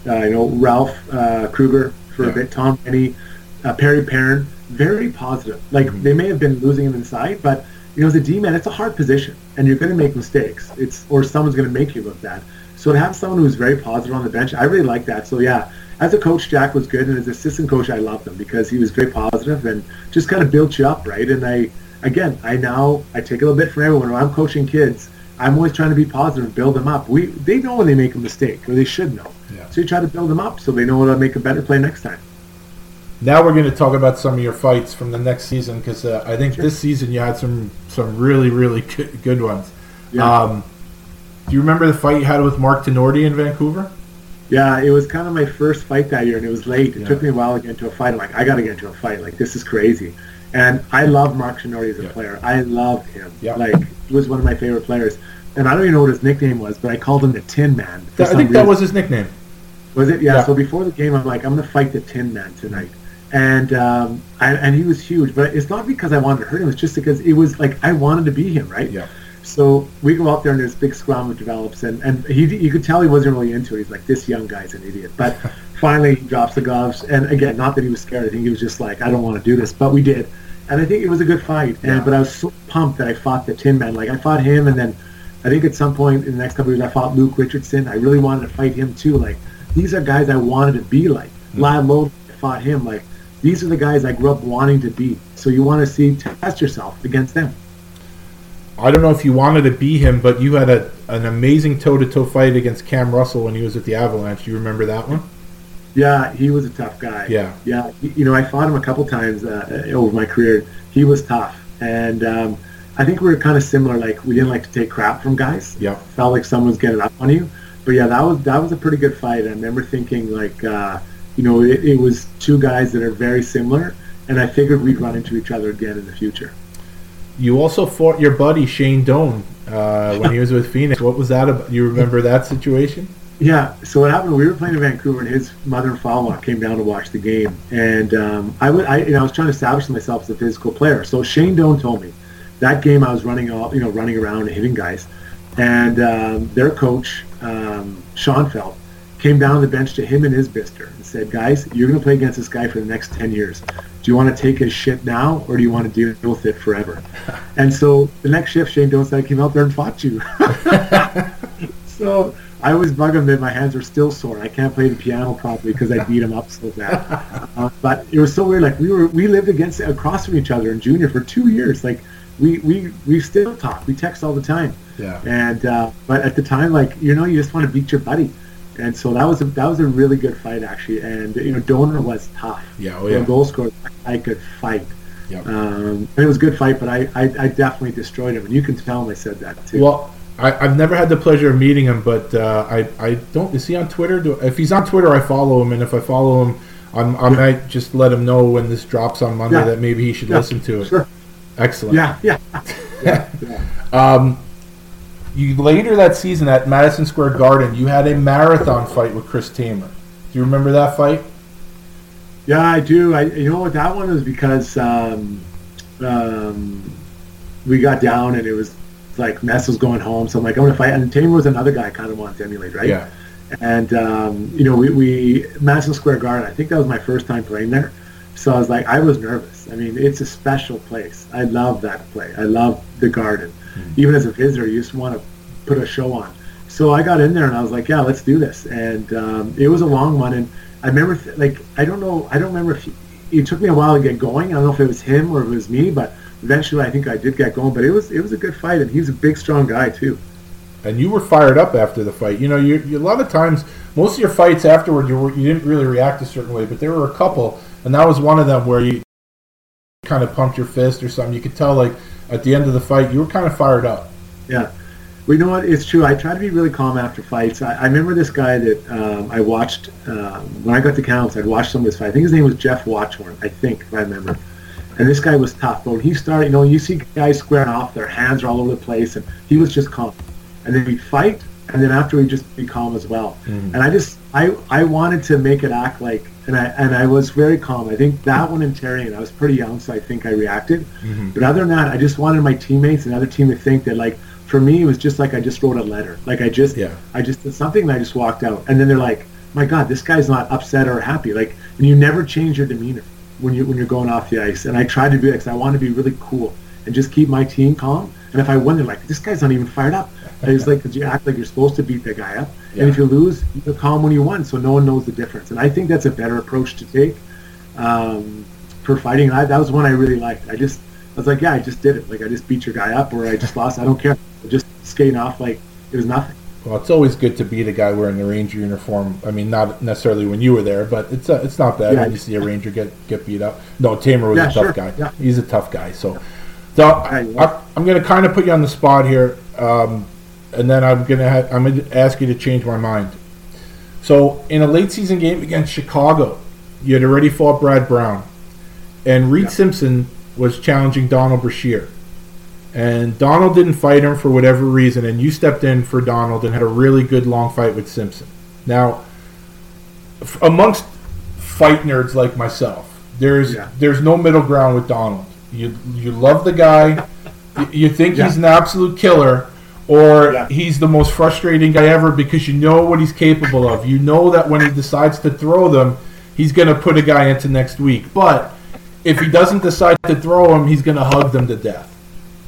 Speaker 4: uh, you know Ralph uh, Krueger for
Speaker 1: Yeah.
Speaker 4: a bit, Tom Renney, uh, Perry Pearn. Very positive. Like
Speaker 1: Mm-hmm.
Speaker 4: they may have been losing him inside, but you know, as a D-man, it's a hard position, and you're going to make mistakes. It's or someone's going to make you look bad. So to have someone who's very positive on the bench, I really like that. So yeah, as a coach, Jack was good, and as assistant coach, I loved him because he was very positive and just kind of built you up, right? And I, again, I now I take a little bit from everyone. When I'm coaching kids, I'm always trying to be positive and build them up. We they know when they make a mistake, or they should know.
Speaker 1: Yeah.
Speaker 4: So you try to build them up so they know how to make a better play next time.
Speaker 1: Now we're going to talk about some of your fights from the next season because uh, I think this season you had some some really really <laughs> good, good ones.
Speaker 4: Yeah.
Speaker 1: Um, do you remember the fight you had with Mark Tinordi in Vancouver?
Speaker 4: Yeah, it was kind of my first fight that year, and it was late. It
Speaker 1: Yeah.
Speaker 4: took me a while to get into a fight. I'm like, I got to get into a fight. Like, this is crazy. And I love Mark Tinordi as a
Speaker 1: Yeah.
Speaker 4: player. I loved him.
Speaker 1: Yeah.
Speaker 4: Like, he was one of my favorite players. And I don't even know what his nickname was, but I called him the Tin Man.
Speaker 1: I think that was his nickname.
Speaker 4: Was it? Yeah,
Speaker 1: Yeah.
Speaker 4: So before the game, I'm like, I'm going to fight the Tin Man tonight. And um, I, and he was huge, but it's not because I wanted to hurt him. It's just because it was like I wanted to be him, right?
Speaker 1: Yeah.
Speaker 4: So we go out there and this big scrum that develops, and, and he you could tell he wasn't really into it. He's like, this young guy's an idiot. But <laughs> finally, he drops the gloves, and again, not that he was scared. I think he was just like, I don't want to do this, but we did, and I think it was a good fight. And
Speaker 1: Yeah.
Speaker 4: but I was so pumped that I fought the Tin Man. Like I fought him, and then I think at some point in the next couple of years, I fought Luke Richardson. I really wanted to fight him too. Like these are guys I wanted to be like. Lad Lowe fought him. Like these are the guys I grew up wanting to be. So you want to see test yourself against them.
Speaker 1: I don't know if you wanted to be him, but you had a, an amazing toe to toe fight against Cam Russell when he was at the Avalanche. Do you remember that one?
Speaker 4: Yeah, he was a tough guy.
Speaker 1: Yeah.
Speaker 4: yeah. You know, I fought him a couple times uh, over my career. He was tough, and um, I think we were kind of similar. Like we didn't like to take crap from guys.
Speaker 1: Yeah.
Speaker 4: felt like someone's getting up on you. But yeah, that was that was a pretty good fight. I remember thinking like, uh, you know, it, it was two guys that are very similar, and I figured we'd run into each other again in the future.
Speaker 1: You also fought your buddy Shane Doan uh, when he was with Phoenix. What was that about? You remember that situation?
Speaker 4: Yeah. So what happened? We were playing in Vancouver, and his mother and father came down to watch the game, and um, I, w- I, you know, I was trying to establish myself as a physical player. So Shane Doan told me that game I was running all, you know, running around and hitting guys, and um, their coach um, Schoenfeld came down the bench to him and his bister and said, "Guys, you're going to play against this guy for the next ten years. Do you want to take his shit now, or do you want to deal with it forever?" <laughs> and so the next shift, Shane Doan said, "I came out there and fought you." <laughs> so I always bug him that my hands are still sore. I can't play the piano properly because I beat him up so bad. <laughs> Uh, but it was so weird. Like we were, we lived against across from each other in junior for two years. Like we we we still talk. We text all the time.
Speaker 1: Yeah.
Speaker 4: And uh, but at the time, like you know, you just want to beat your buddy. And so that was a that was a really good fight actually. And you know, Donor was tough.
Speaker 1: Yeah, oh, yeah.
Speaker 4: goal scorer, I could fight.
Speaker 1: Yep.
Speaker 4: Um, it was a good fight, but I, I, I definitely destroyed him, and you can tell him I said that too.
Speaker 1: Well, I, I've never had the pleasure of meeting him, but uh, I, I don't. Is he on Twitter? Do, if he's on Twitter, I follow him, and if I follow him, I'm, I might just let him know when this drops on Monday
Speaker 4: Yeah.
Speaker 1: that maybe he should
Speaker 4: Yeah,
Speaker 1: listen to it.
Speaker 4: Sure.
Speaker 1: Excellent.
Speaker 4: Yeah, yeah, <laughs> yeah, yeah.
Speaker 1: Um, you later that season at Madison Square Garden, you had a marathon fight with Chris Tamer. Do you remember that fight?
Speaker 4: Yeah, I do. I you know what that one was because um, um, we got down and it was like Mess was going home, so I'm like, I'm gonna fight. And Tamer was another guy I kind of wanted to emulate, right?
Speaker 1: Yeah.
Speaker 4: And um, you know, we, we Madison Square Garden. I think that was my first time playing there, so I was like, I was nervous. I mean, it's a special place. I love that place. I love the Garden. Even as a visitor, you just want to put a show on. So I got in there and I was like, yeah, let's do this. And um, it was a long one. And I remember, th- like, I don't know, I don't remember if he, it took me a while to get going. I don't know if it was him or if it was me, but eventually I think I did get going. But it was it was a good fight, and he's a big, strong guy too.
Speaker 1: And you were fired up after the fight. You know, you, you a lot of times, most of your fights afterward, you were, you didn't really react a certain way, but there were a couple, and that was one of them where you kind of pumped your fist or something. You could tell, like at the end of the fight, you were kind of fired up.
Speaker 4: Yeah. Well, you know what? It's true. I try to be really calm after fights. I, I remember this guy that um, I watched um, when I got to Kamloops. I'd watched some of his fight. I think his name was Jeff Watchhorn. I think if I remember. And this guy was tough. But when he started, you know, you see guys squaring off, their hands are all over the place, and he was just calm. And then we'd fight, and then after he just be calm as well.
Speaker 1: Mm-hmm.
Speaker 4: And I just I I wanted to make it act like and I and I was very calm. I think that one in Terry and I was pretty young, so I think I reacted.
Speaker 1: Mm-hmm.
Speaker 4: But other than that, I just wanted my teammates and other team to think that like for me it was just like I just wrote a letter. Like I just
Speaker 1: Yeah.
Speaker 4: I just did something and I just walked out. And then they're like, My God, this guy's not upset or happy. Like and you never change your demeanor when you when you're going off the ice. And I tried to do it because I want to be really cool and just keep my team calm. And if I win, they're like, this guy's not even fired up. And it's like, 'cause you act like you're supposed to beat the guy up. And if you lose, you're calm when you won, so no one knows the difference. And I think that's a better approach to take um, for fighting. And I, that was one I really liked. I just, I was like, yeah, I just did it. Like, I just beat your guy up or I just lost. I don't care. Just skating off like it was nothing.
Speaker 1: Well, it's always good to beat a guy wearing the Ranger uniform. I mean, not necessarily when you were there, but it's uh, it's not bad
Speaker 4: Yeah.
Speaker 1: when you see a Ranger get, get beat up. No, Tamer was
Speaker 4: Yeah,
Speaker 1: a tough
Speaker 4: sure.
Speaker 1: guy.
Speaker 4: Yeah.
Speaker 1: He's a tough guy. So, so I, I, I'm going to kind of put you on the spot here, um, and then I'm going to ha- I'm to ask you to change my mind. So, in a late season game against Chicago, you had already fought Brad Brown, and Reid Simpson was challenging Donald Brashear. And Donald didn't fight him for whatever reason, and you stepped in for Donald and had a really good long fight with Simpson. Now, f- amongst fight nerds like myself, there's
Speaker 4: Yeah.
Speaker 1: there's no middle ground with Donald. You you love the guy, <laughs> you, you think he's an absolute killer, or
Speaker 4: Yeah.
Speaker 1: he's the most frustrating guy ever because you know what he's capable of. You know that when he decides to throw them, he's going to put a guy into next week. But if he doesn't decide to throw him, he's going to hug them to death.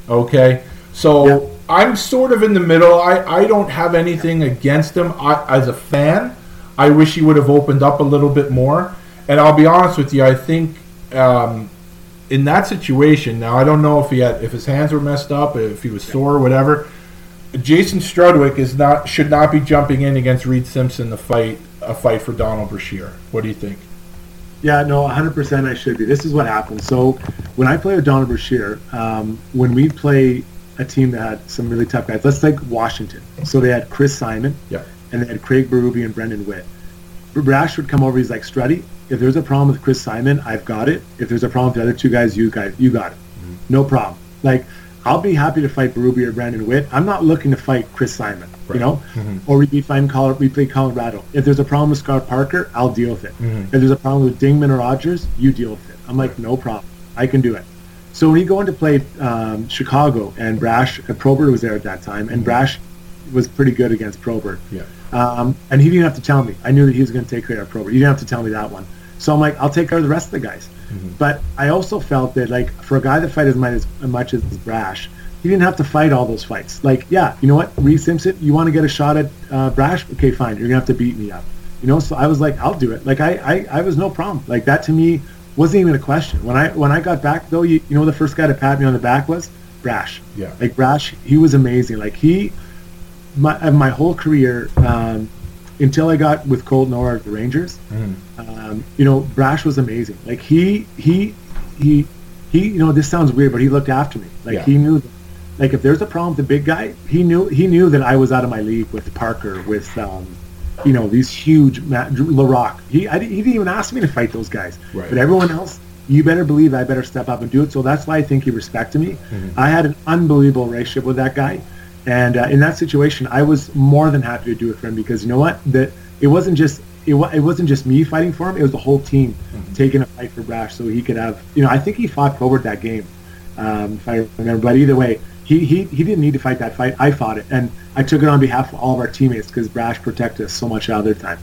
Speaker 1: Okay, so
Speaker 4: Yeah.
Speaker 1: I'm sort of in the middle. I, I don't have anything against him. I, as a fan, I wish he would have opened up a little bit more. And I'll be honest with you, I think um, in that situation, now I don't know if he had if his hands were messed up, if he was sore or whatever. Jason Strudwick is not should not be jumping in against Reid Simpson to fight a fight for Donald Brashear. What do you think?
Speaker 4: Yeah, no, 100% I should be. This is what happens. So when I play with Donald Brashear, um, when we play a team that had some really tough guys, let's take Washington. So they had Chris Simon,
Speaker 1: Yeah.
Speaker 4: and they had Craig Berube and Brendan Witt. Brash would come over. He's like, Struddy, if there's a problem with Chris Simon, I've got it. If there's a problem with the other two guys, you guys, you got it. No problem. Like, I'll be happy to fight Berube or Brendan Witt. I'm not looking to fight Chris Simon, you know? Or we find Col- we play Colorado. If there's a problem with Scott Parker, I'll deal with it. If there's a problem with Dingman or Rogers, you deal with it. I'm like, no problem. I can do it. So when he go into play um, Chicago and Brash, and Probert was there at that time, and Brash was pretty good against Probert.
Speaker 1: Yeah.
Speaker 4: Um, and he didn't have to tell me. I knew that he was going to take care of Probert. He didn't have to tell me that one. So I'm like, I'll take care of the rest of the guys. But I also felt that, like, for a guy that fight as much as, much as Brash, he didn't have to fight all those fights. Like, yeah, you know what, Reid Simpson, you want to get a shot at uh, Brash? Okay, fine. You're gonna have to beat me up. You know, so I was like, I'll do it. Like, I, I, I was no problem. Like that to me wasn't even a question. When I when I got back though, you, you know, the first guy to pat me on the back was Brash.
Speaker 1: Yeah.
Speaker 4: Like Brash, he was amazing. Like he, my my whole career, um, until I got with Colton Orr the Rangers, um, you know, Brash was amazing. Like he he he he. You know, this sounds weird, but he looked after me. Like
Speaker 1: Yeah.
Speaker 4: he knew. That, like if there's a problem with the big guy, he knew he knew that I was out of my league with Parker, with um, you know these huge Ma- Drew Laraque. He I, he didn't even ask me to fight those guys.
Speaker 1: Right.
Speaker 4: But everyone else, you better believe I better step up and do it. So that's why I think he respected me. I had an unbelievable relationship with that guy, and uh, in that situation, I was more than happy to do it for him because you know what? That it wasn't just it, wa- it wasn't just me fighting for him; it was the whole team taking a fight for Brash, so he could have. You know, I think he fought Probert that game, um, if I remember. But either way, he, he he didn't need to fight that fight. I fought it, and I took it on behalf of all of our teammates because Brash protected us so much at other time.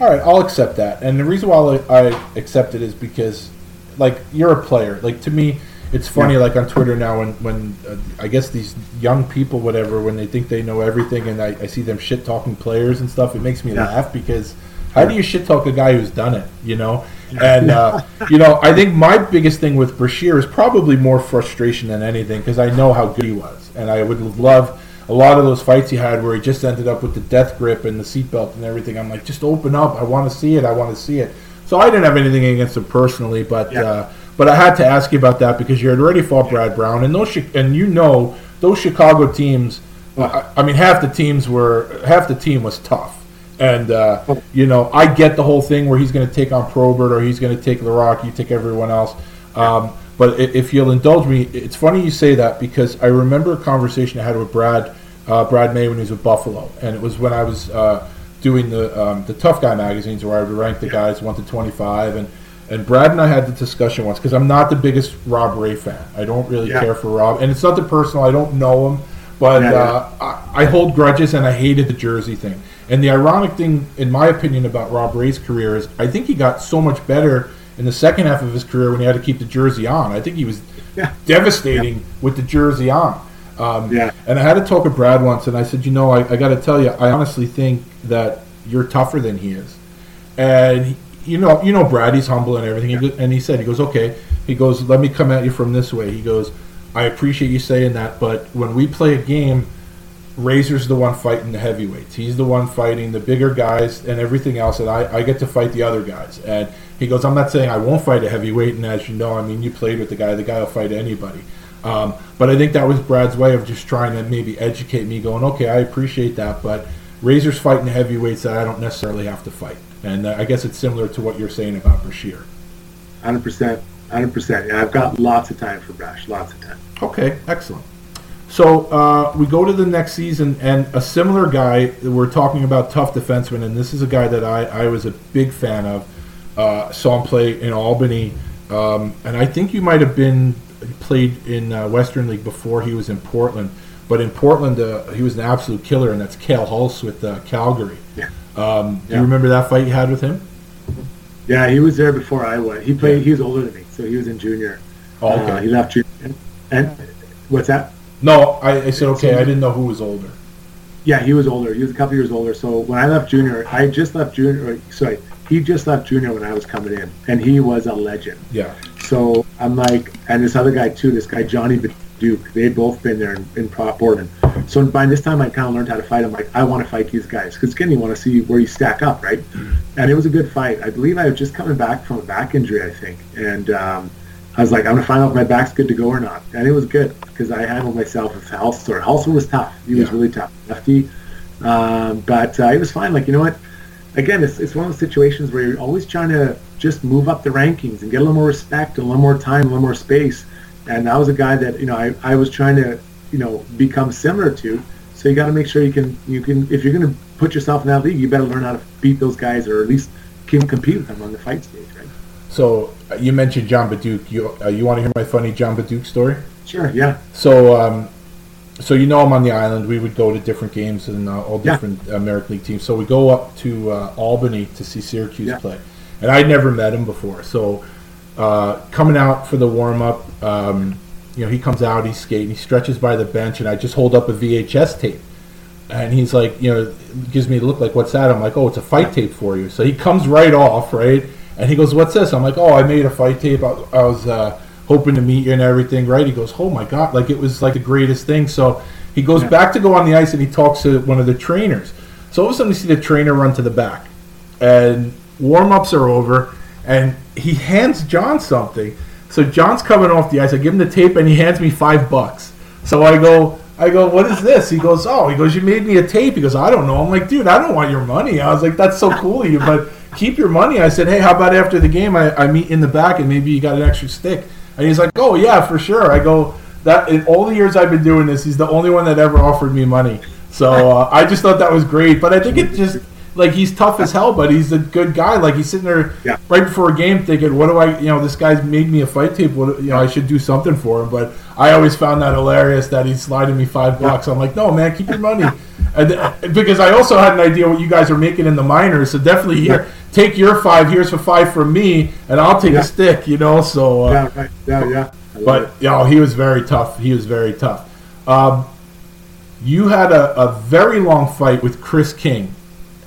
Speaker 1: All right, I'll accept that. And the reason why I I accept it is because, like, you're a player. Like to me, it's funny.
Speaker 4: Yeah.
Speaker 1: Like on Twitter now, when when uh, I guess these young people, whatever, when they think they know everything, and I, I see them shit talking players and stuff, it makes me
Speaker 4: Yeah.
Speaker 1: laugh because how do you shit talk a guy who's done it? You know, and uh, <laughs> you know, I think my biggest thing with Brashear is probably more frustration than anything because I know how good he was, and I would love a lot of those fights he had where he just ended up with the death grip and the seatbelt and everything. I'm like, just open up. I want to see it. I want to see it. So I didn't have anything against him personally, but
Speaker 4: Yeah.
Speaker 1: uh, but I had to ask you about that because you had already fought Brad Brown, and those and you know those Chicago teams. I, I mean, half the teams were half the team was tough. And uh, you know, I get the whole thing where he's going to take on Probert or he's going to take Laraque, you take everyone else. Um, but if you'll indulge me, it's funny you say that because I remember a conversation I had with Brad uh, Brad May when he was with Buffalo, and it was when I was uh, doing the um, the Tough Guy magazines where I would rank the guys one to twenty five, and and Brad and I had the discussion once because I'm not the biggest Rob Ray fan. I don't really
Speaker 4: Yeah.
Speaker 1: care for Rob, and it's not the personal. I don't know him, but
Speaker 4: Yeah, yeah.
Speaker 1: uh, I, I hold grudges, and I hated the jersey thing. And the ironic thing, in my opinion, about Rob Ray's career is I think he got so much better in the second half of his career when he had to keep the jersey on. I think he was devastating with the jersey on. Um,
Speaker 4: Yeah.
Speaker 1: And I had to talk to Brad once, and I said, you know, I, I got to tell you, I honestly think that you're tougher than he is. And he, you know, you know, Brad, he's humble and everything. And he said, he goes, okay. He goes, let me come at you from this way. He goes, I appreciate you saying that, but when we play a game, Razor's the one fighting the heavyweights. He's the one fighting the bigger guys and everything else, and I, I get to fight the other guys. And he goes, I'm not saying I won't fight a heavyweight, and as you know, I mean, you played with the guy. The guy will fight anybody. Um, but I think that was Brad's way of just trying to maybe educate me, going, okay, I appreciate that, but Razor's fighting the heavyweights that I don't necessarily have to fight. And uh, I guess it's similar to what you're saying about
Speaker 4: percent, hundred percent. Yeah, I've got lots of time for Brash, lots of time.
Speaker 1: Okay, excellent. So uh, we go to the next season, and a similar guy. We're talking about tough defenseman, and this is a guy that I, I was a big fan of. Uh, saw him play in Albany, um, and I think you might have been played in uh, Western League before he was in Portland. But in Portland, uh, he was an absolute killer, and that's Cale Hulse with uh, Calgary.
Speaker 4: Yeah.
Speaker 1: Um, Do
Speaker 4: Yeah.
Speaker 1: you remember that fight you had with him?
Speaker 4: Yeah, he was there before I was. He played. He was older than me, so he was in junior.
Speaker 1: Oh, okay.
Speaker 4: Uh, he left junior. And, and what's that?
Speaker 1: No, I, I said okay. I didn't know who was older.
Speaker 4: Yeah, he was older. He was a couple years older. So when I left junior, I just left junior. Sorry, he just left junior when I was coming in, and he was a legend.
Speaker 1: Yeah.
Speaker 4: So I'm like, and this other guy too, this guy Johnny Duke, they had both been there in, in Pro- Portland. So by this time, I kind of learned how to fight. I'm like, I want to fight these guys because again, you want to see where you stack up, right? And it was a good fight. I believe I was just coming back from a back injury, I think, and um, I was like, I'm gonna find out if my back's good to go or not. And it was good because I handled myself with Halster. Halster was tough. He was really tough, lefty. Um, but uh, it was fine. Like you know what? Again, it's, it's one of those situations where you're always trying to just move up the rankings and get a little more respect, a little more time, a little more space. And that was a guy that you know I, I was trying to you know become similar to. So you got to make sure you can you can if you're going to put yourself in that league, you better learn how to beat those guys or at least can compete with them on the fight stage, right?
Speaker 1: So uh, you mentioned John Badduke. You uh, you want to hear my funny John Badduke story?
Speaker 4: Sure, yeah,
Speaker 1: So, um, so you know I'm on the island. We would go to different games and uh, all
Speaker 4: Yeah.
Speaker 1: different American League teams. So we go up to uh, Albany to see Syracuse
Speaker 4: Yeah.
Speaker 1: play, and I'd never met him before. So uh, coming out for the warm up, um, you know, he comes out, he's skating, he stretches by the bench, and I just hold up a VHS tape. And he's like, you know, gives me a look like, what's that? I'm like, oh, it's a fight tape for you. So he comes right off, right? And he goes, what's this? I'm like, oh, I made a fight tape. I, I was uh, hoping to meet you and everything, right? He goes, oh my God, like it was like the greatest thing. So he goes
Speaker 4: Yeah.
Speaker 1: back to go on the ice and he talks to one of the trainers. So all of a sudden, we see the trainer run to the back, and warm ups are over, and he hands John something. So John's coming off the ice. I give him the tape, and he hands me five bucks. So I go, I go, what is this? He goes, oh, he goes, you made me a tape. He goes, I don't know. I'm like, dude, I don't want your money. I was like, that's so cool of you, but keep your money. I said, hey, how about after the game, I, I meet in the back, and maybe you got an extra stick. And he's like, oh yeah, for sure. I go, that in all the years I've been doing this, he's the only one that ever offered me money. So uh, I just thought that was great. But I think it just like he's tough as hell, but he's a good guy. Like he's sitting there
Speaker 4: Yeah.
Speaker 1: right before a game thinking, "What do I? You know, this guy's made me a fight tape. What you know, I should do something for him." But I always found that hilarious that he's sliding me five bucks. I'm like, "No, man, keep your money." And th- because I also had an idea what you guys are making in the minors, so definitely here, take your five. Here's for five from me, and I'll take
Speaker 4: Yeah.
Speaker 1: a stick. You know, so. Uh,
Speaker 4: yeah, right, yeah, yeah.
Speaker 1: But you know, he was very tough. He was very tough. Um, you had a, a very long fight with Chris King,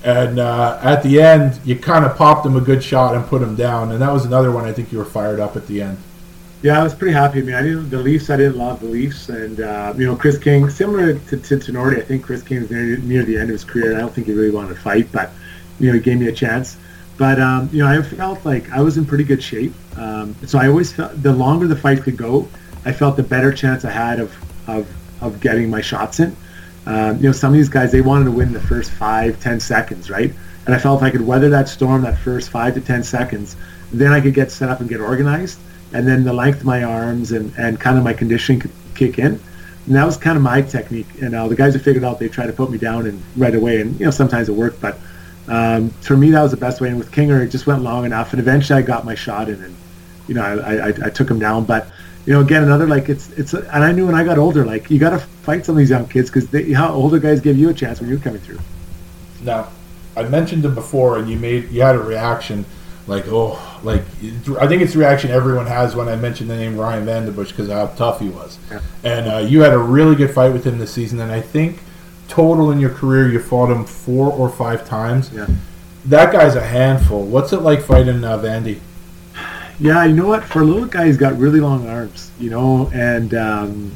Speaker 1: and uh, at the end, you kind of popped him a good shot and put him down. And that was another one. I think you were fired up at the end.
Speaker 4: Yeah, I was pretty happy. I mean, I didn't the Leafs. I didn't love the Leafs, and uh, you know, Chris King, similar to, to I think Chris King near near the end of his career. I don't think he really wanted to fight, but you know, he gave me a chance. But um, you know, I felt like I was in pretty good shape. Um, so I always felt the longer the fight could go, I felt the better chance I had of of, of getting my shots in. Um, you know, some of these guys they wanted to win the first five, ten seconds, right? And I felt if I could weather that storm, that first five to ten seconds, then I could get set up and get organized, and then the length of my arms and, and kind of my conditioning could kick in. And that was kind of my technique. And uh, the guys who figured out, they tried to put me down and right away. And, you know, sometimes it worked. But um, for me, that was the best way. And with Kinger, it just went long enough. And eventually I got my shot in and, you know, I, I, I took him down. But, you know, again, another, like, it's, it's, and I knew when I got older, like, you got to fight some of these young kids because how older guys give you a chance when you're coming through.
Speaker 1: Now, I mentioned him before, and you made you had a reaction like, oh, like I think it's the reaction everyone has when I mentioned the name Ryan VandenBussche because how tough he was.
Speaker 4: Yeah.
Speaker 1: And uh, you had a really good fight with him this season, and I think total in your career you fought him four or five times.
Speaker 4: Yeah.
Speaker 1: That guy's a handful. What's it like fighting uh, Vandy?
Speaker 4: Yeah, you know what? For a little guy, he's got really long arms, you know, and um,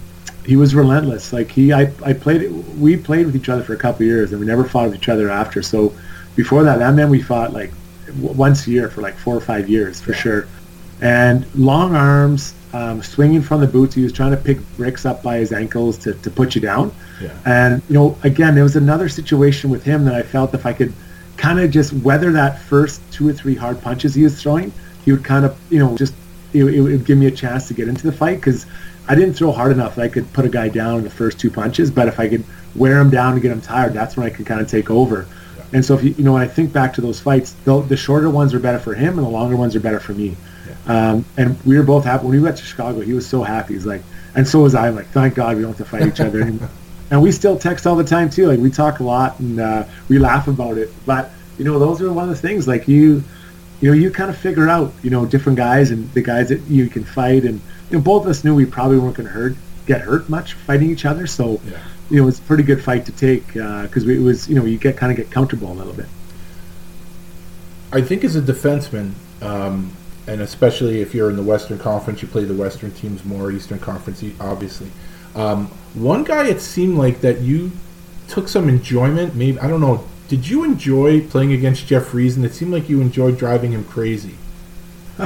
Speaker 4: he was relentless. Like he, I, I played, we played with each other for a couple of years, and we never fought with each other after. So before that, that meant we fought like w- once a year for like four or five years for sure. And long arms, um, swinging from the boots. He was trying to pick bricks up by his ankles to, to put you down.
Speaker 1: Yeah.
Speaker 4: And you know, again, there was another situation with him that I felt if I could kind of just weather that first two or three hard punches he was throwing, he would kind of, you know, just it, it would give me a chance to get into the fight because I didn't throw hard enough that I could put a guy down in the first two punches. But if I could wear him down and get him tired, that's when I could kind of take over. And so, if you, you know, when I think back to those fights, the, the shorter ones are better for him, and the longer ones are better for me. Um, and we were both happy when we went to Chicago. He was so happy. He's like, and so was I. I'm like, thank God we don't have to fight each other <laughs> anymore. and we still text all the time too. Like we talk a lot and uh, we laugh about it. But you know, those are one of the things. Like you, you know, you kind of figure out, you know, different guys and the guys that you can fight. And you know, both of us knew we probably weren't going to hurt, get hurt much fighting each other. So,
Speaker 1: Yeah.
Speaker 4: you know, it's a pretty good fight to take because it was, you know, you get kind of get comfortable a little bit.
Speaker 1: I think as a defenseman, um, and especially if you're in the Western Conference, you play the Western teams more, Eastern Conference, obviously. Um, one guy, it seemed like that you took some enjoyment. Maybe I don't know. Did you enjoy playing against Jeff Friesen? It seemed like you enjoyed driving him crazy. <laughs>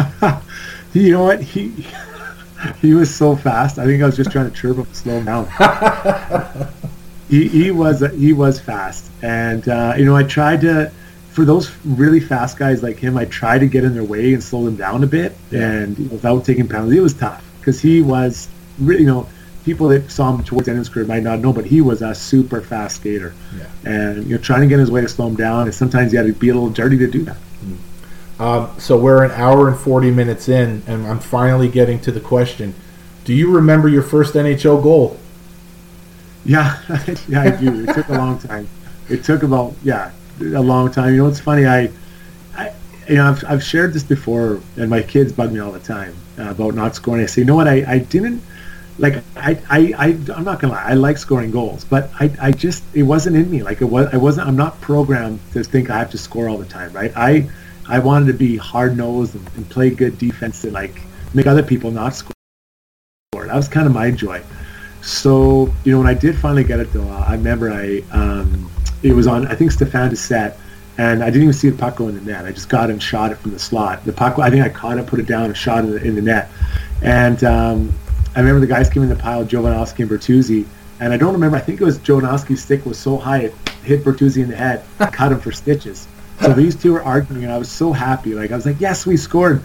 Speaker 4: You know what? He <laughs> he was so fast. I think I was just trying to chirp him, slow him down. <laughs> he he was he was fast, and uh, you know I tried to. For those really fast guys like him, I tried to get in their way and slow them down a bit,
Speaker 1: Yeah.
Speaker 4: and without taking penalties, it was tough because he was really, you know, people that saw him towards the end of his career might not know, but he was a super fast skater,
Speaker 1: Yeah.
Speaker 4: and you know, trying to get his way to slow him down, and sometimes you had to be a little dirty to do that.
Speaker 1: Um, so we're an hour and 40 minutes in, and I'm finally getting to the question. Do you remember your first NHL goal?
Speaker 4: Yeah, <laughs> yeah, I do. It took a long time. It took about yeah, a long time. You know, it's funny. I, I, you know, I've, I've shared this before, and my kids bug me all the time uh, about not scoring. I say, you know what? I, I didn't like. I, I, I, I'm not gonna lie. I like scoring goals, but I, I just it wasn't in me. Like it was. I wasn't. I'm not programmed to think I have to score all the time. Right. I, I wanted to be hard nosed and, and play good defense and like make other people not score. That was kind of my joy. So you know, when I did finally get it though, I remember I um, it was on I think Stefan set and I didn't even see the puck go in the net. I just got and shot it from the slot. The puck, I think I caught it, put it down, and shot it in the net. And um, I remember the guys came in the pile, Jovanovski and Bertuzzi, and I don't remember. I think it was Jovanovski's stick was so high it hit Bertuzzi in the head, cut him for stitches. So these two were arguing, and I was so happy. Like I was like, "Yes, we scored!"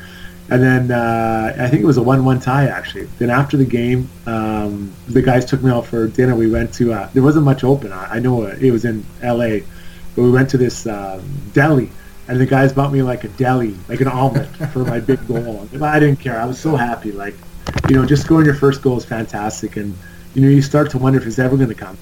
Speaker 4: And then uh, I think it was a one-one tie actually. Then after the game, um, the guys took me out for dinner. We went to uh, there wasn't much open. I, I know it was in L.A., but we went to this um, deli, and the guys bought me like a deli, like an omelet for my big goal. I didn't care. I was so happy. Like, you know, just scoring your first goal is fantastic, and you know you start to wonder if it's ever going to come.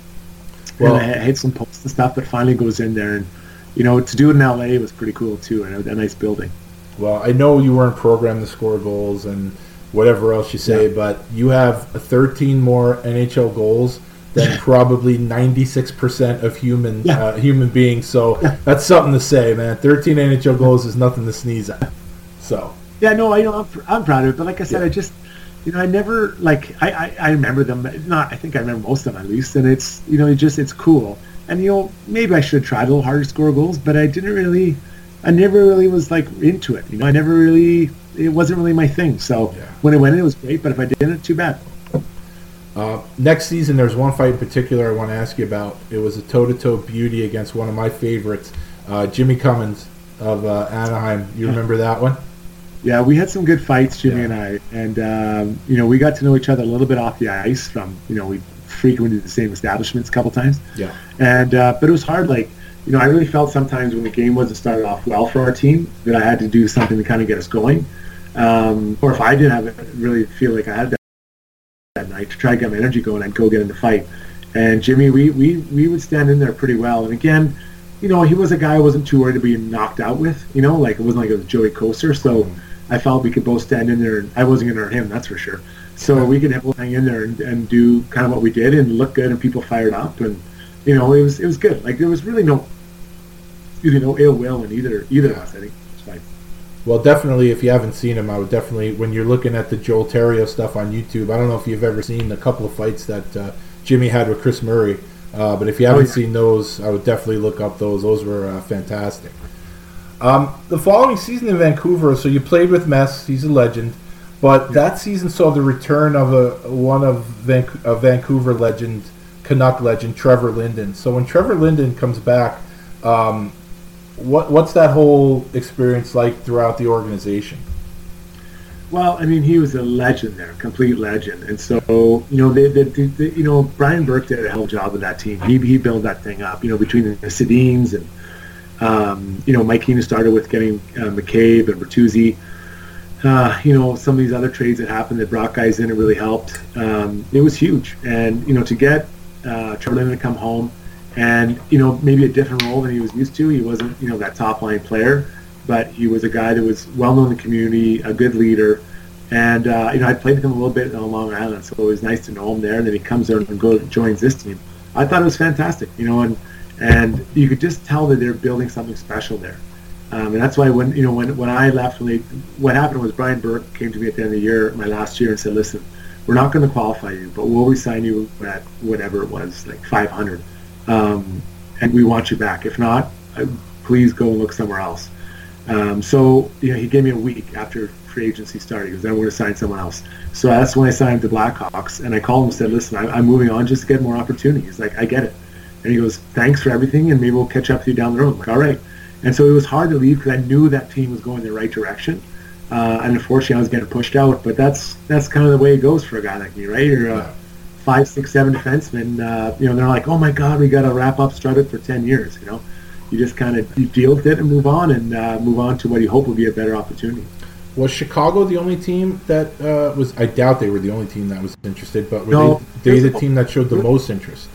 Speaker 1: Well-
Speaker 4: and I hit some posts and stuff, but finally goes in there, and you know to do it in L.A. was pretty cool too, and a, a nice building.
Speaker 1: Well, I know you weren't programmed to score goals and whatever else you say,
Speaker 4: Yeah.
Speaker 1: but you have 13 more NHL goals than <laughs> probably 96% of human
Speaker 4: Yeah.
Speaker 1: uh, human beings. So that's something to say, man. 13 NHL goals is nothing to sneeze at. So
Speaker 4: Yeah, no, I know I'm, pr- I'm proud of it, but like I said, I just, you know, I never like I, I, I remember them. Not, I think I remember most of them at least, and it's you know, it just it's cool. And you know, maybe I should have tried a little harder to score goals, but I didn't really, I never really was like into it. You know, I never really, it wasn't really my thing. So
Speaker 1: Yeah.
Speaker 4: when it went in, it was great, but if I didn't, too bad.
Speaker 1: uh, next season, there's one fight in particular I want to ask you about. It was a toe-to-toe beauty against one of my favorites, uh, Jimmy Cummins of uh, Anaheim. You remember that one?
Speaker 4: Yeah, we had some good fights, Jimmy
Speaker 1: Yeah.
Speaker 4: and I, and um, you know we got to know each other a little bit off the ice. From you know we frequented the same establishments a couple times.
Speaker 1: Yeah.
Speaker 4: And uh, but it was hard. Like you know, I really felt sometimes when the game wasn't started off well for our team that I had to do something to kind of get us going. Um, or if I didn't have it, really feel like I had that, that night to try to get my energy going, I'd go get in the fight. And Jimmy, we, we, we would stand in there pretty well. And again, you know, he was a guy I wasn't too worried to be knocked out with. You know, like it wasn't like it was Joey Kocur. So I felt we could both stand in there, and I wasn't going to hurt him, that's for sure. So we could hang in there and, and do kind of what we did and look good, and people fired up, and you know, it was it was good. Like there was really no, you know, ill will in either either of us. I think it's fine.
Speaker 1: Well, definitely, if you haven't seen him, I would definitely, when you're looking at the Joel Theriault stuff on YouTube, I don't know if you've ever seen a couple of fights that uh, Jimmy had with Chris Murray, uh, but if you haven't oh, yeah. seen those, I would definitely look up those. Those were uh, fantastic. Um, the following season in Vancouver, so you played with Mess, he's a legend, but yeah. that season saw the return of a one of Van- a Vancouver legend, Canuck legend, Trevor Linden. So when Trevor Linden comes back, um, what what's that whole experience like throughout the organization?
Speaker 4: Well, I mean, he was a legend there, complete legend, and so you know, they, they, they, you know, Brian Burke did a hell of a job with that team. He he built that thing up, you know, between the Sedins and um, you know, Mike Keenan started with getting uh, McCabe and Bertuzzi. Uh, you know, some of these other trades that happened that brought guys in, it really helped. Um, it was huge, and you know, to get uh, Trevor Linden to come home and you know maybe a different role than he was used to. He wasn't you know that top line player, but he was a guy that was well known in the community, a good leader, and uh, you know I played with him a little bit on Long Island, so it was nice to know him there. And then he comes there and goes joins this team. I thought it was fantastic, you know, and and you could just tell that they're building something special there. Um, and that's why when you know when when I left, when they, what happened was Brian Burke came to me at the end of the year, my last year, and said, "Listen, we're not going to qualify you, but we'll resign you at whatever it was, like 500." um, and we want you back. If not, uh, please go and look somewhere else. Um, so you know, he gave me a week after free agency started because then we're going to sign someone else. So that's when I signed the Blackhawks, and I called him and said, "Listen, I'm, I'm moving on just to get more opportunities." Like I get it, and he goes, "Thanks for everything, and maybe we'll catch up with you down the road." I'm like, all right. And so it was hard to leave because I knew that team was going the right direction. Uh, and unfortunately, I was getting pushed out. But that's that's kind of the way it goes for a guy like me, right? You're, a five, six, seven defensemen, uh, you know, they're like, oh my God, we got to wrap up Strutted for 10 years, you know. You just kind of you deal with it and move on and uh, move on to what you hope will be a better opportunity.
Speaker 1: Was Chicago the only team that uh, was? I doubt they were the only team that was interested, but were
Speaker 4: no,
Speaker 1: they, they the team that showed the most interest?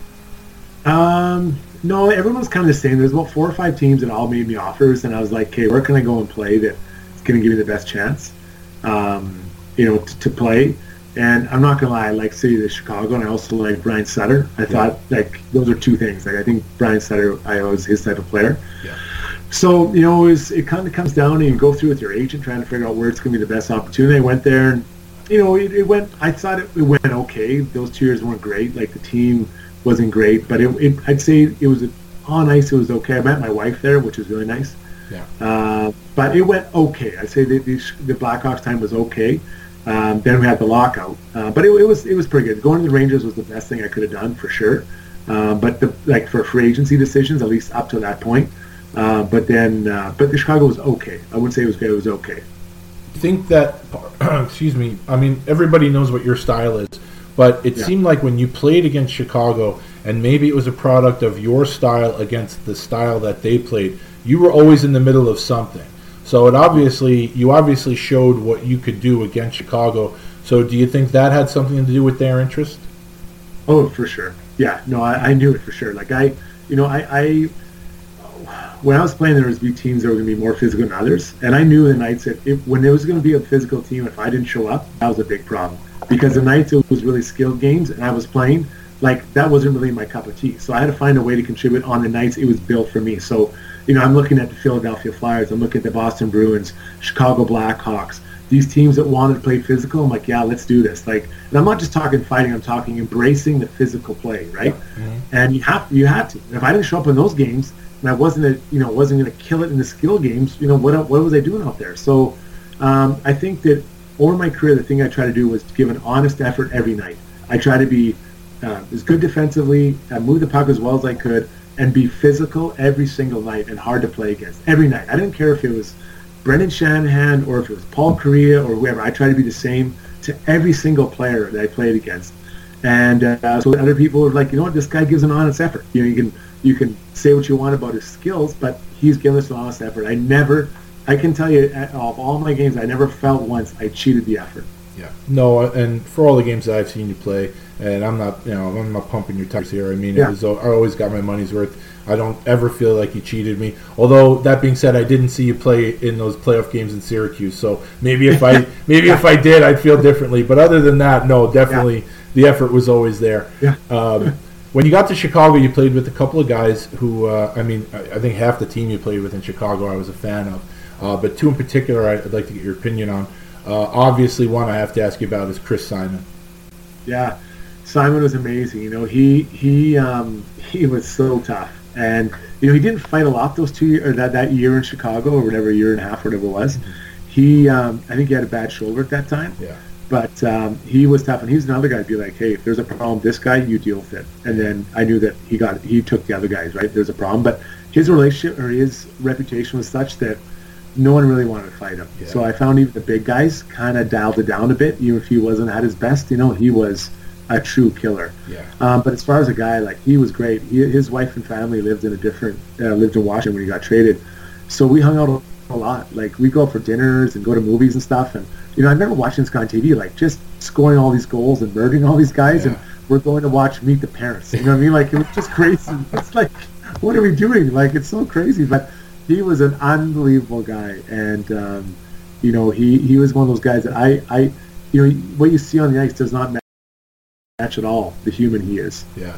Speaker 4: Um, no, everyone's kind of the same. There's about four or five teams that all made me offers, and I was like, okay, where can I go and play that's going to give me the best chance, um, you know, t- to play? And I'm not gonna lie, I like City of Chicago, and I also like Brian Sutter. I yeah. thought like those are two things. Like I think Brian Sutter, I was his type of player.
Speaker 1: Yeah.
Speaker 4: So you know, it, was, it kind of comes down to you go through with your agent trying to figure out where it's gonna be the best opportunity. I went there, and you know, it, it went. I thought it, it, went okay. Those two years weren't great. Like the team wasn't great, but it, it I'd say it was on ice. It was okay. I met my wife there, which was really nice.
Speaker 1: Yeah.
Speaker 4: Uh, but it went okay. I'd say the, the, the Blackhawks time was okay. Um, then we had the lockout, uh, but it, it, was it was pretty good. Going to the Rangers was the best thing I could have done for sure. Uh, but the, like for free agency decisions, at least up to that point. Uh, but then, uh, but the Chicago was okay. I wouldn't say it was good. It was okay.
Speaker 1: I think that, <clears throat> excuse me. I mean, everybody knows what your style is, but it yeah. seemed like when you played against Chicago, and maybe it was a product of your style against the style that they played. You were always in the middle of something. So it obviously you obviously showed what you could do against Chicago. So do you think that had something to do with their interest?
Speaker 4: Oh, for sure. Yeah, no, I, I knew it for sure. Like I, you know, I, I when I was playing, there was be teams that were going to be more physical than others, and I knew the nights that if, when there was going to be a physical team, if I didn't show up, that was a big problem because the nights it was really skilled games, and I was playing like that wasn't really my cup of tea. So I had to find a way to contribute on the nights it was built for me. So you know, I'm looking at the Philadelphia Flyers, I'm looking at the Boston Bruins, Chicago Blackhawks, these teams that wanted to play physical. I'm like, yeah, let's do this. Like, and I'm not just talking fighting. I'm talking embracing the physical play, right? Mm-hmm. And you have you had to. If I didn't show up in those games and I wasn't, a, you know, wasn't going to kill it in the skill games, you know, what what was I doing out there? So, um, I think that over my career, the thing I try to do was give an honest effort every night. I try to be uh, as good defensively, uh, move the puck as well as I could, and be physical every single night and hard to play against every night. I didn't care if it was Brendan Shanahan or if it was Paul Kariya or whoever. I try to be the same to every single player that I played against. And uh, so other people are like, you know what, this guy gives an honest effort. You know, you can you can say what you want about his skills, but he's given us an honest effort. I never, I can tell you, of all my games, I never felt once I cheated the effort.
Speaker 1: Yeah. No, and for all the games that I've seen you play, and I'm not, you know, I'm not pumping your tires here. I mean, yeah. it was, I always got my money's worth. I don't ever feel like you cheated me. Although that being said, I didn't see you play in those playoff games in Syracuse, so maybe if I <laughs> maybe if I did, I'd feel differently. But other than that, no, definitely yeah. the effort was always there.
Speaker 4: Yeah.
Speaker 1: Um, when you got to Chicago, you played with a couple of guys who, uh, I mean, I, think half the team you played with in Chicago, I was a fan of. Uh, but two in particular, I'd like to get your opinion on. Uh, obviously, one I have to ask you about is Chris Simon.
Speaker 4: Yeah, Simon was amazing. You know, he he um, he was so tough, and you know he didn't fight a lot those two year, or that that year in Chicago or whatever year and a half, whatever it was. Mm-hmm. He um, I think he had a bad shoulder at that time.
Speaker 1: Yeah.
Speaker 4: But um, he was tough, and he's another guy. To be like, hey, if there's a problem, this guy, you deal with it. And then I knew that he got he took the other guys. Right, there's a problem, but his relationship or his reputation was such that no one really wanted to fight him. Yeah. So I found even the big guys kind of dialed it down a bit. Even if he wasn't at his best, you know, he was a true killer.
Speaker 1: Yeah.
Speaker 4: Um, but as far as a guy, like he was great. He, his wife and family lived in a different uh, lived in Washington when he got traded. So we hung out a lot. Like we go out for dinners and go to movies and stuff. And you know, I remember watching this guy on TV, like just scoring all these goals and murdering all these guys. Yeah. And we're going to watch Meet the Parents. You know what I mean? Like it was just <laughs> crazy. It's like, what are we doing? Like it's so crazy. But he was an unbelievable guy, and um, you know, he he was one of those guys that I I you know what you see on the ice does not match at all the human he is.
Speaker 1: Yeah.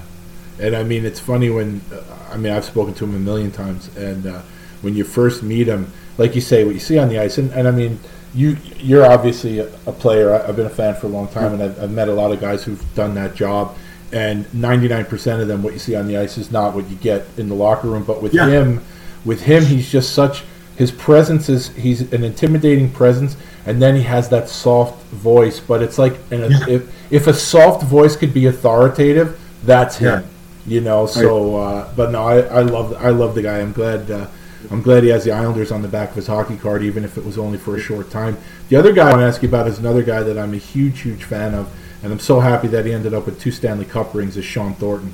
Speaker 1: And I mean, it's funny when uh, I mean I've spoken to him a million times, and uh, when you first meet him, like you say, what you see on the ice, and, and I mean, you you're obviously a, a player. I, have been a fan for a long time, and I've, I've, met a lot of guys who've done that job. And 99% of them, what you see on the ice is not what you get in the locker room. But with yeah. him, with him, he's just such. His presence is he's an intimidating presence, and then he has that soft voice. But it's like, and yeah. if if a soft voice could be authoritative, that's him. Yeah. You know. So, uh, but no, I, I love I love the guy. I'm glad. Uh, I'm glad he has the Islanders on the back of his hockey card, even if it was only for a short time. The other guy I want to ask you about is another guy that I'm a huge, huge fan of, and I'm so happy that he ended up with two Stanley Cup rings. Is Shawn Thornton?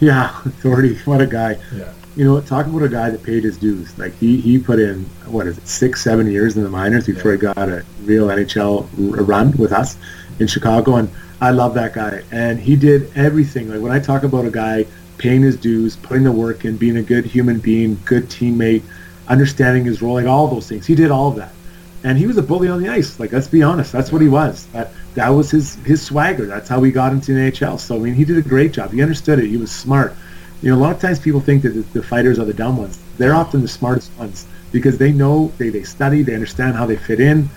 Speaker 4: Yeah, <laughs> Thorny, what a guy.
Speaker 1: Yeah.
Speaker 4: You know, talk about a guy that paid his dues. Like he, he put in what is it, six, seven years in the minors before he got a real NHL run with us in Chicago, and I love that guy. And he did everything. Like when I talk about a guy paying his dues, putting the work in, being a good human being, good teammate, understanding his role, like all those things. He did all of that. And he was a bully on the ice. Like, let's be honest. That's what he was. That, that was his, his swagger. That's how he got into the NHL. So, I mean, he did a great job. He understood it. He was smart. You know, a lot of times people think that the, the fighters are the dumb ones. They're often the smartest ones because they know, they, they study, they understand how they fit in.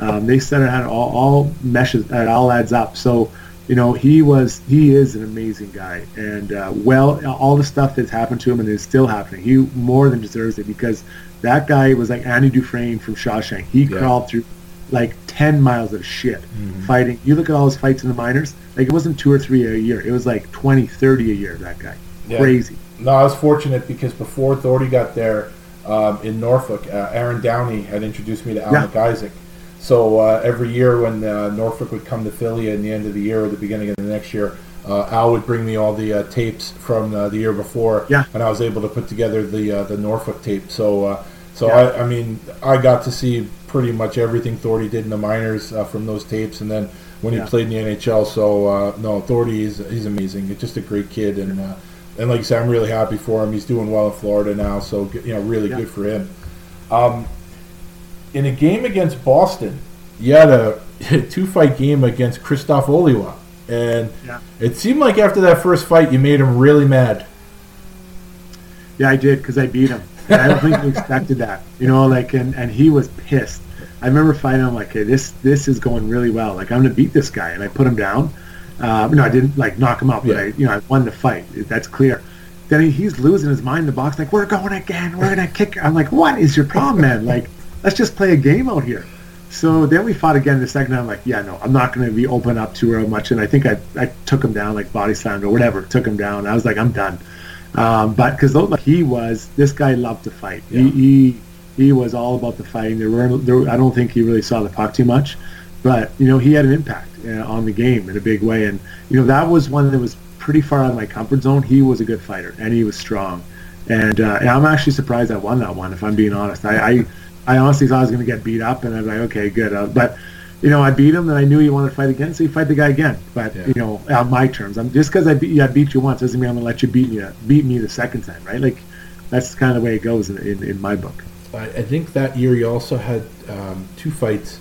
Speaker 4: Um, they study how it all, all meshes, it all adds up. So, you know, he was he is an amazing guy, and uh, well, all the stuff that's happened to him and is still happening, he more than deserves it because that guy was like Andy Dufresne from Shawshank. He yeah. crawled through like 10 miles of shit mm-hmm. fighting. You look at all his fights in the minors, like it wasn't two or three a year. It was like 20, 30 a year, that guy. Yeah. Crazy.
Speaker 1: No, I was fortunate because before Thorny got there um, in Norfolk, uh, Aaron Downey had introduced me to Al yeah. McIsaac. So uh, every year when uh, Norfolk would come to Philly in the end of the year or the beginning of the next year, uh, Al would bring me all the uh, tapes from uh, the year before,
Speaker 4: yeah.
Speaker 1: and I was able to put together the uh, the Norfolk tape. So so yeah. I, I mean I got to see pretty much everything Thorny did in the minors from those tapes, and then when yeah. he played in the NHL. So no, Thorny is he's amazing. He's just a great kid, and and like I said, I'm really happy for him. He's doing well in Florida now, so you know really yeah. good for him. Um, in a game against Boston, you had a <laughs> two fight game against Christoph Oliwa. And yeah. it seemed like after that first fight, you made him really mad.
Speaker 4: Yeah, I did because I beat him. I don't think he expected that. You know, like, and, and he was pissed. I remember fighting him like, hey, this this is going really well. Like, I'm going to beat this guy. And I put him down. Uh, no, I didn't, like, knock him out, but yeah. I, you know, I won the fight. That's clear. Then he, he's losing his mind in the box, like, we're going again. We're going to kick. I'm like, what is your problem, man? <laughs> Like, let's just play a game out here. So then we fought again the second time. I'm like, yeah, no, I'm not going to be open up to her much. And I think I, I took him down, like body slammed or whatever, took him down. I was like, I'm done. Um, but because like, he was, this guy loved to fight. Yeah. He, he, he was all about the fighting. There were, there, I don't think he really saw the puck too much. But you know he had an impact uh, on the game in a big way, and you know that was one that was pretty far out of my comfort zone. He was a good fighter, and he was strong, and, uh, and I'm actually surprised I won that one. If I'm being honest, I I, I honestly thought I was going to get beat up, and I was like, okay, good, uh, but. You know, I beat him, and I knew he wanted to fight again, so he fight the guy again. But
Speaker 1: Yeah.
Speaker 4: you know, on my terms, I'm just because I beat you, I beat you once doesn't mean I'm gonna let you beat me beat me the second time, right? Like that's kind of the way it goes in, in, in my book.
Speaker 1: I, I think that year you also had um, two fights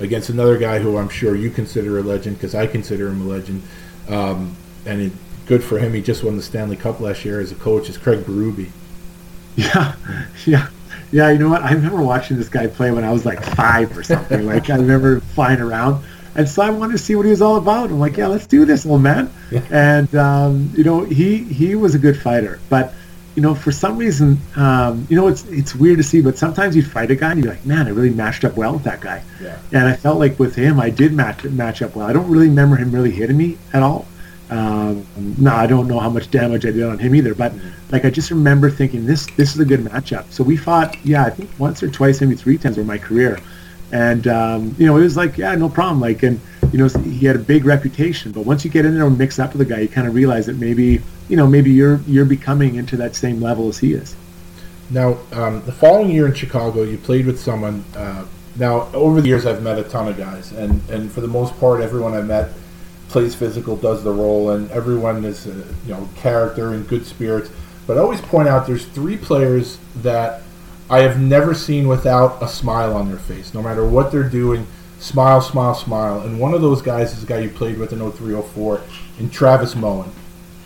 Speaker 1: against another guy who I'm sure you consider a legend because I consider him a legend. Um, and it, good for him. He just won the Stanley Cup last year as a coach. Is Craig Berube.
Speaker 4: Yeah, <laughs> yeah, yeah. You know what? I remember watching this guy play when I was like five or something. <laughs> like I remember flying around, and so I wanted to see what he was all about. I'm like, yeah, let's do this, old man. And um, you know, he he was a good fighter, but you know, for some reason, um, you know, it's it's weird to see, but sometimes you fight a guy and you're like, man, I really matched up well with that guy.
Speaker 1: Yeah.
Speaker 4: And I felt like with him, I did match match up well. I don't really remember him really hitting me at all. Um, no, I don't know how much damage I did on him either, but like I just remember thinking this this is a good matchup. So we fought, yeah, I think once or twice, maybe three times in my career, and um, you know it was like yeah, no problem. Like and you know he had a big reputation, but once you get in there and mix up with the guy, you kind of realize that maybe you know maybe you're you're becoming into that same level as he is.
Speaker 1: Now, um, the following year in Chicago, you played with someone. Uh, now, over the years, I've met a ton of guys, and, and for the most part, everyone I met plays physical, does the role, and everyone is, uh, you know, character and good spirits. But I always point out there's three players that I have never seen without a smile on their face, no matter what they're doing. Smile, smile, smile. And one of those guys is the guy you played with in 0304, in Travis Moen.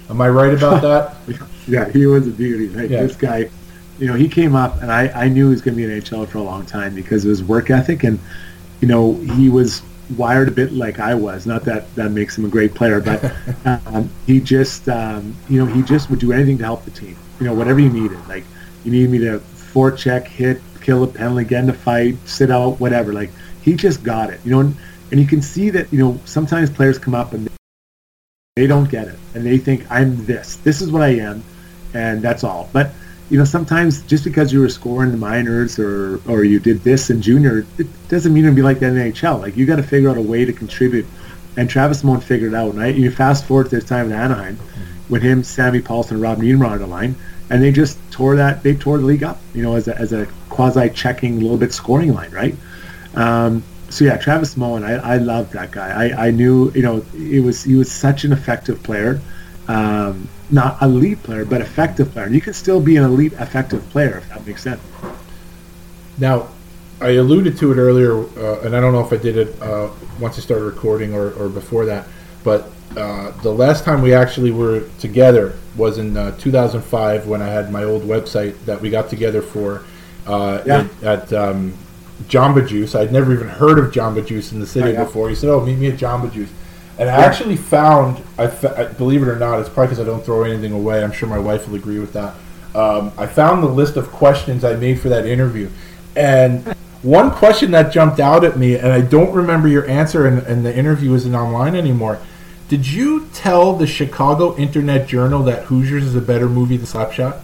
Speaker 1: Am I right about that? <laughs>
Speaker 4: Yeah, he was a beauty.
Speaker 1: Yeah.
Speaker 4: This guy, you know, he came up, and I, I knew he was going to be an NHL for a long time because of his work ethic, and you know, he was wired a bit like I was. Not that that makes him a great player, but <laughs> um, he just, um, you know, he just would do anything to help the team. You know, whatever you needed. Like, you needed me to forecheck, hit, kill a penalty, get in the fight, sit out, whatever. Like, he just got it. You know, and, and you can see that. You know, sometimes players come up and they don't get it and they think i'm this this is what i am and that's all but you know sometimes just because you were scoring the minors or or you did this in junior it doesn't mean it'll be like the nhl like you got to figure out a way to contribute and travis Moen figured it out and I, you fast forward to this time in anaheim mm-hmm. when him sammy Pahlsson and rob Niedermayer on the line and they just tore that they tore the league up you know as a, as a quasi checking a little bit scoring line right um, so yeah, Travis Moen, I, I loved that guy. I, I knew, you know, it was he was such an effective player, um, not elite player, but effective player. And you can still be an elite, effective player if that makes sense.
Speaker 1: Now, I alluded to it earlier, uh, and I don't know if I did it uh, once I started recording or, or before that, but uh, the last time we actually were together was in uh, 2005 when I had my old website that we got together for uh,
Speaker 4: Yeah.
Speaker 1: at, at um, Jamba Juice. I'd never even heard of Jamba Juice in the city before. He said, "Oh, meet me at Jamba Juice." And I actually found, I, fa- believe it or not, it's probably because I don't throw anything away. I'm sure my wife will agree with that. Um, I found the list of questions I made for that interview, and one question that jumped out at me, and I don't remember your answer, and, and the interview isn't online anymore. Did you tell the Chicago Internet Journal that Hoosiers is a better movie than Slapshot?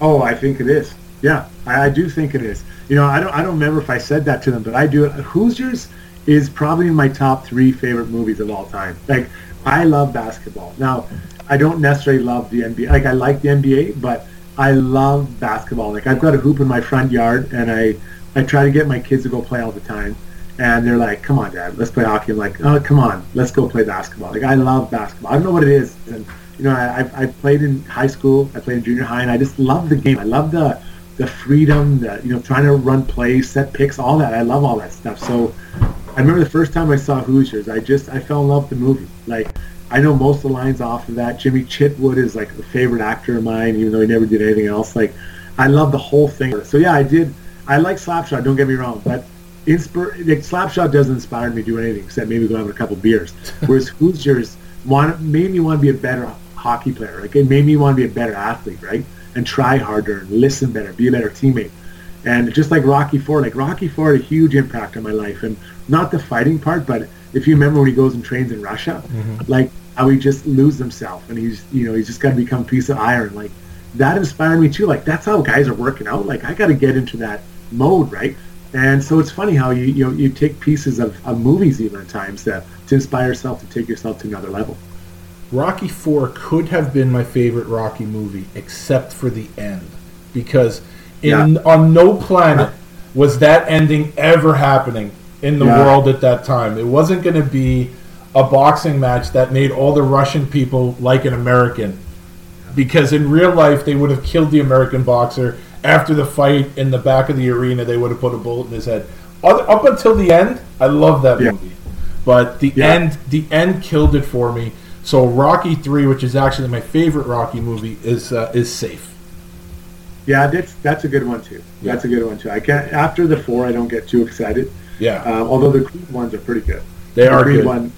Speaker 4: Oh, I think it is. Yeah, I, I do think it is. You know, I don't I don't remember if I said that to them, but I do. Hoosiers is probably my top three favorite movies of all time. Like, I love basketball. Now, I don't necessarily love the NBA. Like, I like the NBA, but I love basketball. Like, I've got a hoop in my front yard, and I I try to get my kids to go play all the time. And they're like, "Come on, Dad, let's play hockey." I'm like, "Oh, come on, let's go play basketball." Like, I love basketball. I don't know what it is, and you know, I I played in high school, I played in junior high, and I just love the game. I love the the freedom, the you know, trying to run plays, set picks, all that. I love all that stuff. So I remember the first time I saw Hoosiers, I just I fell in love with the movie. Like I know most of the lines off of that. Jimmy Chitwood is like a favorite actor of mine, even though he never did anything else. Like I love the whole thing. So yeah, I did. I like Slapshot. Don't get me wrong, but inspir- like, Slapshot doesn't inspire me to do anything except maybe go have a couple beers. <laughs> Whereas Hoosiers want made me want to be a better hockey player. Like it made me want to be a better athlete, right? And try harder and listen better, be a better teammate. And just like Rocky Four, like Rocky Four had a huge impact on my life, and not the fighting part, but if you remember when he goes and trains in Russia, mm-hmm. like how he just loses himself and he's you know he's just got to become a piece of iron. Like that inspired me too. Like that's how guys are working out. Like I got to get into that mode, right? And so it's funny how you you, know, you take pieces of, of movies even at times to, to inspire yourself to take yourself to another level.
Speaker 1: Rocky Four could have been my favorite Rocky movie, except for the end, because in
Speaker 4: Yeah.
Speaker 1: on no planet was that ending ever happening in the
Speaker 4: Yeah.
Speaker 1: world at that time. It wasn't going to be a boxing match that made all the Russian people like an American, because in real life they would have killed the American boxer after the fight in the back of the arena. They would have put a bullet in his head. Up up until the end, I love that
Speaker 4: Yeah.
Speaker 1: movie, but the end the end killed it for me. So Rocky Three, which is actually my favorite Rocky movie, is uh, is safe.
Speaker 4: Yeah, that's that's a good one too. That's a good one too. I can't after the four, I don't get too excited.
Speaker 1: Yeah,
Speaker 4: Um, although the Creed ones are pretty good.
Speaker 1: they
Speaker 4: The
Speaker 1: are
Speaker 4: Creed
Speaker 1: good.
Speaker 4: one,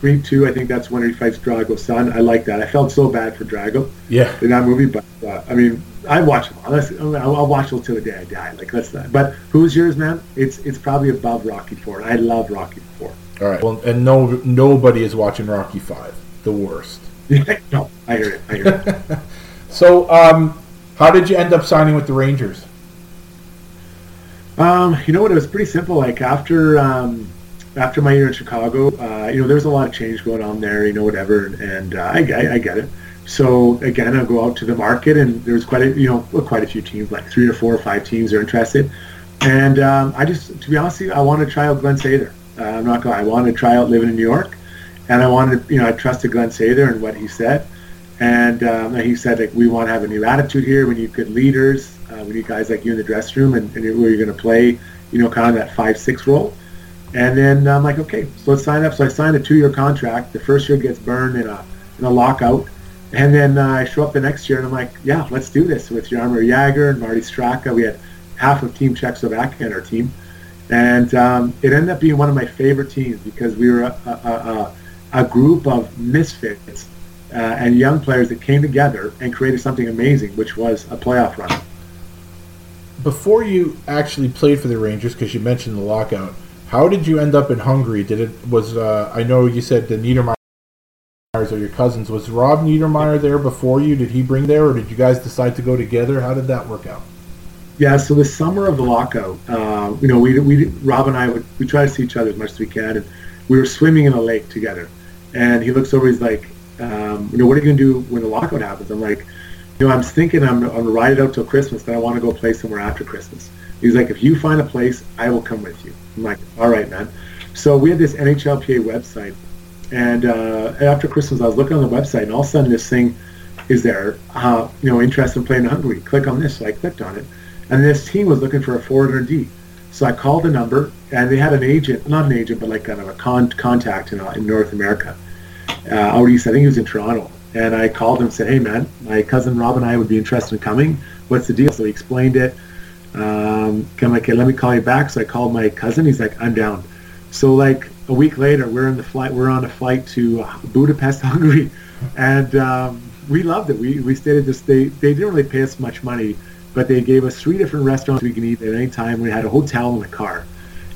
Speaker 4: Creed two, I think that's when he fights Drago's son. I like that. I felt so bad for Drago
Speaker 1: Yeah,
Speaker 4: in that movie, but uh, I mean, I watch them all. I'll, I'll watch them till the day I die. Like let's. But who's yours, man? It's it's probably above Rocky four. I love Rocky four.
Speaker 1: all right. Well, and no nobody is watching Rocky Five, the worst. <laughs>
Speaker 4: no, I hear it. I hear it. <laughs>
Speaker 1: So, um, how did you end up signing with the Rangers?
Speaker 4: Um, you know what? It was pretty simple. Like after um, after my year in Chicago, uh, you know, there was a lot of change going on there. You know, whatever, and, and uh, I, I, I get it. So again, I go out to the market, and there's quite a you know well, quite a few teams, like three or four or five teams are interested. And um, I just, to be honest with you, I want to try out Glen Sather. Uh, I'm not going. I want to try out living in New York, and I wanted, you know, I trusted Glen Sather and what he said. And um, he said, like, we want to have a new attitude here. We need good leaders. Uh, we need guys like you in the dressing room, and, and where you're going to play, you know, kind of that five-six role. And then I'm like, okay, so let's sign up. So I signed a two-year contract. The first year gets burned in a in a lockout, and then uh, I show up the next year, and I'm like, yeah, let's do this with Jaromir Jagr and Marty Straka. We had half of Team Czechoslovakia on our team, and um, it ended up being one of my favorite teams because we were a, a, a, a group of misfits uh, and young players that came together and created something amazing, which was a playoff run.
Speaker 1: Before you actually played for the Rangers, because you mentioned the lockout, how did you end up in Hungary? Did it was uh, I know you said the Niedermayers are your cousins. Was Rob Niedermayer there before you? Did he bring there, or did you guys decide to go together? How did that work out?
Speaker 4: Yeah, so the summer of the lockout, uh, you know, we, we Rob and I would we try to see each other as much as we can, and we were swimming in a lake together. And he looks over, he's like, um, you know, what are you gonna do when the lockout happens? I'm like, you know, I'm thinking I'm, I'm gonna ride it out till Christmas, then I want to go play somewhere after Christmas. He's like, if you find a place, I will come with you. I'm like, all right, man. So we had this NHLPA website, and uh, after Christmas, I was looking on the website, and all of a sudden, this thing is there. Uh, you know, interested in playing in Hungary. Click on this. So I clicked on it, and this team was looking for a forward or D. So I called the number, and they had an agent, not an agent, but like kind of a con- contact in, uh, in North America, uh, out east. I think he was in Toronto. And I called him and said, hey, man, my cousin Rob and I would be interested in coming. What's the deal? So he explained it. Um, I'm like, okay, let me call you back. So I called my cousin. He's like, I'm down. So like a week later, we're in the flight. We're on a flight to Budapest, <laughs> Hungary, and um, we loved it. We we stayed at this. They they didn't really pay us much money, but they gave us three different restaurants we can eat at any time. We had a hotel in the car,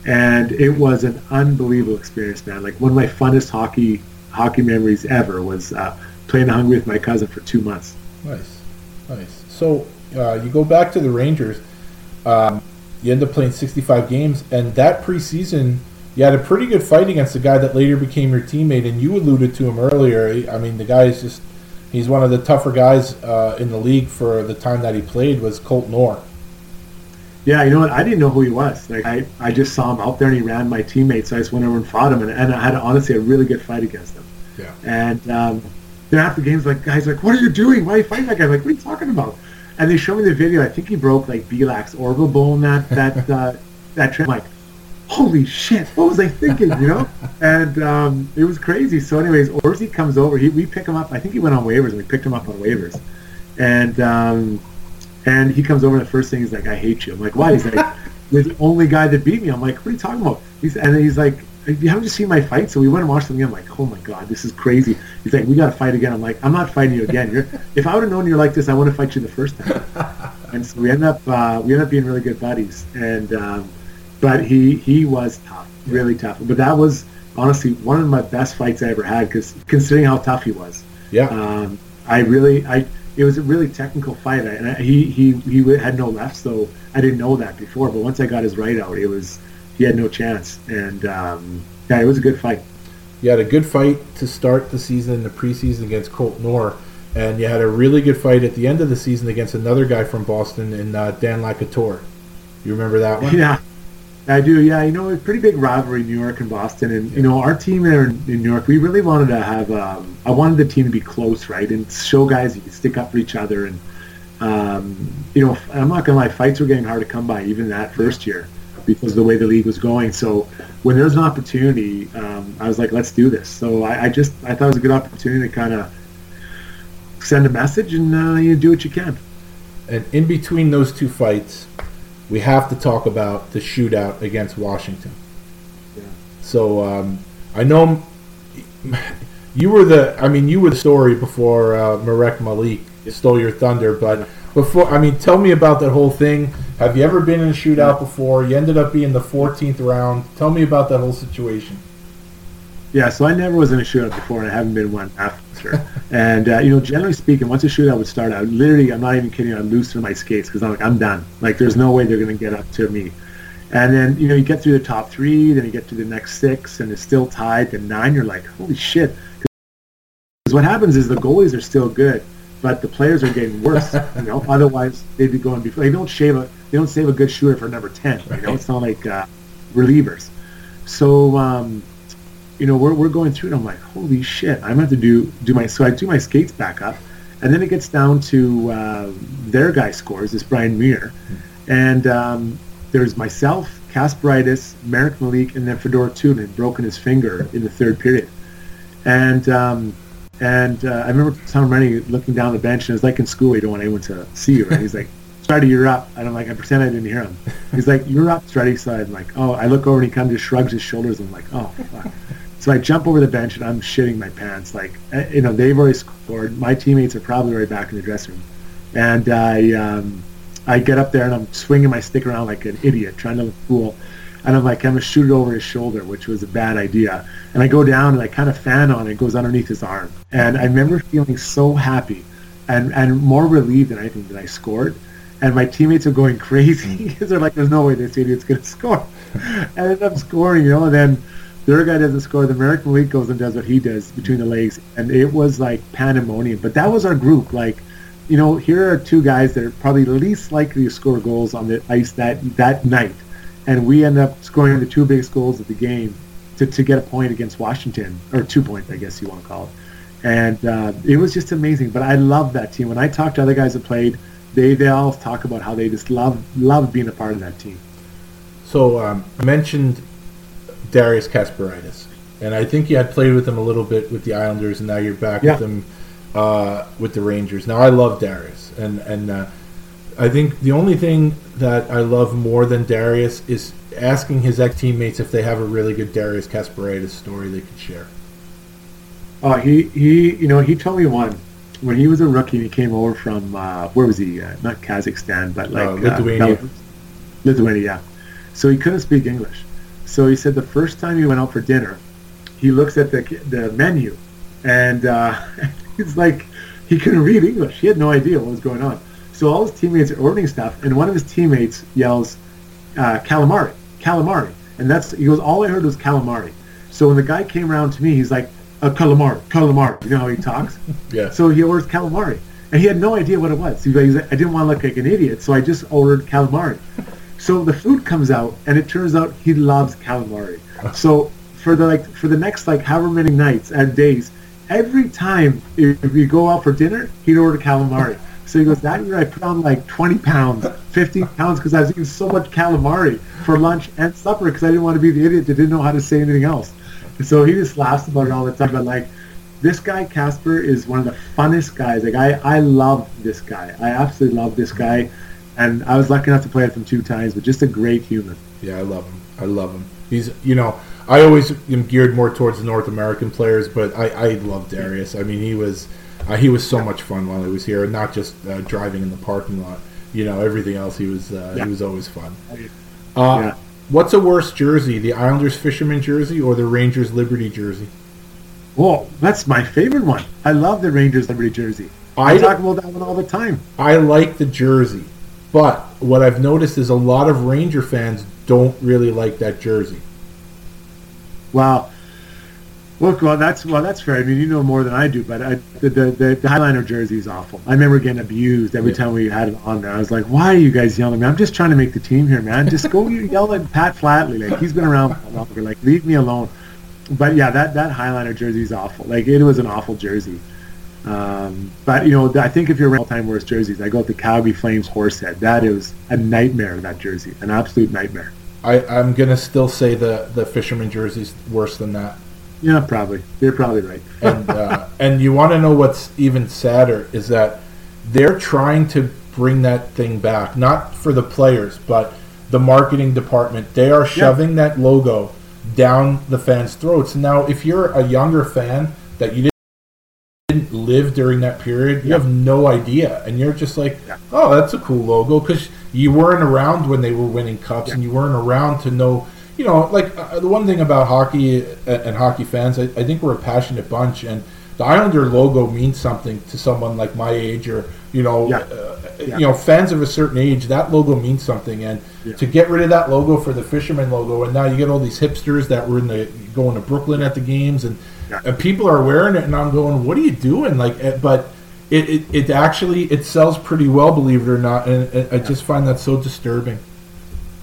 Speaker 4: and it was an unbelievable experience, man. Like one of my funnest hockey hockey memories ever was uh, playing in Hungary with my cousin for two months.
Speaker 1: Nice, nice. So uh, you go back to the Rangers. Um, you end up playing 65 games, and that preseason, you had a pretty good fight against the guy that later became your teammate, and you alluded to him earlier. I mean, the guy is just—he's one of the tougher guys uh, in the league for the time that he played. Was Colton Orr?
Speaker 4: Yeah, you know what? I didn't know who he was. Like I, I just saw him out there and he ran my teammates. So I just went over and fought him, and, and I had honestly a really good fight against him.
Speaker 1: Yeah.
Speaker 4: And um, then after the games, like guys, like, what are you doing? Why are you fighting that guy? I'm like, what are you talking about? And they showed me the video. I think he broke like Belak's orbital bone that that <laughs> uh, that trip. I'm like, holy shit! What was I thinking? You know? <laughs> And um, it was crazy. So, anyways, Orzi comes over. He we pick him up. I think he went on waivers, and we picked him up on waivers. And um, and he comes over, and the first thing he's like, I hate you. I'm like, why? He's like, <laughs> you're the only guy that beat me. I'm like, what are you talking about? He's and then he's like, you haven't just seen my fight? So we went and watched them again. I'm like, oh my god, this is crazy. He's like, we got to fight again. I'm like, I'm not fighting you again. You're, if I would have known you're like this, I would have fight you the first time. <laughs> and so we end up uh, we end up being really good buddies. And um, but he he was tough, really tough. But that was honestly one of my best fights I ever had because considering how tough he was.
Speaker 1: Yeah.
Speaker 4: Um, I really, I, it was a really technical fight, and I, he he he had no left, so I didn't know that before. But once I got his right out, it was he had no chance, and um, yeah, it was a good fight.
Speaker 1: You had a good fight to start the season in the preseason against Colton Orr, and you had a really good fight at the end of the season against another guy from Boston in uh, Dan Lacouture. You remember that one? <laughs>
Speaker 4: Yeah, I do. Yeah, you know, a pretty big rivalry, New York and Boston, and you know, our team there in, in New York, we really wanted to have. Um, I wanted the team to be close, right, and show guys you can stick up for each other, and um, you know, I'm not gonna lie, fights were getting hard to come by even that first year because of the way the league was going. So when there's an opportunity, um, I was like, let's do this. So I, I, just I thought it was a good opportunity to kind of send a message and uh, you do what you can.
Speaker 1: And in between those two fights, we have to talk about the shootout against Washington. Yeah. So um, I know <laughs> you were the I mean you were the story before uh, Marek Malik stole your thunder, but before I mean tell me about that whole thing have you ever been in a shootout before? You ended up being the 14th round. Tell me about that whole situation.
Speaker 4: Yeah, so I never was in a shootout before, and I haven't been one after. <laughs> and uh, you know, generally speaking, once a shootout would start, I would literally, I'm not even kidding, I'd loosen my skates because I'm like, I'm done. Like, there's no way they're going to get up to me. And then you know, you get through the top three, then you get to the next six, and it's still tied. Then nine, you're like, holy shit. Because what happens is the goalies are still good, but the players are getting worse. <laughs> you know, otherwise they'd be going before. They don't shave a they don't save a good shooter for number ten. You know, it's not like uh, relievers. So um, you know, we're we're going through, and I'm like, holy shit! I'm gonna have to do do my so I do my skates back up, and then it gets down to uh, their guy scores. This Bryan Muir, and um, there's myself, Kasparaitis, Marek Malik, and then Fedor Tyutin had broken his finger in the third period, and. Um, and uh, I remember Tom Renney looking down the bench, and it's like in school, you don't want anyone to see you, right? He's like, Strutty, you're up. And I'm like, I pretend I didn't hear him. He's like, you're up, Strutty. So I'm like, oh, I look over and he kind of just shrugs his shoulders. And I'm like, oh, fuck. So I jump over the bench and I'm shitting my pants. Like, eh, you know, they've already scored. My teammates are probably right back in the dressing room. And I, um, I get up there and I'm swinging my stick around like an idiot, trying to look cool. And I'm like, I'm gonna shoot it over his shoulder, which was a bad idea. And I go down and I kind of fan on it, it goes underneath his arm. And I remember feeling so happy and, and more relieved than anything that I scored and my teammates are going <laughs> crazy because <laughs> they're like, "There's no way this idiot's going <laughs> to score." And I ended up scoring, you know, and then the other guy doesn't score. The Marek Malik goes and does what he does between the legs, and it was like pandemonium. But that was our group. Like, you know, here are two guys that are probably least likely to score goals on the ice that that night, and we end up scoring the two biggest goals of the game to, to get a point against Washington, or two points, I guess you want to call it. And uh, it was just amazing. But I love that team. When I talk to other guys that played they they all talk about how they just love love being a part of that team.
Speaker 1: So um, mentioned Darius Kasparaitis, and I think you had played with him a little bit with the Islanders, and now you're back yeah. with him uh, with the Rangers. Now I love Darius, and and uh, I think the only thing that I love more than Darius is asking his ex teammates if they have a really good Darius Kasparaitis story they could share.
Speaker 4: Oh, he he, you know, he told me one when he was a rookie, he came over from uh, where was he? Uh, not Kazakhstan, but like uh,
Speaker 1: Lithuania.
Speaker 4: Lithuania, yeah. So he couldn't speak English. So he said the first time he went out for dinner, he looks at the the menu, and uh, <laughs> he's like, he couldn't read English. He had no idea what was going on. So all his teammates are ordering stuff, and one of his teammates yells, uh, "Calamari, calamari!" And that's he goes. All I heard was calamari. So when the guy came around to me, he's like, a calamari, calamari. You know how he talks? <laughs>
Speaker 1: yeah.
Speaker 4: So he orders calamari, and he had no idea what it was. He's like, I didn't want to look like an idiot, so I just ordered calamari. So the food comes out, and it turns out he loves calamari. <laughs> so for the like for the next like however many nights and days, every time if, you go out for dinner, he'd order calamari. So he goes, that year I put on like 20 pounds, 15 pounds because I was eating so much calamari for lunch and supper because I didn't want to be the idiot that didn't know how to say anything else. So he just laughs about it all the time. But like, this guy Casper is one of the funnest guys. Like I, I love this guy. I absolutely love this guy, and I was lucky enough to play with him two times. But just a great human.
Speaker 1: Yeah, I love him. I love him. He's, you know, I always am geared more towards the North American players, but I, I love Darius. I mean, he was, uh, he was so much fun while he was here, not just uh, driving in the parking lot. You know, everything else. He was, uh, yeah. he was always fun. Uh, yeah. What's a worse jersey, the Islanders Fisherman jersey or the Rangers Liberty jersey?
Speaker 4: Well, that's my favorite one. I love the Rangers Liberty jersey. I, I talk about that one all the time.
Speaker 1: I like the jersey, but what I've noticed is a lot of Ranger fans don't really like that jersey.
Speaker 4: Well, Look, well, that's well, that's fair. I mean, you know more than I do, but I, the, the, the Highliner jersey is awful. I remember getting abused every yeah. time we had it on there. I was like, "Why are you guys yelling at me? I'm just trying to make the team here, man. Just go <laughs> yell at Pat Flatley. Like he's been around for longer. Like leave me alone." But yeah, that that Highliner jersey is awful. Like it was an awful jersey. Um, but you know, I think if you're all-time worst jerseys, I go with the Calgary Flames horsehead. That is a nightmare. That jersey, an absolute nightmare.
Speaker 1: I, I'm gonna still say the the Fisherman jersey's worse than that.
Speaker 4: Yeah, probably. You're probably right. <laughs>
Speaker 1: and uh, and you want to know what's even sadder is that they're trying to bring that thing back, not for the players, but the marketing department. They are shoving yeah. that logo down the fans' throats. Now, if you're a younger fan that you didn't during that period, you yeah. have no idea, and you're just like, yeah. "Oh, that's a cool logo," because you weren't around when they were winning cups, and you weren't around to know you know, like uh, the one thing about hockey uh, and hockey fans, I, I, think we're a passionate bunch, and the Islander logo means something to someone like my age, or you know, yeah. Uh, yeah. you know, fans of a certain age. That logo means something, and yeah. to get rid of that logo for the Fisherman logo, and now you get all these hipsters that were in the going to Brooklyn at the games, and and people are wearing it, and I'm going, what are you doing? Like, eh, but. It, it, it actually it sells pretty well, believe it or not, and, and I just find that so disturbing.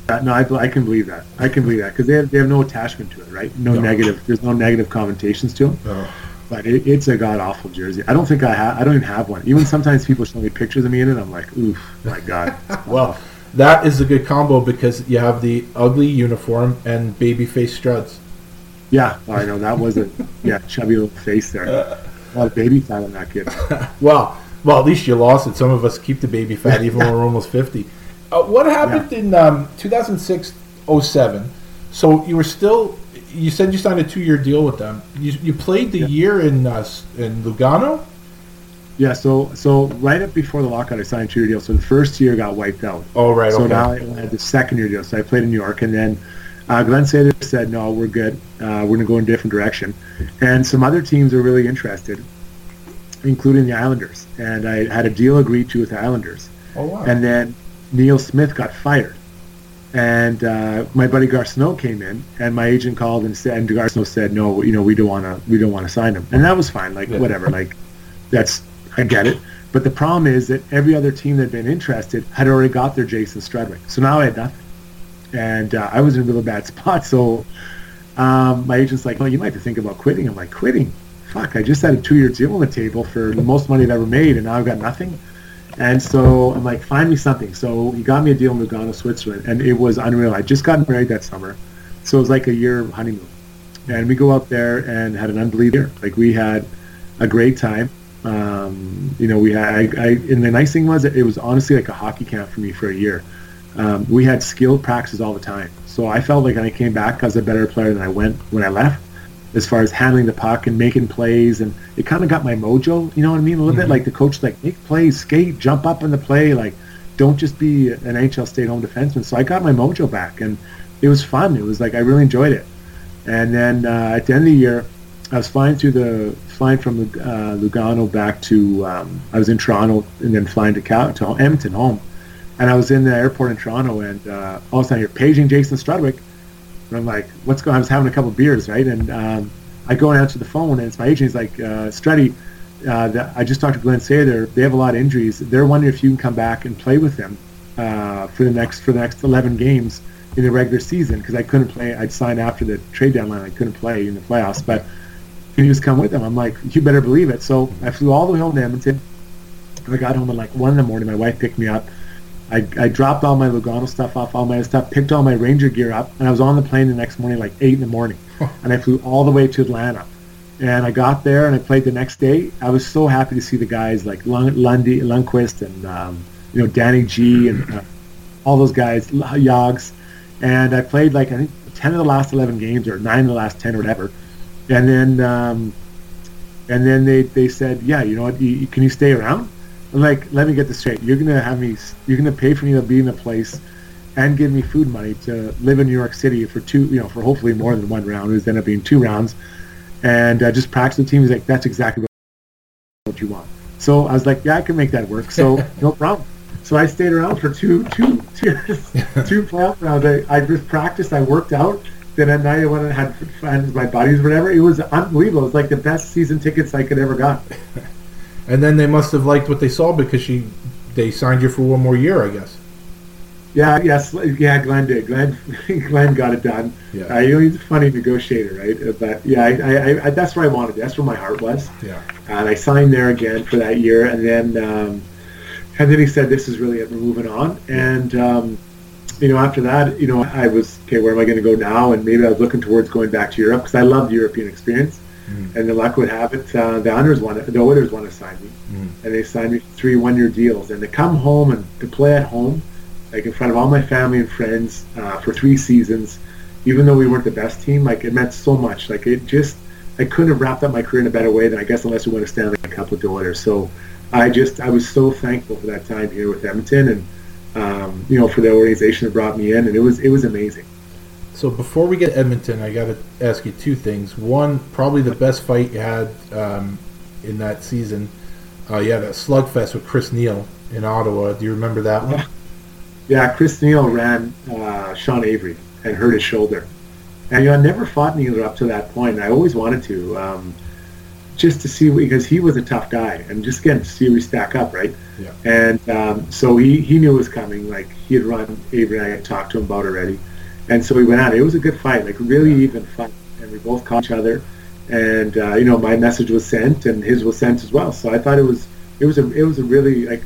Speaker 4: Uh, no, I, I, can believe that. I can believe that because they have, they have no attachment to it, right? No, no. negative. There's no negative connotations to them. No. But it, it's a god awful jersey. I don't think I have. I don't even have one. Even sometimes people show me pictures of me in it. I'm like, oof, my god. <laughs>
Speaker 1: well, that is a good combo because you have the ugly uniform and baby face struts.
Speaker 4: Yeah, I know that was a <laughs> yeah chubby little face there. A lot of baby fat on that kid. <laughs>
Speaker 1: well, well, at least you lost it. Some of us keep the baby fat even when we're <laughs> almost fifty. Uh, what happened yeah. in um, 2006 07? So you were still. You said you signed a two-year deal with them. You, you played the yeah. year in uh, in Lugano.
Speaker 4: Yeah, so so right up before the lockout, I signed a two-year deal. So the first year got wiped out.
Speaker 1: Oh right.
Speaker 4: So
Speaker 1: okay.
Speaker 4: now I had the second year deal. So I played in New York, and then uh, Glen Sather said, "No, we're good. Uh, we're going to go in a different direction." And some other teams are really interested, including the Islanders. And I had a deal agreed to with the Islanders.
Speaker 1: Oh wow.
Speaker 4: And then Neil Smith got fired. And uh, my buddy Garth Snow came in, and my agent called and said, and Garth Snow said, no, you know, we don't want to, we don't want to sign him, and that was fine, like yeah. whatever, like that's, I get it. But the problem is that every other team that had been interested had already got their Jason Strudwick, so now I had nothing, and uh, I was in a really bad <laughs> spot. So um, my agent's like, "Well, you might have to think about quitting." I'm like, "Quitting? Fuck! I just had a two-year deal on the table for the most money I've ever made, and now I've got nothing." And so I'm like, find me something. So he got me a deal in Lugano, Switzerland, and it was unreal. I just got married that summer, so it was like a year honeymoon. And we go out there and had an unbelievable year. Like we had a great time. Um, you know, we had, I, I, and the nice thing was it was honestly like a hockey camp for me for a year. Um, we had skilled practices all the time. So I felt like when I came back, I was a better player than I went when I left as far as handling the puck and making plays, and it kind of got my mojo. You know what I mean? A little mm-hmm. bit like the coach, like make plays, skate, jump up in the play, like don't just be an NHL stay-at-home defenseman. So I got my mojo back, and it was fun. It was like I really enjoyed it. And then uh, at the end of the year, I was flying through the flying from uh, Lugano back to um, I was in Toronto, and then flying to Cal- to Edmonton home. And I was in the airport in Toronto, and uh, all of a sudden you're paging Jason Strudwick and I'm like, what's going on? I was having a couple beers, right? And um, I go and answer the phone, and it's my agent. He's like, uh, Struddy, uh, I just talked to Glen Sather. They have a lot of injuries. They're wondering if you can come back and play with them uh, for the next for the next 11 games in the regular season because I couldn't play. I'd signed after the trade deadline. I couldn't play in the playoffs, but can you just come with them? I'm like, you better believe it. So I flew all the way home to Edmonton. I got home at like one in the morning. My wife picked me up. I, I dropped all my Lugano stuff off, all my stuff, picked all my Ranger gear up, and I was on the plane the next morning, like 8 in the morning. <laughs> and I flew all the way to Atlanta. And I got there and I played the next day. I was so happy to see the guys like Lundy, Lundqvist and, um, you know, Danny G and uh, all those guys, Yogs. And I played like, I think, 10 of the last 11 games or 9 of the last 10 or whatever. And then, um, and then they, they said, yeah, you know what, you, can you stay around? Like, let me get this straight. You're gonna have me. You're gonna pay for me to be in a place, and give me food money to live in New York City for two. You know, for hopefully more than one round. It ended up being two rounds, and uh, just practice the team. He's like, that's exactly what you want. So I was like, yeah, I can make that work. So <laughs> no problem. So I stayed around for two, two, two, <laughs> two playoff rounds. I, I just practiced. I worked out. Then at night I went and had with my buddies, whatever. It was unbelievable. It was like the best season tickets I could ever got. <laughs>
Speaker 1: And then they must have liked what they saw because she, they signed you for one more year, I guess.
Speaker 4: Yeah, yes, yeah. Glen did. Glen, <laughs> Glen got it done.
Speaker 1: Yeah.
Speaker 4: Uh, you know, he's a funny negotiator, right? Uh, But yeah, I, I, I, that's where I wanted. That's where my heart was.
Speaker 1: Yeah.
Speaker 4: And I signed there again for that year, and then, um, and then he said, "This is really it. We're moving on." And um, you know, after that, you know, I was okay. Where am I going to go now? And maybe I was looking towards going back to Europe because I loved the European experience. And the luck would have it, uh, the Oilers wanted, the Oilers want to sign me, and they signed me three one-year deals. And to come home and to play at home, like in front of all my family and friends, uh, for three seasons, even though we weren't the best team, like it meant so much. Like it just, I couldn't have wrapped up my career in a better way than I guess unless we won a Stanley Cup with the Oilers. So I just, I was so thankful for that time here with Edmonton, and um, you know, for the organization that brought me in, and it was, it was amazing.
Speaker 1: So before we get to Edmonton, I got to ask you two things. One, probably the best fight you had um, in that season. Uh, you had a slugfest with Chris Neil in Ottawa. Do you remember that one? <laughs>
Speaker 4: Yeah, Chris Neil ran uh, Sean Avery and hurt his shoulder. And you know, I never fought Neil up to that point. I always wanted to, um, just to see because he was a tough guy, and just again to see we stack up, right?
Speaker 1: Yeah.
Speaker 4: And um, so he he knew it was coming. Like he had run Avery, and I had talked to him about already, and so we went out. it. Was a good fight, like really even fight, and we both caught each other. And uh, you know, my message was sent, and his was sent as well. So I thought it was it was a it was a really like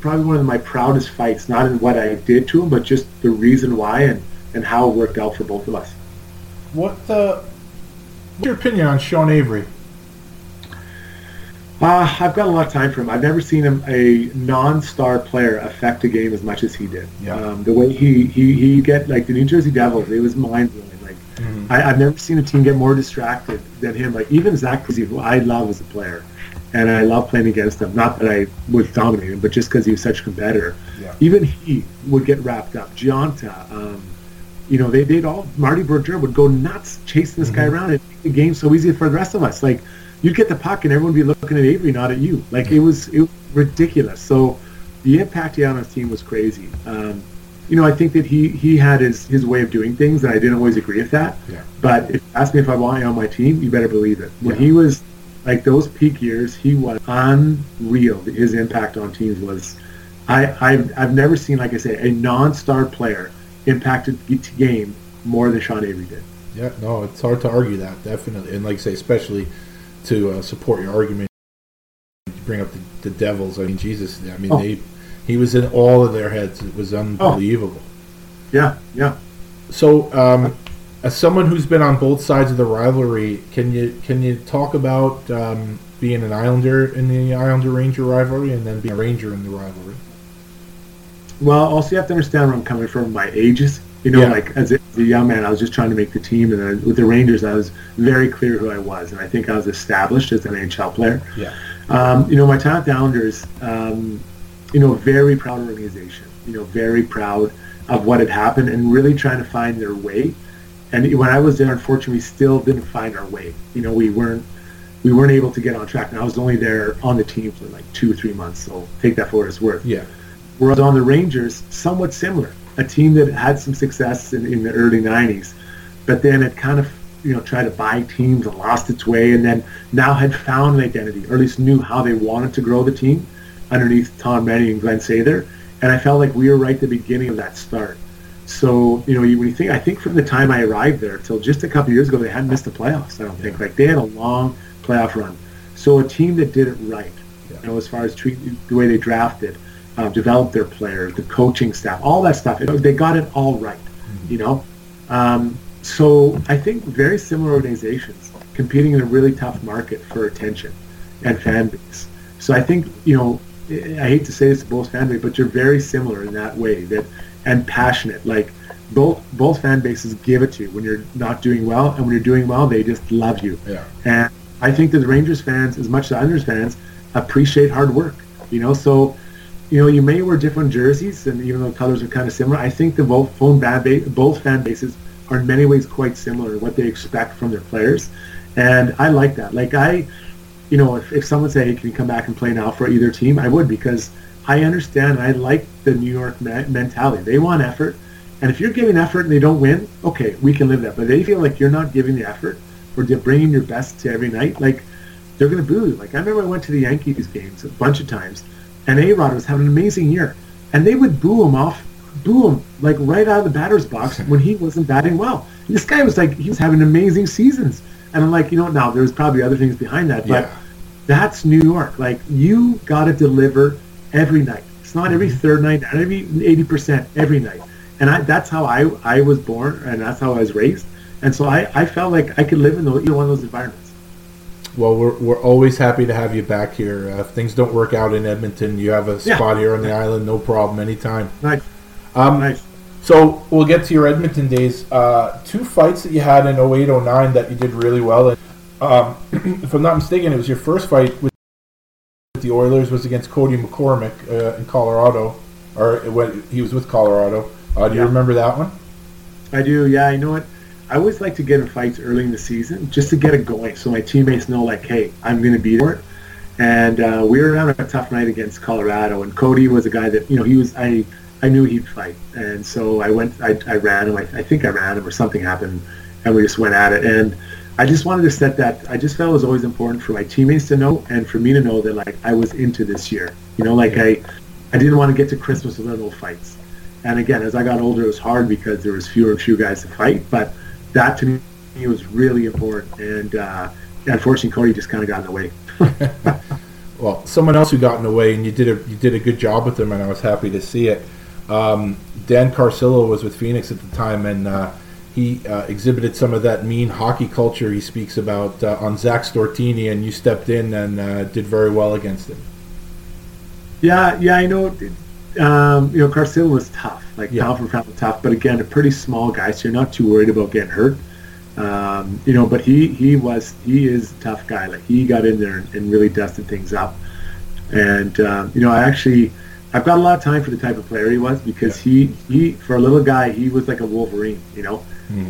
Speaker 4: probably one of my proudest fights, not in what I did to him, but just the reason why and, and how it worked out for both of us.
Speaker 1: What uh, what's your opinion on Sean Avery?
Speaker 4: Uh, I've got a lot of time for him. I've never seen him a non-star player affect a game as much as he did.
Speaker 1: Yeah.
Speaker 4: Um, the way he he he get like the New Jersey Devils, it was mind blowing. Like I, I've never seen a team get more distracted than him. Like even Zach Parise, who I love as a player, and I love playing against him. Not that I was dominating, but just because he was such a competitor.
Speaker 1: Yeah.
Speaker 4: Even he would get wrapped up. Gionta, um, you know, they they'd all Marty Brodeur would go nuts chasing this guy around and make the game so easy for the rest of us. Like you'd get the puck and everyone would be looking at Avery, not at you. Like it was it was ridiculous. So the impact he had on his team was crazy. Um, you know, I think that he he had his his way of doing things, and I didn't always agree with that.
Speaker 1: Yeah.
Speaker 4: But if you ask me if I want him on my team, you better believe it. When
Speaker 1: Yeah.
Speaker 4: he was like those peak years, he was unreal. His impact on teams was. I, I've, I've never seen, like I say, a non-star player impacted the game more than Sean Avery did.
Speaker 1: Yeah, no, it's hard to argue that definitely, and like I say, especially to uh, support your argument. You bring up the, the Devils. I mean, Jesus. I mean,
Speaker 4: Oh.
Speaker 1: they he was in all of their heads. It was unbelievable.
Speaker 4: Yeah, yeah.
Speaker 1: So, um, as someone who's been on both sides of the rivalry, can you can you talk about um, being an Islander in the Islander Ranger rivalry, and then being a Ranger in the rivalry?
Speaker 4: Well, also you have to understand where I'm coming from. My ages, you know,
Speaker 1: Yeah.
Speaker 4: like as a, as a young man, I was just trying to make the team, and then with the Rangers, I was very clear who I was, and I think I was established as an NHL player.
Speaker 1: Yeah.
Speaker 4: Um, you know, my time at the Islanders, um, you know, very proud organization. You know, very proud of what had happened, and really trying to find their way. And when I was there, unfortunately, we still didn't find our way. You know, we weren't we weren't able to get on track. And I was only there on the team for like two, or three months. So take that for what it's worth.
Speaker 1: Yeah.
Speaker 4: Whereas on the Rangers, somewhat similar, a team that had some success in, in the early '90s, but then it kind of you know tried to buy teams and lost its way, and then now had found an identity, or at least knew how they wanted to grow the team underneath Tom Renney and Glen Sather. And I felt like we were right at the beginning of that start. So you know, when you think, I think from the time I arrived there till just a couple years ago, they hadn't missed the playoffs. I don't think like they had a long playoff run. So a team that did it right, you know, as far as treat the way they drafted, uh, developed their players, the coaching staff, all that stuff. They got it all right, you know. Um, so I think very similar organizations competing in a really tough market for attention and fan base. So I think you know, I hate to say this to both fan base, but you're very similar in that way that and passionate. Like both both fan bases give it to you when you're not doing well, and when you're doing well, they just love you.
Speaker 1: Yeah.
Speaker 4: And I think that the Rangers fans, as much as the Islanders fans, appreciate hard work. You know, so you know you may wear different jerseys, and even though the colors are kind of similar, I think the both fan ba- both fan bases are in many ways quite similar what they expect from their players, and I like that. Like I, you know, if, if someone say, hey, can you come back and play now for either team, I would because I understand and I like the New York me- mentality. They want effort. And if you're giving effort and they don't win, okay, we can live that. But if they feel like you're not giving the effort or bringing your best to every night, like they're going to boo you. Like I remember I went to the Yankees games a bunch of times, and A Rod was having an amazing year, and they would boo him off, boo him like right out of the batter's box <laughs> when he wasn't batting well. And this guy was like he was having amazing seasons, and I'm like, you know what? Now there's probably other things behind that, but
Speaker 1: Yeah.
Speaker 4: that's New York. Like you got to deliver every night. It's not every mm-hmm. third night, not every eighty percent, every night. And I, that's how I, I was born, and that's how I was raised. And so I, I felt like I could live in the, either one of those environments.
Speaker 1: Well, we're, we're always happy to have you back here. Uh, if things don't work out in Edmonton, you have a
Speaker 4: Yeah.
Speaker 1: spot here on the island, no problem, anytime.
Speaker 4: Nice,
Speaker 1: Um,
Speaker 4: nice.
Speaker 1: So we'll get to your Edmonton days. Uh, two fights that you had in 08, 09 that you did really well. And, um, <clears throat> if I'm not mistaken, it was your first fight with the Oilers was against Cody McCormick uh, in Colorado, or when he was with Colorado. Uh, do you remember that one?
Speaker 4: I do, yeah. I know what? I always like to get in fights early in the season just to get it going, so my teammates know, like, hey, I'm going to be there. And uh, we were having a tough night against Colorado, and Cody was a guy that you know he was. I I knew he'd fight, and so I went. I, I ran him. I, I think I ran him, or something happened, and we just went at it. And I just wanted to set that. I just felt it was always important for my teammates to know, and for me to know that like I was into this year. You know, like I, I didn't want to get to Christmas without no fights. And again, as I got older, it was hard because there was fewer and fewer guys to fight. But that to me was really important. And uh, unfortunately, Cody just kind of got in the way. <laughs>
Speaker 1: Well, someone else who got in the way, and you did a you did a good job with them, and I was happy to see it. Um, Dan Carcillo was with Phoenix at the time, and uh, he uh, exhibited some of that mean hockey culture he speaks about uh, on Zach Stortini, and you stepped in and uh, did very well against him.
Speaker 4: Yeah, yeah, I know. Um, you know, Carcillo was tough, like
Speaker 1: Yeah.
Speaker 4: pound for pound tough. But again, a pretty small guy, so you're not too worried about getting hurt. Um, you know, but he he was he is a tough guy. Like he got in there and, and really dusted things up. And um, you know, I actually I've got a lot of time for the type of player he was because he he for a little guy he was like a Wolverine. You know,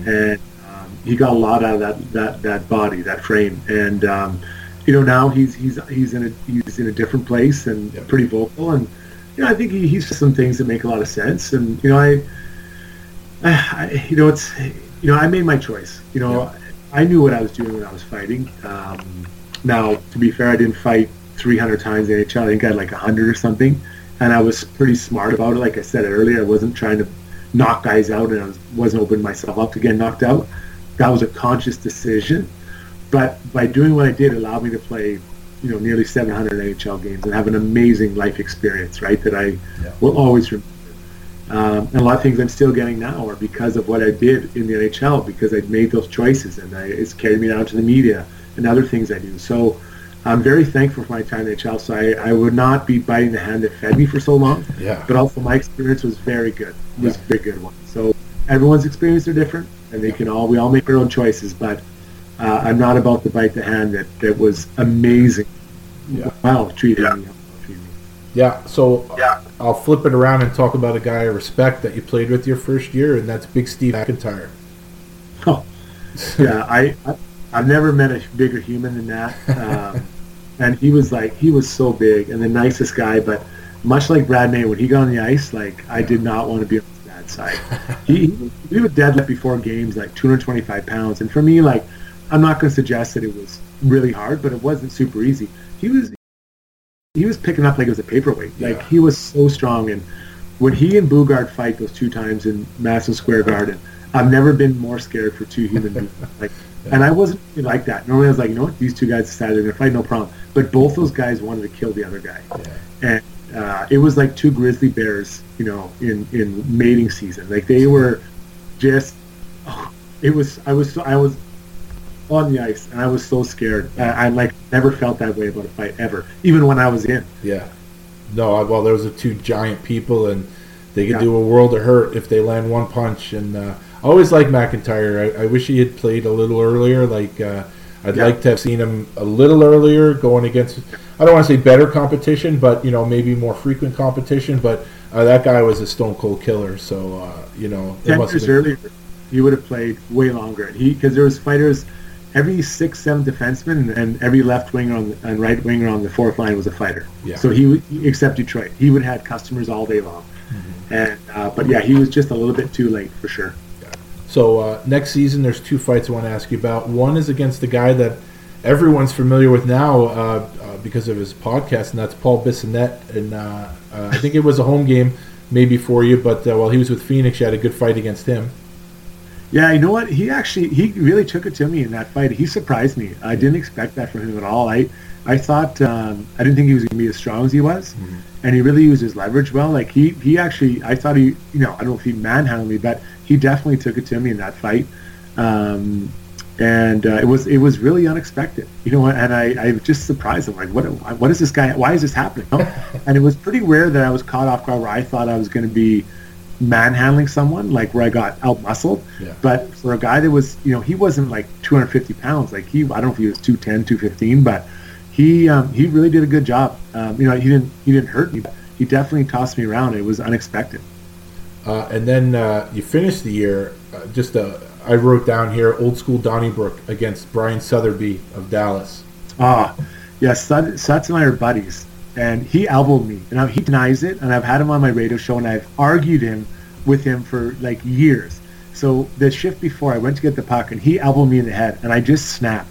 Speaker 4: and um, he got a lot out of that that that body, that frame, and. Um, you know now he's he's he's in a he's in a different place and
Speaker 1: Yeah.
Speaker 4: pretty vocal and you know I think he, he's some things that make a lot of sense and you know I, I you know it's you know I made my choice. You know
Speaker 1: Yeah.
Speaker 4: I knew what I was doing when I was fighting. Um, now to be fair I didn't fight 300 times in NHL I think I had like 100 or something and I was pretty smart about it. Like I said earlier I wasn't trying to knock guys out and I was, wasn't opening myself up to get knocked out. That was a conscious decision but by doing what I did, it allowed me to play, you know, nearly 700 NHL games and have an amazing life experience, right? That I
Speaker 1: Yeah.
Speaker 4: will always remember. Um, and a lot of things I'm still getting now are because of what I did in the NHL, because I made those choices, and I, it's carried me down to the media and other things I do. So I'm very thankful for my time in the NHL. So I, I would not be biting the hand that fed me for so long.
Speaker 1: Yeah.
Speaker 4: But also my experience was very good. It was
Speaker 1: Yeah.
Speaker 4: a very good one. So everyone's experience are different, and they can all we all make our own choices. But uh, I'm not about to bite the hand that, that was amazing.
Speaker 1: Yeah.
Speaker 4: Wow, treated me. how well treated me.
Speaker 1: Yeah, so
Speaker 5: Yeah.
Speaker 1: I'll flip it around and talk about a guy I respect that you played with your first year, and that's Big Steve McIntyre.
Speaker 4: Oh, yeah, I, I I've never met a bigger human than that. Um, <laughs> and he was like he was so big and the nicest guy, but much like Brad May, when he got on the ice, like I did not want to be on his bad side. he he would deadlift before games like 225 pounds, and for me, like I'm not going to suggest that it was really hard, but it wasn't super easy. He was he was picking up like it was a paperweight. Like he was so strong, and when he and Boogaard fight those two times in Madison Square Garden, I've never been more scared for two human beings. <laughs> Like, and I wasn't like that. Normally, I was like, you know what, these two guys decided they're gonna fight, no problem. But both those guys wanted to kill the other guy, and uh, it was like two grizzly bears, you know, in in mating season. Like they were just, oh, it was. I was I was on the ice, and I was so scared. I, I like never felt that way about a fight ever, even when I was in.
Speaker 1: Yeah. No, I- well, those are two giant people, and they could
Speaker 4: Yeah.
Speaker 1: do a world of hurt if they land one punch. And uh, I always like McIntyre. I, I wish he had played a little earlier. Like uh, I'd
Speaker 4: Yeah.
Speaker 1: like to have seen him a little earlier, going against. I don't want to say better competition, but you know maybe more frequent competition. But uh, that guy was a stone cold killer. So uh, you know, it
Speaker 4: ten
Speaker 1: must have
Speaker 4: years
Speaker 1: been-
Speaker 4: earlier, he would have played way longer. He because there was fighters, every six, seven defenseman and, every left winger on the, and right winger on the fourth line was a fighter.
Speaker 1: Yeah.
Speaker 4: So he, except Detroit, he would have customers all day long. And uh, but yeah, he was just a little bit too late for sure.
Speaker 1: So uh, next season, there's two fights I want to ask you about. One is against the guy that everyone's familiar with now uh, uh, because of his podcast, and that's Paul Bissonnette. And uh, uh, I think it was a home game, maybe for you, but uh, while he was with Phoenix, you had a good fight against him.
Speaker 4: Yeah, you know what? He actually he really took it to me in that fight. He surprised me. I didn't expect that from him at all. I I thought um, I didn't think he was going to be as strong as he was, and he really used his leverage well. Like he he actually I thought he you know I don't know if he manhandled me, but he definitely took it to me in that fight. Um, and uh, it was it was really unexpected, you know. And I, I was just surprised. Like, what what is this guy? Why is this happening? <laughs> and it was pretty rare that I was caught off guard where I thought I was going to be manhandling someone, like where I got out muscled.
Speaker 1: Yeah.
Speaker 4: But for a guy that was, you know, he wasn't like 250 pounds. Like he, I don't know if he was 210, 215, but he um, he really did a good job. Um, you know, he didn't he didn't hurt me. But he definitely tossed me around. It was unexpected.
Speaker 1: Uh, and then uh, you finished the year uh, just uh, I wrote down here old school Donnybrook against Brian Sutherby of Dallas.
Speaker 4: Ah, yeah, Sut, Suts and I are buddies, and he elbowed me, and he denies it, and I've had him on my radio show, and I've argued him with him for like years. So the shift before, I went to get the puck, and he elbowed me in the head, and I just snapped,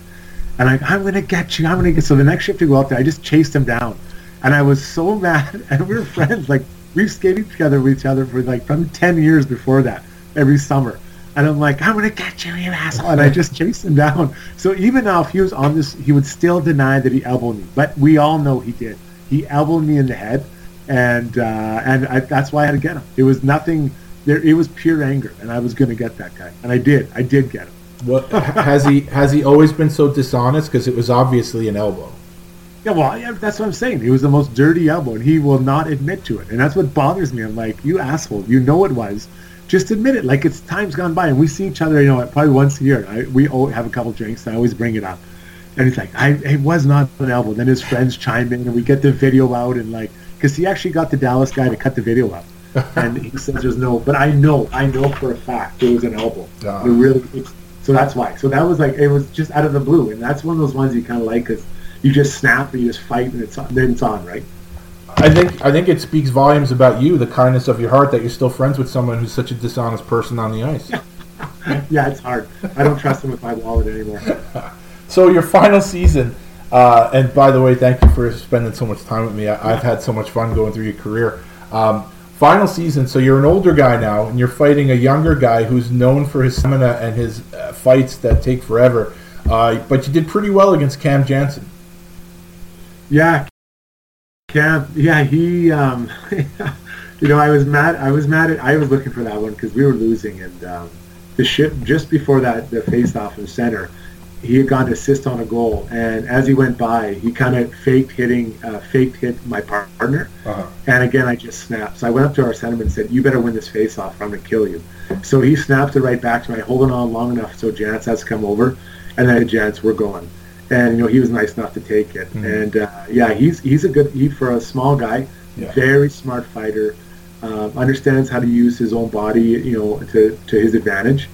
Speaker 4: and I, I'm gonna get you, I'm gonna get. So the next shift to go out there, I just chased him down, and I was so <laughs> mad, and we were friends, like we've skated together with each other for like probably ten years before that, every summer. And I'm like, I'm gonna get you, you asshole! And I just chased him <laughs> down. So even now, if he was on this, he would still deny that he elbowed me. But we all know he did. He elbowed me in the head, and uh, and I, that's why I had to get him. It was nothing. There, it was pure anger, and I was gonna get that guy, and I did. I did get him.
Speaker 1: What has he has he always been so dishonest? Because it was obviously an elbow.
Speaker 4: Yeah, well, yeah, that's what I'm saying. It was the most dirty elbow, and he will not admit to it, and that's what bothers me. I'm like, you asshole, you know it was. Just admit it. Like it's time's gone by, and we see each other, you know, probably once a year. I, we all have a couple drinks, and I always bring it up, and he's like, I it was not an elbow. Then his friends chime in, and we get the video out, and like, because he actually got the Dallas guy to cut the video up, <laughs> and he says there's no, but I know, I know for a fact it was an elbow.
Speaker 1: Ah.
Speaker 4: It really, so that's why. So that was like it was just out of the blue, and that's one of those ones you kind of like because you just snap and you just fight and it's on, then it's on, right?
Speaker 1: I think I think it speaks volumes about you, the kindness of your heart, that you're still friends with someone who's such a dishonest person on the ice. <laughs>
Speaker 4: Yeah, it's hard. I don't trust him with my wallet anymore. <laughs>
Speaker 1: So your final season, uh, and by the way, thank you for spending so much time with me. I, I've had so much fun going through your career. Um, final season, so you're an older guy now, and you're fighting a younger guy who's known for his stamina and his uh, fights that take forever. Uh, but you did pretty well against Cam Janssen.
Speaker 4: Yeah, Cam. Yeah, he. Um, <laughs> you know, I was mad. I was mad at. I was looking for that one because we were losing, and um, the ship just before that, the face-off in center, he had gone to assist on a goal, and as he went by, he kind of faked hitting, uh, faked hit my partner,
Speaker 1: Uh-huh.
Speaker 4: and again I just snapped. So I went up to our centerman and said, "You better win this face-off, or I'm gonna kill you." So he snapped it right back to me, holding on long enough so Jance has to come over, and then Jance, we're going. And you know he was nice enough to take it, and uh, yeah, he's he's a good he for a small guy,
Speaker 1: Yeah.
Speaker 4: very smart fighter, um, understands how to use his own body, you know, to, to his advantage.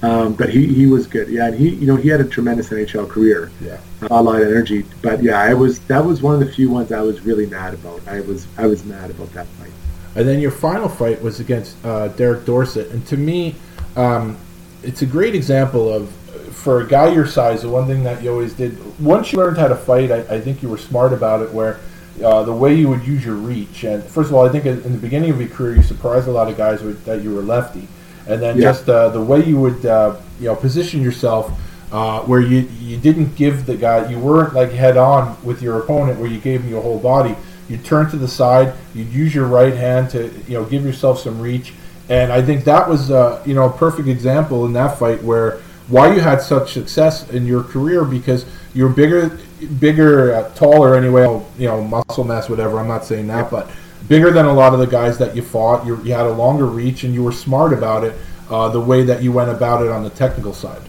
Speaker 4: Um, but he, he was good, yeah. And he you know he had a tremendous NHL career,
Speaker 1: Yeah.
Speaker 4: a lot of energy. But yeah, I was that was one of the few ones I was really mad about. I was I was mad about that fight.
Speaker 1: And then your final fight was against uh, Derek Dorsett. And to me, um, it's a great example of, for a guy your size, the one thing that you always did, once you learned how to fight, I, I think you were smart about it, where uh, the way you would use your reach. And first of all, I think in the beginning of your career, you surprised a lot of guys with, that you were lefty. And then
Speaker 4: Yeah.
Speaker 1: just uh, the way you would, uh, you know, position yourself, uh, where you you didn't give the guy, you weren't like head on with your opponent, where you gave him your whole body. You turn to the side. You'd use your right hand to you know give yourself some reach, and I think that was uh, you know a perfect example in that fight where why you had such success in your career because you're bigger, bigger, uh, taller anyway. You know muscle mass, whatever. I'm not saying that, but bigger than a lot of the guys that you fought. You, you had a longer reach, and you were smart about it. Uh, the way that you went about it on the technical side.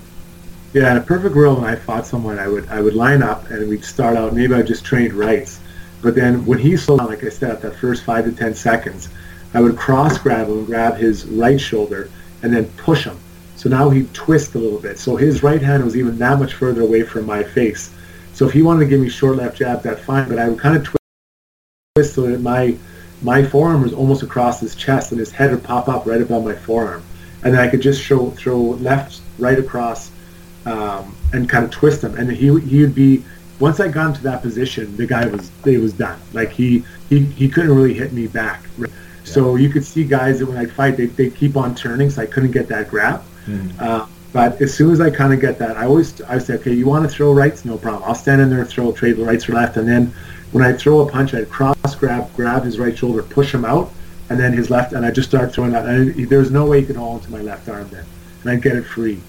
Speaker 4: Yeah, in a perfect world, when I fought someone, I would I would line up and we'd start out. Maybe I just trained rights, but then when he slowed down, like I said, that first five to ten seconds, I would cross grab him, grab his right shoulder, and then push him. So now he'd twist a little bit. So his right hand was even that much further away from my face. So if he wanted to give me short left jab, that's fine. But I would kind of twist so that my my forearm was almost across his chest, and his head would pop up right above my forearm, and then I could just show, throw left, right across, um, and kind of twist him. And he he would be once I got into that position, the guy was it was done. Like he he, he couldn't really hit me back. So you could see guys that when I fight, they they keep on turning, so I couldn't get that grab.
Speaker 1: Mm.
Speaker 4: Uh, but as soon as I kind of get that, I always I say, okay, you want to throw rights, no problem. I'll stand in there, throw trade the rights or left, and then when I throw a punch, I'd cross grab, grab his right shoulder, push him out, and then his left, and I just start throwing that. And there's no way he could hold into my left arm then, and I'd get it free.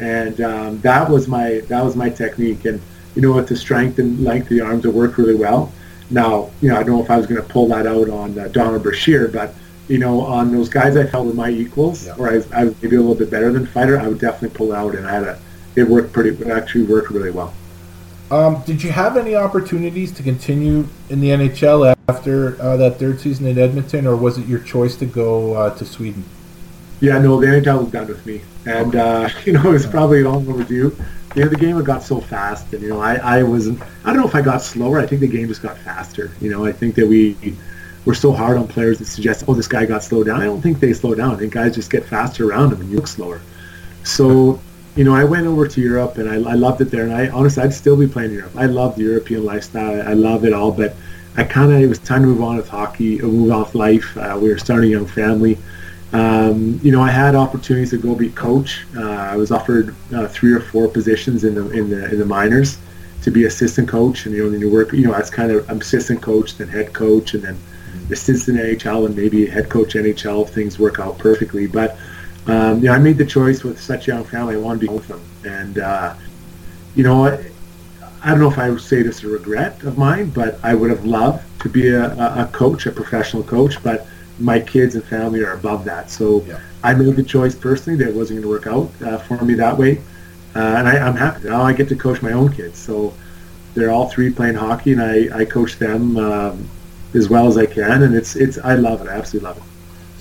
Speaker 4: And um, that was my that was my technique. And you know, with the strength and length of the arms, it worked really well. Now, you know, I don't know if I was going to pull that out on uh, Donald Brashear, but you know, on those guys I felt were my equals,
Speaker 1: Yeah.
Speaker 4: or I, was- I was maybe a little bit better than fighter, I would definitely pull out, and I had a it worked pretty. It actually worked really well.
Speaker 1: Um, did you have any opportunities to continue in the NHL after uh, that third season in Edmonton, or was it your choice to go uh, to Sweden?
Speaker 4: Yeah, no, the NHL was done with me, and uh, <laughs> you know it was probably long overdue. You know, the game had got so fast, and you know, I, I wasn't. I don't know if I got slower. I think the game just got faster. You know, I think that we were so hard on players that suggest, oh, this guy got slowed down. I don't think they slow down. I think guys just get faster around them, and you look slower. So, you know, I went over to Europe, and I, I loved it there. And I honestly, I'd still be playing Europe. I love the European lifestyle. I love it all, but I kind of it was time to move on with hockey, uh, move off life. Uh, we were starting a young family. Um, you know, I had opportunities to go be coach. Uh, I was offered uh, three or four positions in the in the in the minors to be assistant coach, and you know, then you work. You know, as kind of assistant coach, then head coach, and then assistant NHL, and maybe head coach NHL if things work out perfectly. But um, you know, I made the choice with such a young family. I wanted to be with them, and uh, you know, I, I don't know if I would say this a regret of mine, but I would have loved to be a, a, coach, a professional coach, but my kids and family are above that. So
Speaker 1: Yeah.
Speaker 4: I made the choice personally that it wasn't going to work out uh, for me that way. Uh, and I, I'm happy. Now I get to coach my own kids. So they're all three playing hockey, and I, I coach them um, as well as I can. And it's it's I love it. I absolutely love it.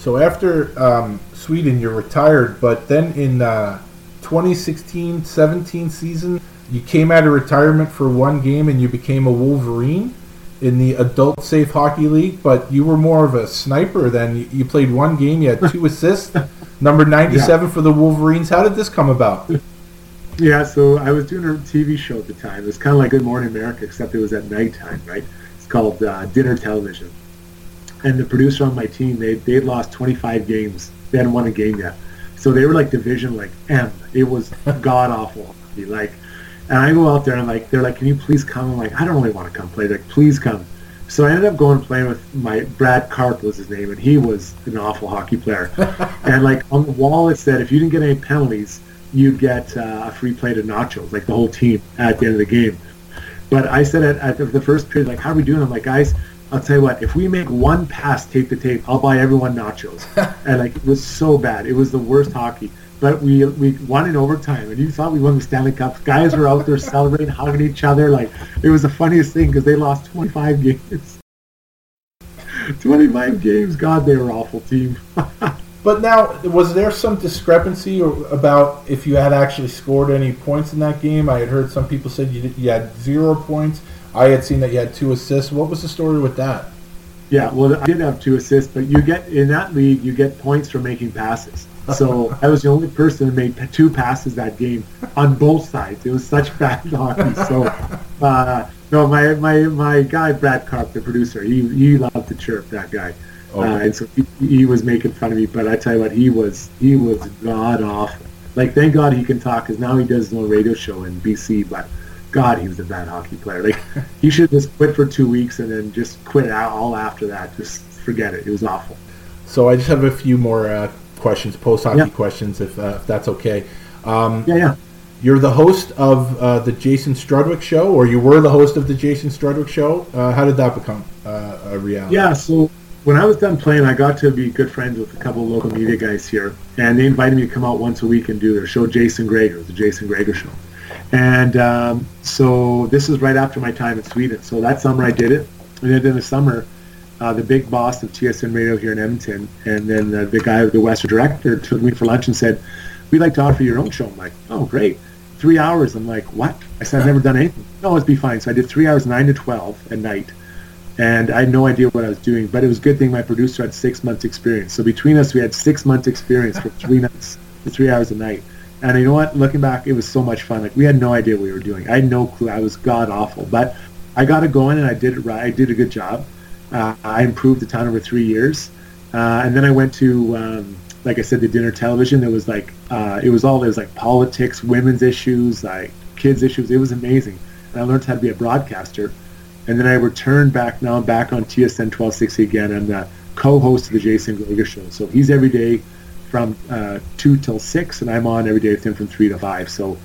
Speaker 1: So after um, Sweden, you're retired, but then in uh, 2016-17 season, you came out of retirement for one game and you became a Wolverine in the Adult Safe Hockey League. But you were more of a sniper then. You, you played one game, you had two <laughs> assists, number 97 for the Wolverines. How did this come about? <laughs>
Speaker 4: Yeah, so I was doing a TV show at the time. It was kind of like Good Morning America, except it was at nighttime, right? It's called uh, Dinner Television. And the producer on my team, they they'd lost 25 games. They hadn't won a game yet. So they were like division like M. It was <laughs> god awful. Like, and I go out there and like they're like, "Can you please come?" I'm like, "I don't really want to come play." They're like, "Please come." So I ended up going and playing with my Brad Karp was his name, and he was an awful hockey player. <laughs> and like on the wall, it said if you didn't get any penalties, you'd get uh, a free plate of nachos, like the whole team at the end of the game. But I said at, at the first period, like, how are we doing? I'm like, guys, I'll tell you what, if we make one pass tape to tape, I'll buy everyone nachos. <laughs> and like, it was so bad. It was the worst hockey. But we we won in overtime, and you thought we won the Stanley Cup. Guys were out there <laughs> celebrating, hugging each other. Like it was the funniest thing because they lost 25 games. <laughs> 25 games. God, they were awful team.
Speaker 1: But now, was there some discrepancy about if you had actually scored any points in that game? I had heard some people said you, did, you had zero points. I had seen that you had two assists. What was the story with that?
Speaker 4: Yeah, well, I didn't have two assists, but you get in that league, you get points for making passes. So <laughs> I was the only person who made two passes that game on both sides. It was such bad <laughs> hockey. So, uh, no, my, my my guy Brad Karp, the producer, he he loved to chirp that guy, uh, and so he, he was making fun of me. But I tell you what, he was he was god awful. Like, thank God he can talk, because now he does his own radio show in BC. But God, he was a bad hockey player. Like, <laughs> he should just quit for two weeks and then just quit out all after that. Just forget it. It was awful.
Speaker 1: So I just have a few more uh, questions, post hockey
Speaker 4: Yeah.
Speaker 1: questions, if, uh, if that's okay. Um,
Speaker 4: Yeah, yeah.
Speaker 1: You're the host of uh, the Jason Strudwick Show, or you were the host of the Jason Strudwick Show. Uh, how did that become uh, a reality?
Speaker 4: Yeah, so when I was done playing, I got to be good friends with a couple of local media guys here, and they invited me to come out once a week and do their show, Jason Gregor, the Jason Gregor Show. And um, so this is right after my time in Sweden. So that summer I did it, and then in the summer, uh, the big boss of TSN Radio here in Edmonton, and then the guy, the Western director, took me for lunch and said, we'd like to offer your own show. I'm like, oh, great. Three hours. I'm like, what? I said, I've never done anything. No, it'd be fine. So I did three hours, 9 to 12 at night. And I had no idea what I was doing, but it was a good thing my producer had six months experience. So between us, we had six months experience for three nights, for three hours a night. And you know what? Looking back, it was so much fun. Like we had no idea what we were doing. I had no clue. I was god awful, but I got it going and I did it right. I did a good job. Uh, I improved the town over three years, uh, and then I went to, um, like I said, the dinner television. There was like uh, it was all it was like politics, women's issues, like kids issues. It was amazing, and I learned how to be a broadcaster. And then I returned back. Now I'm back on TSN 1260 again. I'm the co-host of the Jason Gregor Show. So he's every day from uh, two till six, and I'm on every day with him from three to five. So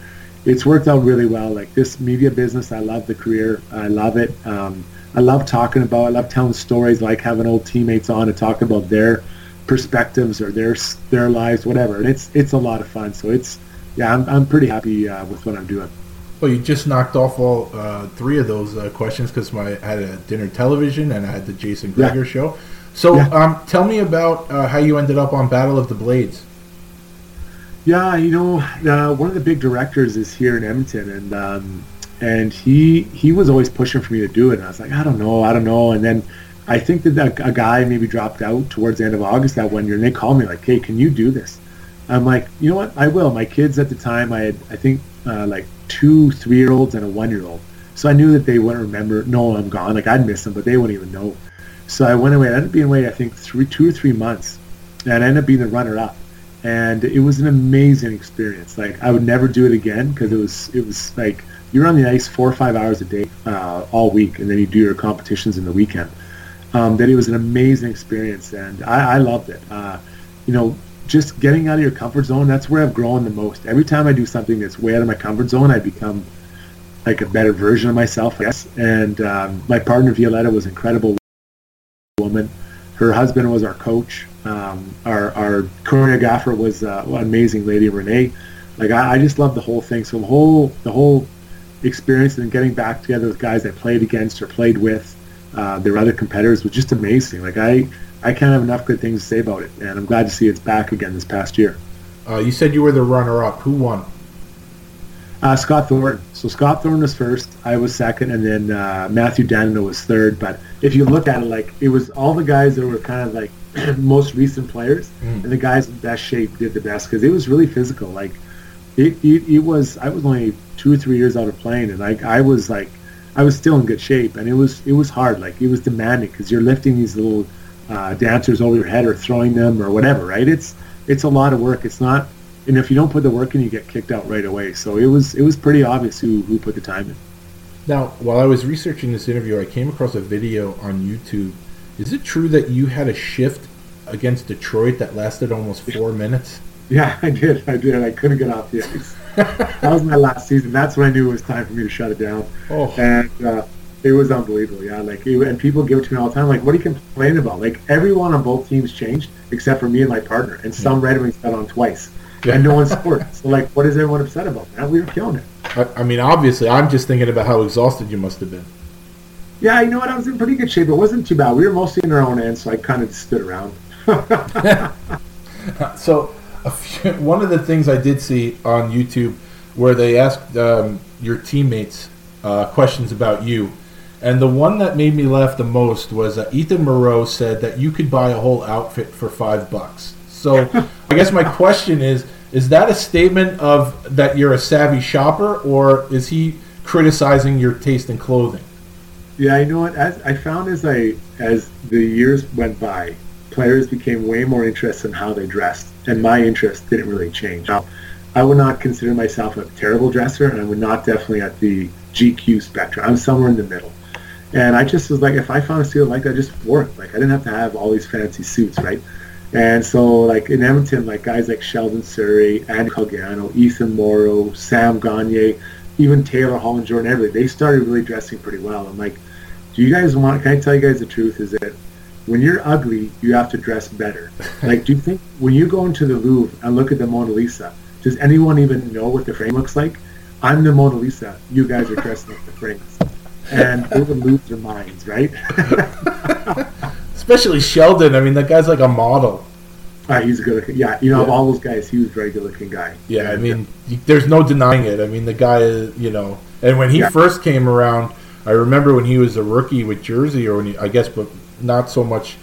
Speaker 4: it's worked out really well. Like this media business, I love the career. I love it. Um, I love talking about. I love telling stories. Like having old teammates on to talk about their perspectives or their their lives, whatever. And it's it's a lot of fun. So it's yeah, I'm I'm pretty happy uh, with what I'm doing.
Speaker 1: Well, you just knocked off all uh, three of those uh, questions because I had a dinner television and I had the Jason Gregor yeah. show. So, yeah. um, tell me about uh, how you ended up on Battle of the Blades.
Speaker 4: Yeah, you know, uh, one of the big directors is here in Edmonton, and um, and he he was always pushing for me to do it. And I was like, I don't know, I don't know. And then I think that a, a guy maybe dropped out towards the end of August that one year, and they called me like, Hey, can you do this? I'm like, you know what, I will. My kids at the time, I had I think uh, like two three year olds and a one year old, so I knew that they wouldn't remember. No, I'm gone. Like I'd miss them, but they wouldn't even know. So I went away. I ended up being away, I think, three, two or three months, and I ended up being the runner-up and it was an amazing experience. Like I would never do it again because it was it was like you're on the ice four or five hours a day uh, all week, and then you do your competitions in the weekend. Um, that it was an amazing experience, and I, I loved it. Uh, you know, just getting out of your comfort zone. That's where I've grown the most. Every time I do something that's way out of my comfort zone, I become like a better version of myself. I guess. And um, my partner Violetta was incredible woman. Her husband was our coach. Um, our, our choreographer was uh, an amazing lady, Renee. Like I, I just love the whole thing. So the whole the whole experience and getting back together with guys I played against or played with, uh, their other competitors was just amazing. Like I I can't have enough good things to say about it, and I'm glad to see it's back again this past year.
Speaker 1: Uh, you said you were the runner-up. Who won?
Speaker 4: Uh, Scott Thornton. So Scott Thornton was first. I was second, and then uh, Mathieu Dandenault was third. But if you look at it, like it was all the guys that were kind of like <clears throat> most recent players, mm. and the guys in best shape did the best because it was really physical. Like it, it, it, was. I was only two or three years out of playing, and like I was like, I was still in good shape, and it was it was hard. Like it was demanding because you're lifting these little uh, dancers over your head or throwing them or whatever. Right? It's it's a lot of work. It's not. And if you don't put the work in, you get kicked out right away. So it was it was pretty obvious who who put the time in.
Speaker 1: Now, while I was researching this interview, I came across a video on YouTube is it true that you had a shift against Detroit that lasted almost four <laughs> minutes?
Speaker 4: Yeah, I did. I did. I couldn't get off the ice. <laughs> that was my last season. That's when I knew it was time for me to shut it down. Oh. And uh, it was unbelievable. Yeah, like it, and people give it to me all the time. Like, what are you complaining about? Like everyone on both teams changed except for me and my partner, and some yeah. Red Wings got on twice, yeah. and no one scored. so like, what is everyone upset about? Man, we were killing it.
Speaker 1: I, I mean, obviously, I'm just thinking about how exhausted you must have been.
Speaker 4: Yeah, you know what? I was in pretty good shape. It wasn't too bad. We were mostly in our own end, so I kind of stood around. <laughs>
Speaker 1: so, few, one of the things I did see on YouTube where they asked um, your teammates uh, questions about you, and the one that made me laugh the most was uh, Ethan Moreau said that you could buy a whole outfit for five bucks. So, <laughs> I guess my question is: Is that a statement of that you're a savvy shopper, or is he criticizing your taste in clothing?
Speaker 4: Yeah, you know what? As I found as I as the years went by, players became way more interested in how they dressed, and my interest didn't really change. Now, I would not consider myself a terrible dresser, and I would not definitely at the GQ spectrum. I'm somewhere in the middle. And I just was like, if I found a suit like that, just wore it. Like I didn't have to have all these fancy suits, right? And so, like in Edmonton, like guys like Sheldon Souray, Andy Cogliano, Ethan Moreau, Sam Gagner, even Taylor Hall and Jordan Eberle, they started really dressing pretty well. I'm like, do you guys want? Can I tell you guys the truth? Is that when you're ugly, you have to dress better. <laughs> like, do you think when you go into the Louvre and look at the Mona Lisa, does anyone even know what the frame looks like? I'm the Mona Lisa. You guys are dressing like the frames, and they would lose their minds, right? <laughs> <laughs>
Speaker 1: Especially Sheldon. I mean, that guy's like a model.
Speaker 4: Uh, he's a good looking. Yeah, you know, yeah. of all those guys, he was a very good looking guy.
Speaker 1: Yeah, I mean, there's no denying it. I mean, the guy, you know, and when he yeah. first came around, I remember when he was a rookie with Jersey, or when he, I guess, but not so much.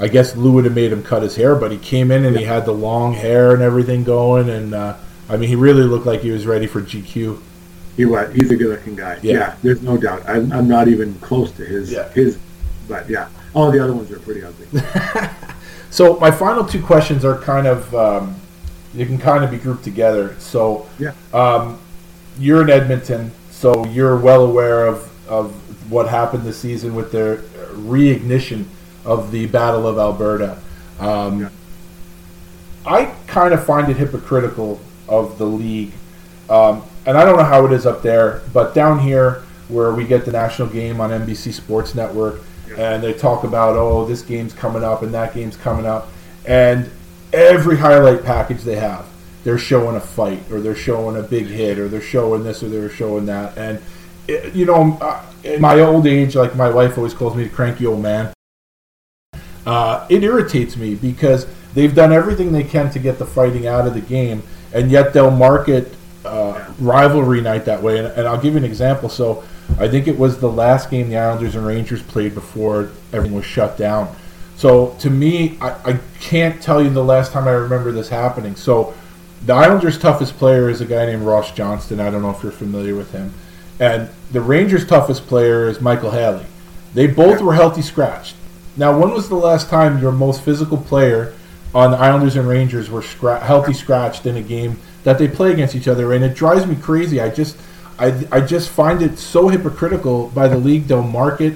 Speaker 1: I guess Lou would have made him cut his hair, but he came in and yeah. he had the long hair and everything going, and uh, I mean, he really looked like he was ready for GQ.
Speaker 4: He was. He's a good-looking guy. Yeah. yeah, there's no doubt. I'm, I'm not even close to his yeah. his, but yeah, all the other ones are pretty ugly. <laughs>
Speaker 1: so my final two questions are kind of um, you can kind of be grouped together. So
Speaker 4: yeah,
Speaker 1: um, you're in Edmonton, so you're well aware of of what happened this season with their reignition of the Battle of Alberta. Um, yeah. I kind of find it hypocritical of the league. Um, and I don't know how it is up there, but down here where we get the national game on NBC Sports Network, and they talk about oh this game's coming up and that game's coming up, and every highlight package they have, they're showing a fight or they're showing a big hit or they're showing this or they're showing that, and it, you know, uh, in my old age, like my wife always calls me the cranky old man. Uh, it irritates me because they've done everything they can to get the fighting out of the game, and yet they'll market uh, rivalry night that way. And, and, I'll give you an example. So I think it was the last game the Islanders and Rangers played before everything was shut down. So to me, I, I can't tell you the last time I remember this happening. So the Islanders' toughest player is a guy named Ross Johnston. I don't know if you're familiar with him. And the Rangers' toughest player is Michael Haley. They both were healthy scratched. Now, when was the last time your most physical player on the Islanders and Rangers were scra- healthy scratched in a game that they play against each other, and it drives me crazy. I just, I, I just find it so hypocritical by the league. They'll market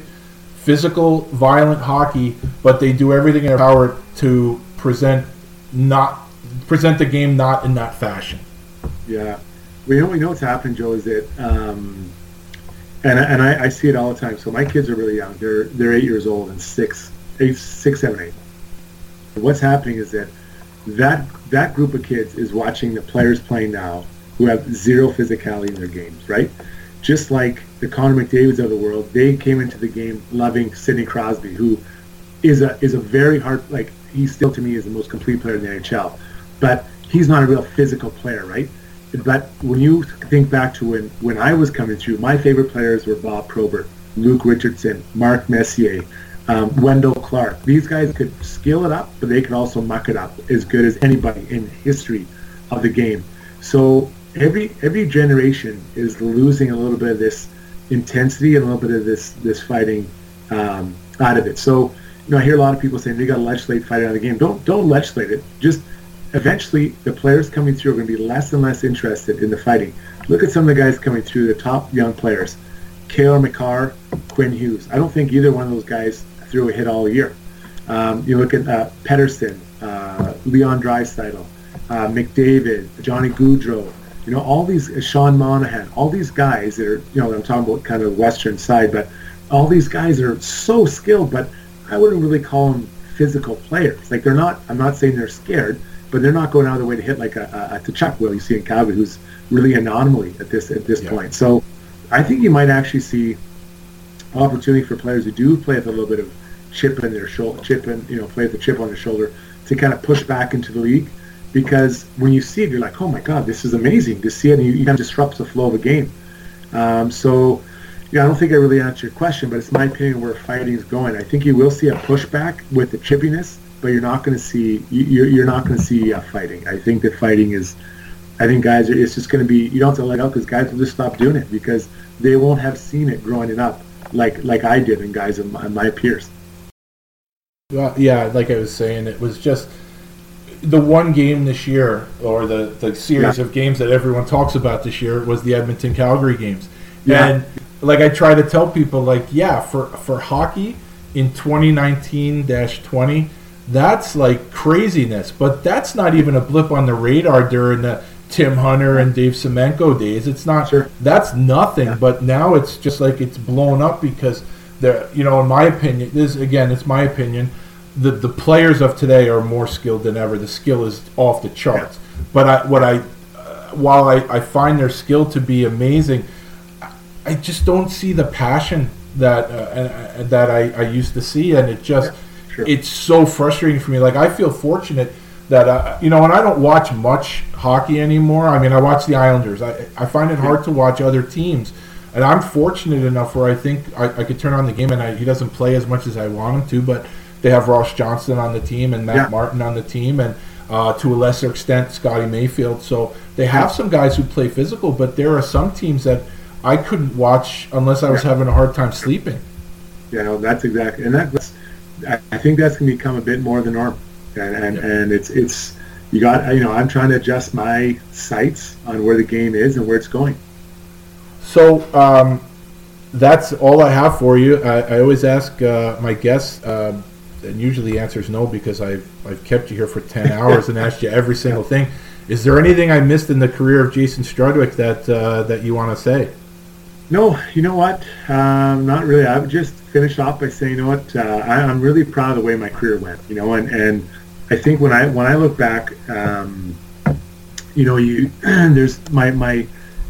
Speaker 1: physical, violent hockey, but they do everything in their power to present not present the game not in that fashion.
Speaker 4: Yeah, we we know what's happened, Joe. Is that um, and and I, I, see it all the time. So my kids are really young. They're they're eight years old and six, eight, six, seven, eight. What's happening is that that that group of kids is watching the players playing now who have zero physicality in their games, right? Just like the Connor McDavid's of the world, they came into the game loving Sidney Crosby, who is a is a very hard like he still to me is the most complete player in the NHL, but he's not a real physical player, right? But when you think back to when when I was coming through, my favorite players were Bob Probert, Luke Richardson, Mark Messier, um, Wendel Clark. These guys could skill it up, but they could also muck it up as good as anybody in history of the game. So every every generation is losing a little bit of this intensity and a little bit of this this fighting um, out of it. So you know, I hear a lot of people saying they got to legislate fighting out of the game. Don't don't legislate it. Just eventually, the players coming through are going to be less and less interested in the fighting. Look at some of the guys coming through, the top young players. Cale Makar, Quinn Hughes. I don't think either one of those guys threw a hit all year. Um, you look at uh, Pettersson, uh, Leon Draisaitl, uh, McDavid, Johnny Gaudreau, you know, all these, uh, Sean Monahan, all these guys that are, you know, I'm talking about kind of western side, but all these guys are so skilled, but I wouldn't really call them physical players. Like they're not, I'm not saying they're scared, but they're not going out of the way to hit like a, a, a will you see in Calgary, who's really an anomaly at this at this yeah. point. So I think you might actually see opportunity for players who do play with a little bit of chip in their shoulder, chip in, you know, play with the chip on their shoulder to kind of push back into the league. Because when you see it, you're like, oh my God, this is amazing to see it. And you, you kind of disrupts the flow of a game. Um, so, yeah, I don't think I really answered your question, but it's my opinion where fighting is going. I think you will see a pushback with the chippiness, but you're not going to see you're, you're not going to see uh, fighting. I think that fighting is, I think guys, it's just going to be you don't have to let out because guys will just stop doing it because they won't have seen it growing up like like I did and guys and my, my peers.
Speaker 1: Well, yeah, like I was saying, it was just the one game this year, or the, the series yeah. of games that everyone talks about this year, was the Edmonton Calgary games. Yeah. And like I try to tell people, like, yeah, for, for hockey in 2019 20, that's like craziness. But that's not even a blip on the radar during the Tim Hunter and Dave Semenko days. It's not sure. That's nothing. Yeah. But now it's just like it's blown up because the you know, in my opinion, this again, it's my opinion. The the players of today are more skilled than ever. The skill is off the charts. Yeah. But I, what I, uh, while I, I find their skill to be amazing, I just don't see the passion that uh, uh, that I, I used to see, and it just yeah, sure. it's so frustrating for me. Like I feel fortunate that uh, you know, and I don't watch much hockey anymore. I mean, I watch the Islanders. I I find it hard to watch other teams, and I'm fortunate enough where I think I, I could turn on the game and I, he doesn't play as much as I want him to, but they have Ross Johnston on the team and Matt
Speaker 4: Yeah.
Speaker 1: Martin on the team, and uh, to a lesser extent Scotty Mayfield. So they have some guys who play physical, but there are some teams that I couldn't watch unless I was
Speaker 4: Yeah.
Speaker 1: having a hard time sleeping.
Speaker 4: You know, that's exactly, and that, that's, I think that's going to become a bit more the norm, and and, and it's it's you got you know I'm trying to adjust my sights on where the game is and where it's going.
Speaker 1: So um, that's all I have for you. I, I always ask uh, my guests, um, and usually the answer is no because I've I've kept you here for ten hours and asked you every single thing. Is there anything I missed in the career of Jason Strudwick that uh, that you want to say?
Speaker 4: No, you know what? Um, not really. I would just finish off by saying, you know what? Uh, I, I'm really proud of the way my career went. You know, and, and I think when I when I look back, um, you know, you <clears throat> there's my my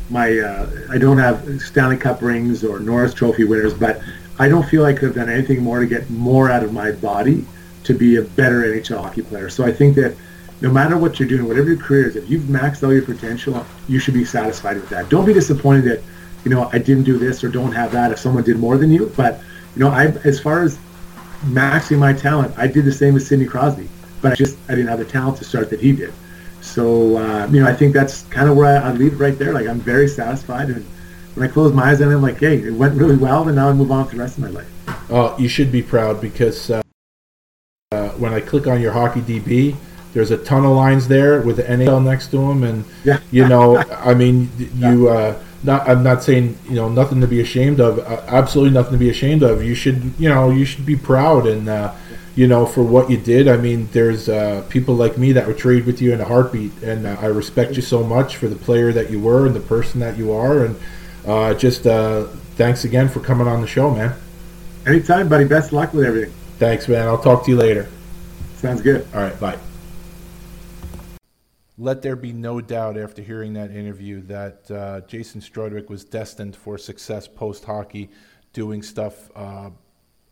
Speaker 4: my. Uh, I don't have Stanley Cup rings or Norris Trophy winners, but I don't feel I could have done anything more to get more out of my body to be a better NHL hockey player. So I think that no matter what you're doing, whatever your career is, if you've maxed out your potential, you should be satisfied with that. Don't be disappointed that you know I didn't do this or don't have that if someone did more than you. But you know, I as far as maxing my talent, I did the same as Sidney Crosby, but I just I didn't have the talent to start that he did. So uh, you know, I think that's kind of where I, I leave right there. Like I'm very satisfied, and when I close my eyes, and I'm like, hey, it went really well, and now I move on with the rest of my life.
Speaker 1: Uh, you should be proud because uh, uh, when I click on your hockey DB, there's a ton of lines there with the NHL next to them, and
Speaker 4: Yeah.
Speaker 1: you know, I mean, <laughs> you. Uh, not, I'm not saying you know nothing to be ashamed of. Uh, absolutely nothing to be ashamed of. You should, you know, you should be proud and uh, you know for what you did. I mean, there's uh, people like me that would trade with you in a heartbeat, and uh, I respect you so much for the player that you were and the person that you are, and uh, just uh, thanks again for coming on the show, man.
Speaker 4: Anytime, buddy. Best luck with everything.
Speaker 1: Thanks, man. I'll talk to you later.
Speaker 4: Sounds good.
Speaker 1: All right, bye. Let there be no doubt after hearing that interview that uh, Jason Strudwick was destined for success post hockey, doing stuff uh,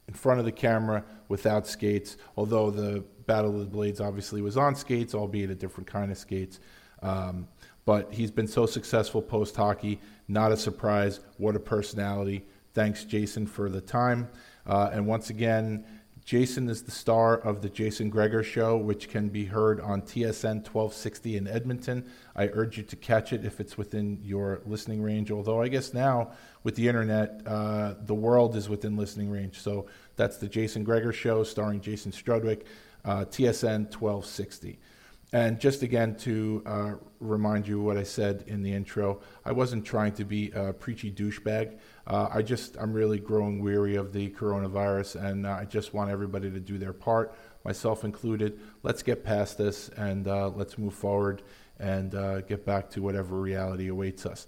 Speaker 1: in front of the camera without skates. Although the Battle of the Blades obviously was on skates, albeit a different kind of skates. Um, but he's been so successful post hockey, not a surprise. What a personality. Thanks, Jason, for the time. Uh, and once again, Jason is the star of the Jason Gregor Show, which can be heard on TSN 1260 in Edmonton. I urge you to catch it if it's within your listening range. Although I guess now with the internet, uh, the world is within listening range. So that's the Jason Gregor Show, starring Jason Strudwick, uh, TSN 1260. And just again to uh, remind you what I said in the intro, I wasn't trying to be a preachy douchebag. Uh, I just I'm really growing weary of the coronavirus, and uh, I just want everybody to do their part, myself included. Let's get past this and uh, let's move forward and uh, get back to whatever reality awaits us.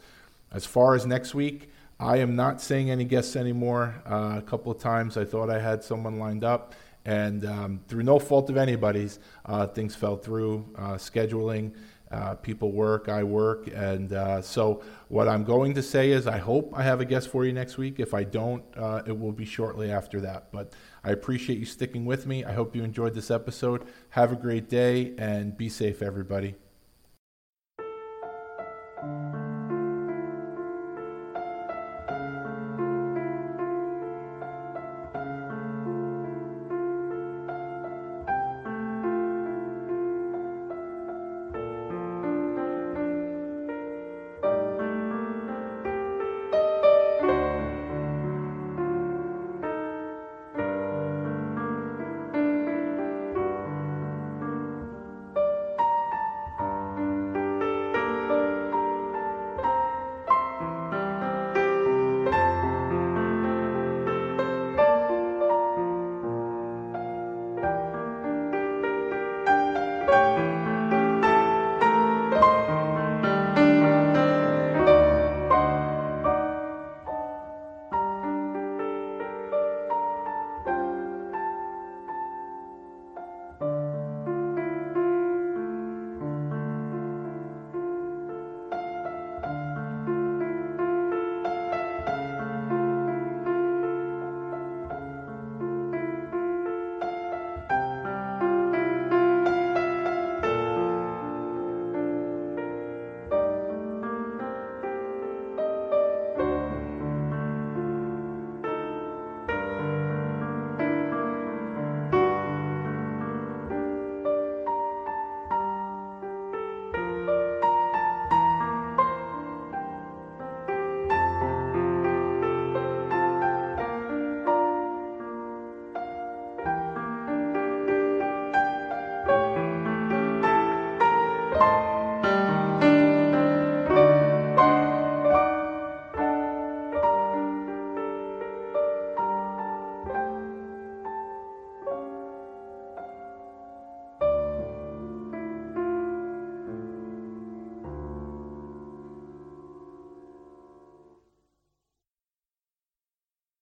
Speaker 1: As far as next week, I am not saying any guests anymore. Uh, a couple of times I thought I had someone lined up, and um, through no fault of anybody's, uh, things fell through, uh, scheduling. Uh, people work, I work. And uh, so, what I'm going to say is, I hope I have a guest for you next week. If I don't, uh, it will be shortly after that. But I appreciate you sticking with me. I hope you enjoyed this episode. Have a great day and be safe, everybody.